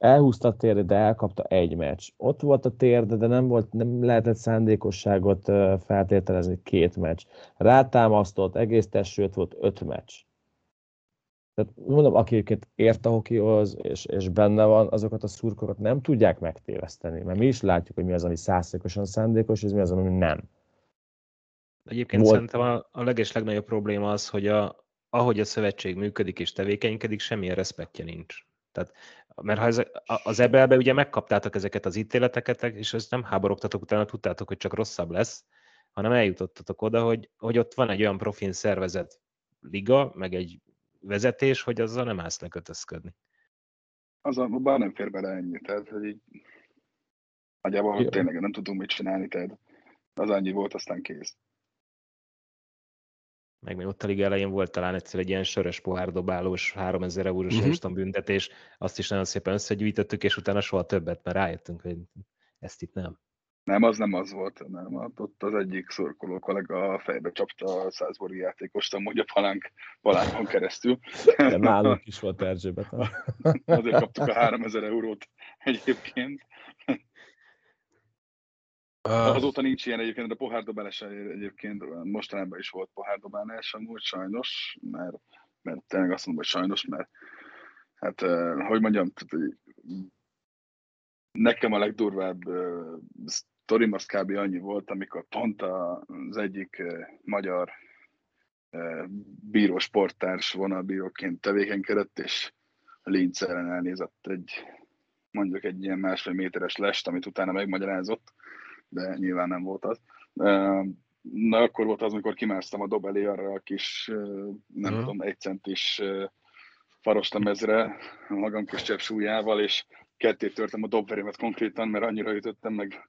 elhúzta a térde, de elkapta egy meccs. Ott volt a térde, de nem, volt, nem lehetett szándékosságot feltételezni két meccs. Rátámasztott, egész testőt volt öt meccs. Tehát mondom, akiket ért a hokihoz, és, és benne van, azokat a szurkokat nem tudják megtéveszteni, mert mi is látjuk, hogy mi az, ami százszerkosan szándékos, és mi az, ami nem. Egyébként Volt... szerintem a, a leges legnagyobb probléma az, hogy a, ahogy a szövetség működik és tevékenykedik, semmilyen respektje nincs. Tehát, mert ha ez, az ebelbe ugye megkaptátok ezeket az ítéleteket, és ezt nem háborogtatok, utána tudtátok, hogy csak rosszabb lesz, hanem eljutottatok oda, hogy, hogy ott van egy olyan profin szervezet liga, meg egy vezetés, hogy azzal nem állsz lekötözködni. Az abban nem fér bele ennyi, tehát hogy így nagyjából tényleg nem tudunk mit csinálni, tehát az annyi volt, aztán kész meg még ott a liga elején volt talán egyszer egy ilyen sörös pohárdobálós 3000 eurós uh-huh. büntetés, azt is nagyon szépen összegyűjtöttük, és utána soha többet, mert rájöttünk, hogy ezt itt nem. Nem, az nem az volt, nem. Ott az egyik szorkoló kollega a fejbe csapta a Százborgi játékost, amúgy a palánk, palánkon keresztül. De nálunk is volt Erzsébet. Azért kaptuk a 3000 eurót egyébként. Azóta nincs ilyen egyébként, de pohárdobálás egyébként mostanában is volt pohárdobálás amúgy sajnos, mert, mert tényleg azt mondom, hogy sajnos, mert hát, hogy mondjam, nekem a legdurvább sztorim az kb. annyi volt, amikor pont az egyik magyar bíró sporttárs vonalbíróként tevékenykedett, és Linz ellen elnézett egy mondjuk egy ilyen másfél méteres lest, amit utána megmagyarázott, de nyilván nem volt az. Na, akkor volt az, amikor kimásztam a dob elé arra a kis, nem uh-huh. tudom, egy centis farostamezre a magam kis csepp súlyával, és ketté törtem a dobverémet konkrétan, mert annyira ütöttem meg.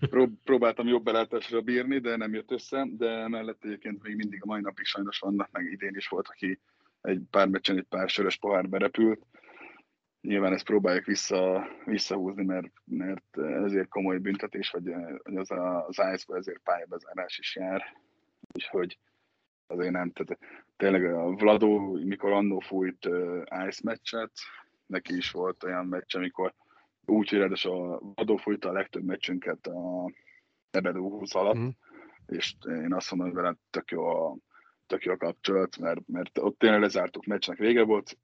Prób- próbáltam jobb belátásra bírni, de nem jött össze, de mellett egyébként még mindig a mai napig sajnos vannak, meg idén is volt, aki egy pár meccsen egy pár sörös pohár berepült, nyilván ezt próbáljuk vissza, visszahúzni, mert, mert ezért komoly büntetés, vagy az, a, az ice ezért pályabezárás is jár. Úgyhogy azért nem. Tehát tényleg a Vlado, mikor annó fújt uh, ice meccset, neki is volt olyan meccs, amikor úgy, hogy a Vlado fújta a legtöbb meccsünket a 20 alatt, mm. és én azt mondom, hogy velem tök jó a, tök jó a kapcsolat, mert, mert ott tényleg lezártuk meccsnek vége volt,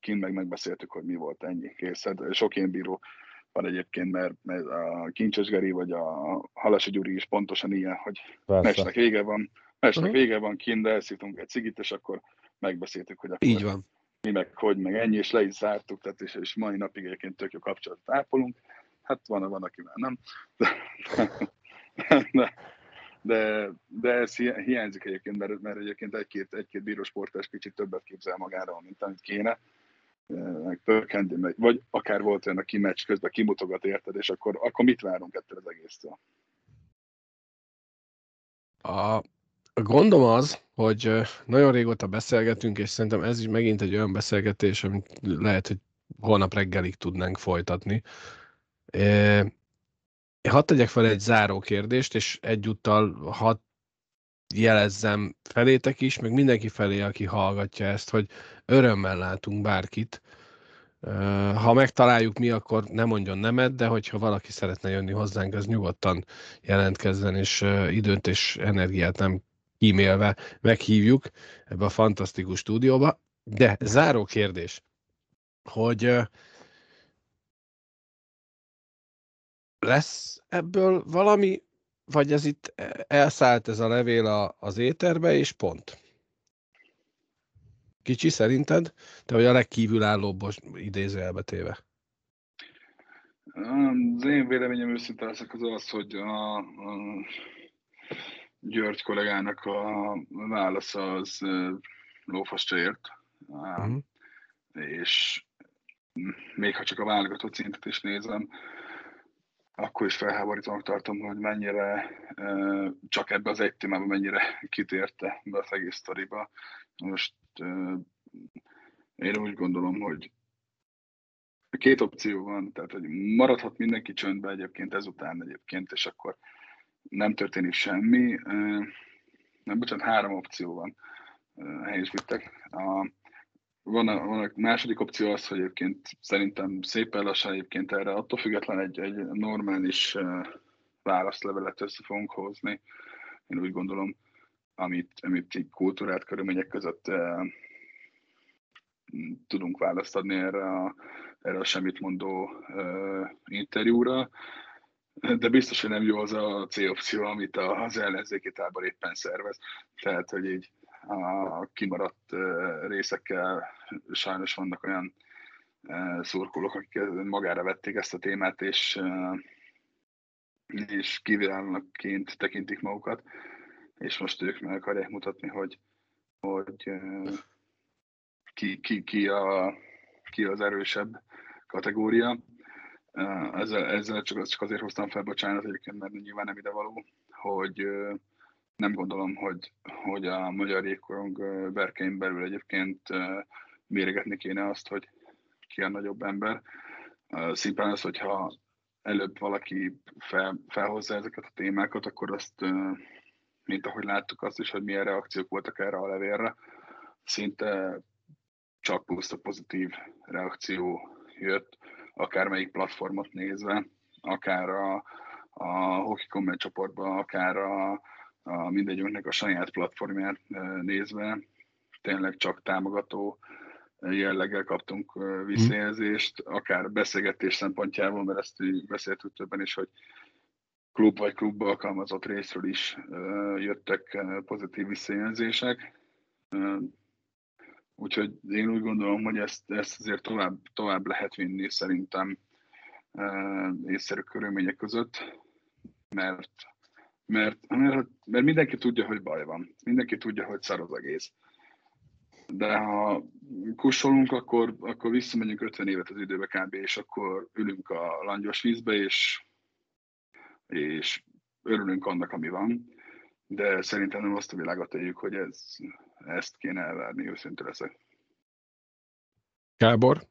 kint meg megbeszéltük, hogy mi volt ennyi kész. Hát sok ilyen bíró van egyébként, mert, mert a Kincses Geri vagy a Halasi Gyuri is pontosan ilyen, hogy meccsnek vége van, meccsnek uh-huh. vége van, kint elszítunk egy cigit, és akkor megbeszéltük, hogy akkor Így van. mi meg hogy, meg ennyi, és le is zártuk, tehát és, és mai napig egyébként tök jó kapcsolatot ápolunk. Hát van, van, akivel nem. De, de, de, de ez hiányzik egyébként, mert, mert egyébként egy-két, egy-két bírósportás kicsit többet képzel magáról, mint amit kéne. Meg pörkendi, vagy akár volt olyan, aki meccs közben kimutogat, érted, és akkor, akkor mit várunk ettől az egésztől? A gondom az, hogy nagyon régóta beszélgetünk, és szerintem ez is megint egy olyan beszélgetés, amit lehet, hogy holnap reggelig tudnánk folytatni. Hadd tegyek fel egy záró kérdést, és egyúttal hadd jelezzem felétek is, meg mindenki felé, aki hallgatja ezt, hogy örömmel látunk bárkit. Ha megtaláljuk mi, akkor ne mondjon nemet, de hogyha valaki szeretne jönni hozzánk, az nyugodtan jelentkezzen, és időt és energiát nem e-mailve meghívjuk ebbe a fantasztikus stúdióba. De záró kérdés, hogy lesz ebből valami, vagy ez itt elszállt ez a levél a, az éterbe, és pont? Kicsi szerinted? Te vagy a legkívülállóbb idézőjelbe téve. Az én véleményem őszinte leszek az az, hogy a, a György kollégának a válasza az lófasra ért. Uh-huh. És még ha csak a válogatott szintet is nézem, akkor is felháborítónak tartom, hogy mennyire csak ebbe az egy témában mennyire kitérte be az egész sztoriba. Most én úgy gondolom, hogy két opció van, tehát hogy maradhat mindenki csöndbe egyébként ezután egyébként, és akkor nem történik semmi. Nem, bocsánat, három opció van, helyesbítek. A, van a, van a második opció az, hogy egyébként szerintem szépen lassan egyébként erre attól független egy, egy normális válaszlevelet össze fogunk hozni. Én úgy gondolom, amit, amit így kultúrát körülmények között uh, tudunk választ adni erre a, erre a semmit mondó uh, interjúra de biztos, hogy nem jó az a C-opció, amit az ellenzéki tábor éppen szervez. Tehát, hogy így a kimaradt részekkel sajnos vannak olyan szurkolók, akik magára vették ezt a témát, és, és kívülállóként tekintik magukat, és most ők meg akarják mutatni, hogy, hogy ki, ki, ki, a, ki az erősebb kategória. Ezzel, ezzel csak, csak azért hoztam fel, bocsánat egyébként, mert nyilván nem ide való, hogy nem gondolom, hogy, hogy a magyar jégkorong berkein belül egyébként méregetni kéne azt, hogy ki a nagyobb ember. Szimplán az, hogyha előbb valaki fel, felhozza ezeket a témákat, akkor azt, mint ahogy láttuk azt is, hogy milyen reakciók voltak erre a levélre, szinte csak puszta pozitív reakció jött akármelyik platformot nézve, akár a, a Hockey Comment csoportban, akár a, a mindegyünknek a saját platformját nézve, tényleg csak támogató jelleggel kaptunk visszajelzést, akár beszélgetés szempontjából, mert ezt beszéltük többen is, hogy klub vagy klubba alkalmazott részről is jöttek pozitív visszajelzések. Úgyhogy én úgy gondolom, hogy ezt, ezt azért tovább, tovább lehet vinni szerintem észszerű körülmények között, mert, mert, mert, mert mindenki tudja, hogy baj van. Mindenki tudja, hogy szar az egész. De ha kussolunk, akkor, akkor visszamegyünk 50 évet az időbe kb. és akkor ülünk a langyos vízbe, és, és örülünk annak, ami van. De szerintem nem azt a világot tegyük, hogy ez, ezt kéne elvárni, őszinte leszek. Gábor?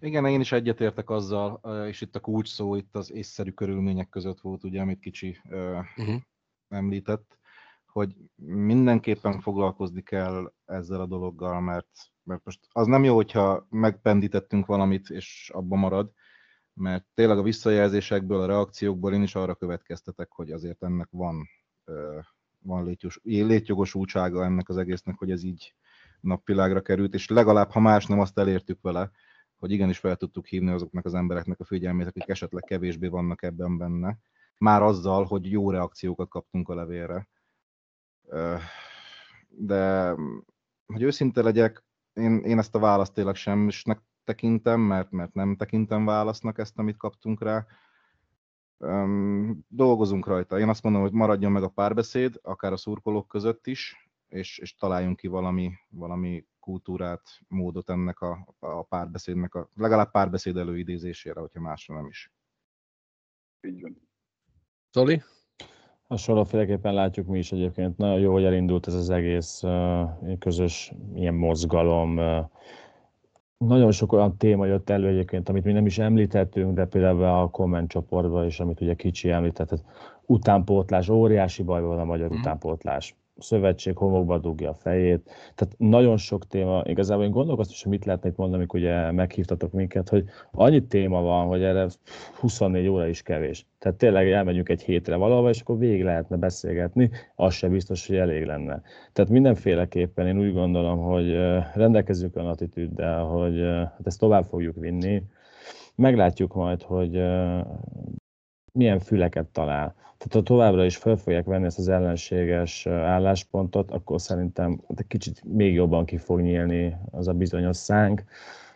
Igen, én is egyetértek azzal, és itt a kulcs szó itt az észszerű körülmények között volt, ugye, amit kicsi uh-huh. említett, hogy mindenképpen foglalkozni kell ezzel a dologgal, mert, mert most az nem jó, hogyha megpendítettünk valamit, és abba marad, mert tényleg a visszajelzésekből, a reakciókból én is arra következtetek, hogy azért ennek van van létjos, létjogosultsága ennek az egésznek, hogy ez így napvilágra került, és legalább, ha más nem, azt elértük vele, hogy igenis fel tudtuk hívni azoknak az embereknek a figyelmét, akik esetleg kevésbé vannak ebben benne, már azzal, hogy jó reakciókat kaptunk a levélre. De, hogy őszinte legyek, én, én ezt a választ tényleg semmisnek tekintem, mert, mert nem tekintem válasznak ezt, amit kaptunk rá. Dolgozunk rajta. Én azt mondom, hogy maradjon meg a párbeszéd, akár a szurkolók között is, és, és találjunk ki valami, valami kultúrát, módot ennek a, a párbeszédnek, a, legalább párbeszéd előidézésére, hogyha másra nem is. Így van. Zoli? Hasonlóféleképpen látjuk mi is egyébként. Nagyon jó, hogy elindult ez az egész közös ilyen mozgalom. Nagyon sok olyan téma jött elő egyébként, amit mi nem is említettünk, de például a komment csoportban is, amit ugye kicsi említett, utánpótlás, óriási baj van a magyar mm. utánpótlás szövetség homokba dugja a fejét. Tehát nagyon sok téma, igazából én gondolkoztam, hogy mit lehetne itt mondani, amikor ugye meghívtatok minket, hogy annyi téma van, hogy erre 24 óra is kevés. Tehát tényleg elmegyünk egy hétre valahova, és akkor végig lehetne beszélgetni, az se biztos, hogy elég lenne. Tehát mindenféleképpen én úgy gondolom, hogy rendelkezünk olyan attitűddel, hogy hát ezt tovább fogjuk vinni. Meglátjuk majd, hogy milyen füleket talál. Tehát ha továbbra is fel fogják venni ezt az ellenséges álláspontot, akkor szerintem egy kicsit még jobban ki fog nyílni az a bizonyos szánk,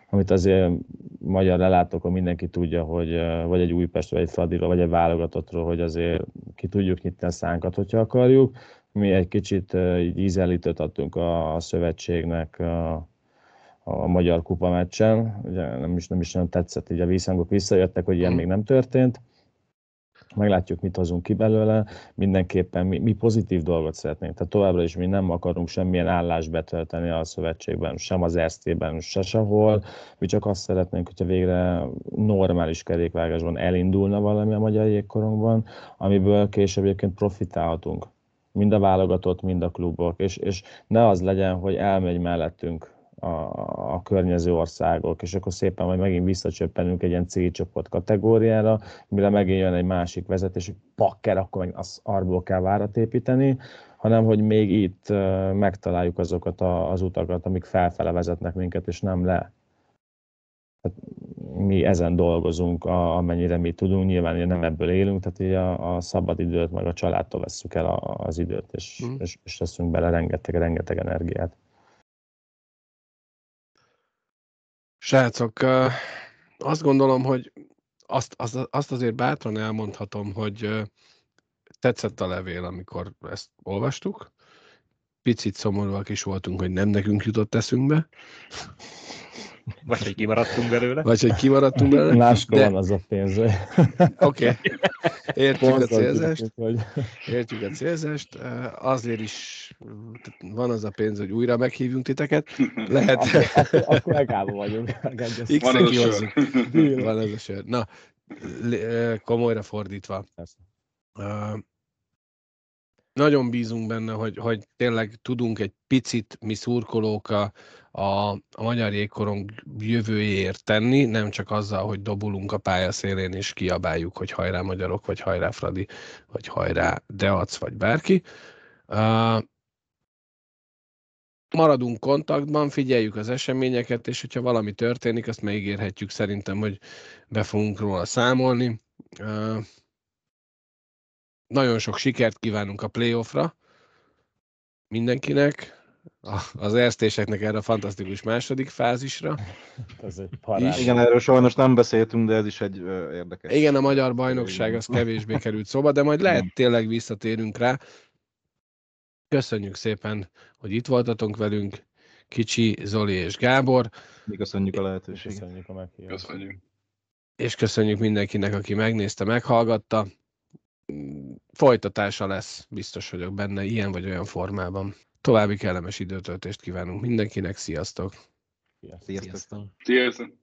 amit azért magyar lelátókon mindenki tudja, hogy vagy egy Újpest, vagy egy Fradira, vagy egy válogatottról, hogy azért ki tudjuk nyitni a szánkat, hogyha akarjuk. Mi egy kicsit így ízelítőt adtunk a, szövetségnek a, a magyar kupa meccsen. Ugye nem is, nem is nagyon tetszett, így a vízhangok visszajöttek, hogy ilyen még nem történt meglátjuk, mit hozunk ki belőle, mindenképpen mi, mi pozitív dolgot szeretnénk. Tehát továbbra is mi nem akarunk semmilyen állást betölteni a szövetségben, sem az SZT-ben, se sehol. Mi csak azt szeretnénk, hogyha végre normális kerékvágásban elindulna valami a magyar jégkorongban, amiből később egyébként profitálhatunk mind a válogatott, mind a klubok, és, és ne az legyen, hogy elmegy mellettünk a, a környező országok, és akkor szépen majd megint visszacsöppenünk egy ilyen C csoport kategóriára, mire megint jön egy másik vezetés, hogy pakker, akkor meg az arból kell várat építeni, hanem hogy még itt megtaláljuk azokat az utakat, amik felfele vezetnek minket, és nem le. Tehát mi ezen dolgozunk, amennyire mi tudunk, nyilván nem ebből élünk, tehát a, a szabad időt, meg a családtól vesszük el az időt, és, mm. és, és teszünk bele rengeteg, rengeteg energiát. Srácok, azt gondolom, hogy azt, azt, azt azért bátran elmondhatom, hogy tetszett a levél, amikor ezt olvastuk. Picit szomorúak is voltunk, hogy nem nekünk jutott eszünkbe. Vagy hogy kimaradtunk belőle. Vagy hogy kimaradtunk belőle. Máskor de... van az a pénz. Oké. Okay. Értjük a célzást. Értjük a célzást. Azért is van az a pénz, hogy újra meghívjunk titeket. Lehet. Akkor megállva vagyunk. Van ez a sör. Van ez a sör. Na, komolyra fordítva. Uh, nagyon bízunk benne, hogy, hogy tényleg tudunk egy picit mi szurkolók a, a, a magyar jégkorong jövőjéért tenni, nem csak azzal, hogy dobulunk a pályaszélén és kiabáljuk, hogy hajrá magyarok, vagy hajrá Fradi, vagy hajrá Deac, vagy bárki. Uh, maradunk kontaktban, figyeljük az eseményeket, és hogyha valami történik, azt megígérhetjük szerintem, hogy be fogunk róla számolni. Uh, nagyon sok sikert kívánunk a playoffra mindenkinek, az erztéseknek erre a fantasztikus második fázisra. Ez egy parál. Igen, erről sajnos nem beszéltünk, de ez is egy ö, érdekes. Igen, a magyar bajnokság az kevésbé került szóba, de majd lehet tényleg visszatérünk rá. Köszönjük szépen, hogy itt voltatok velünk, Kicsi, Zoli és Gábor. Mi köszönjük a lehetőséget. Köszönjük a meghívást. Köszönjük. És köszönjük mindenkinek, aki megnézte, meghallgatta. Folytatása lesz, biztos vagyok benne, ilyen vagy olyan formában. További kellemes időtöltést kívánunk mindenkinek, sziasztok! Sziasztok! Sziasztok! Sziasztok.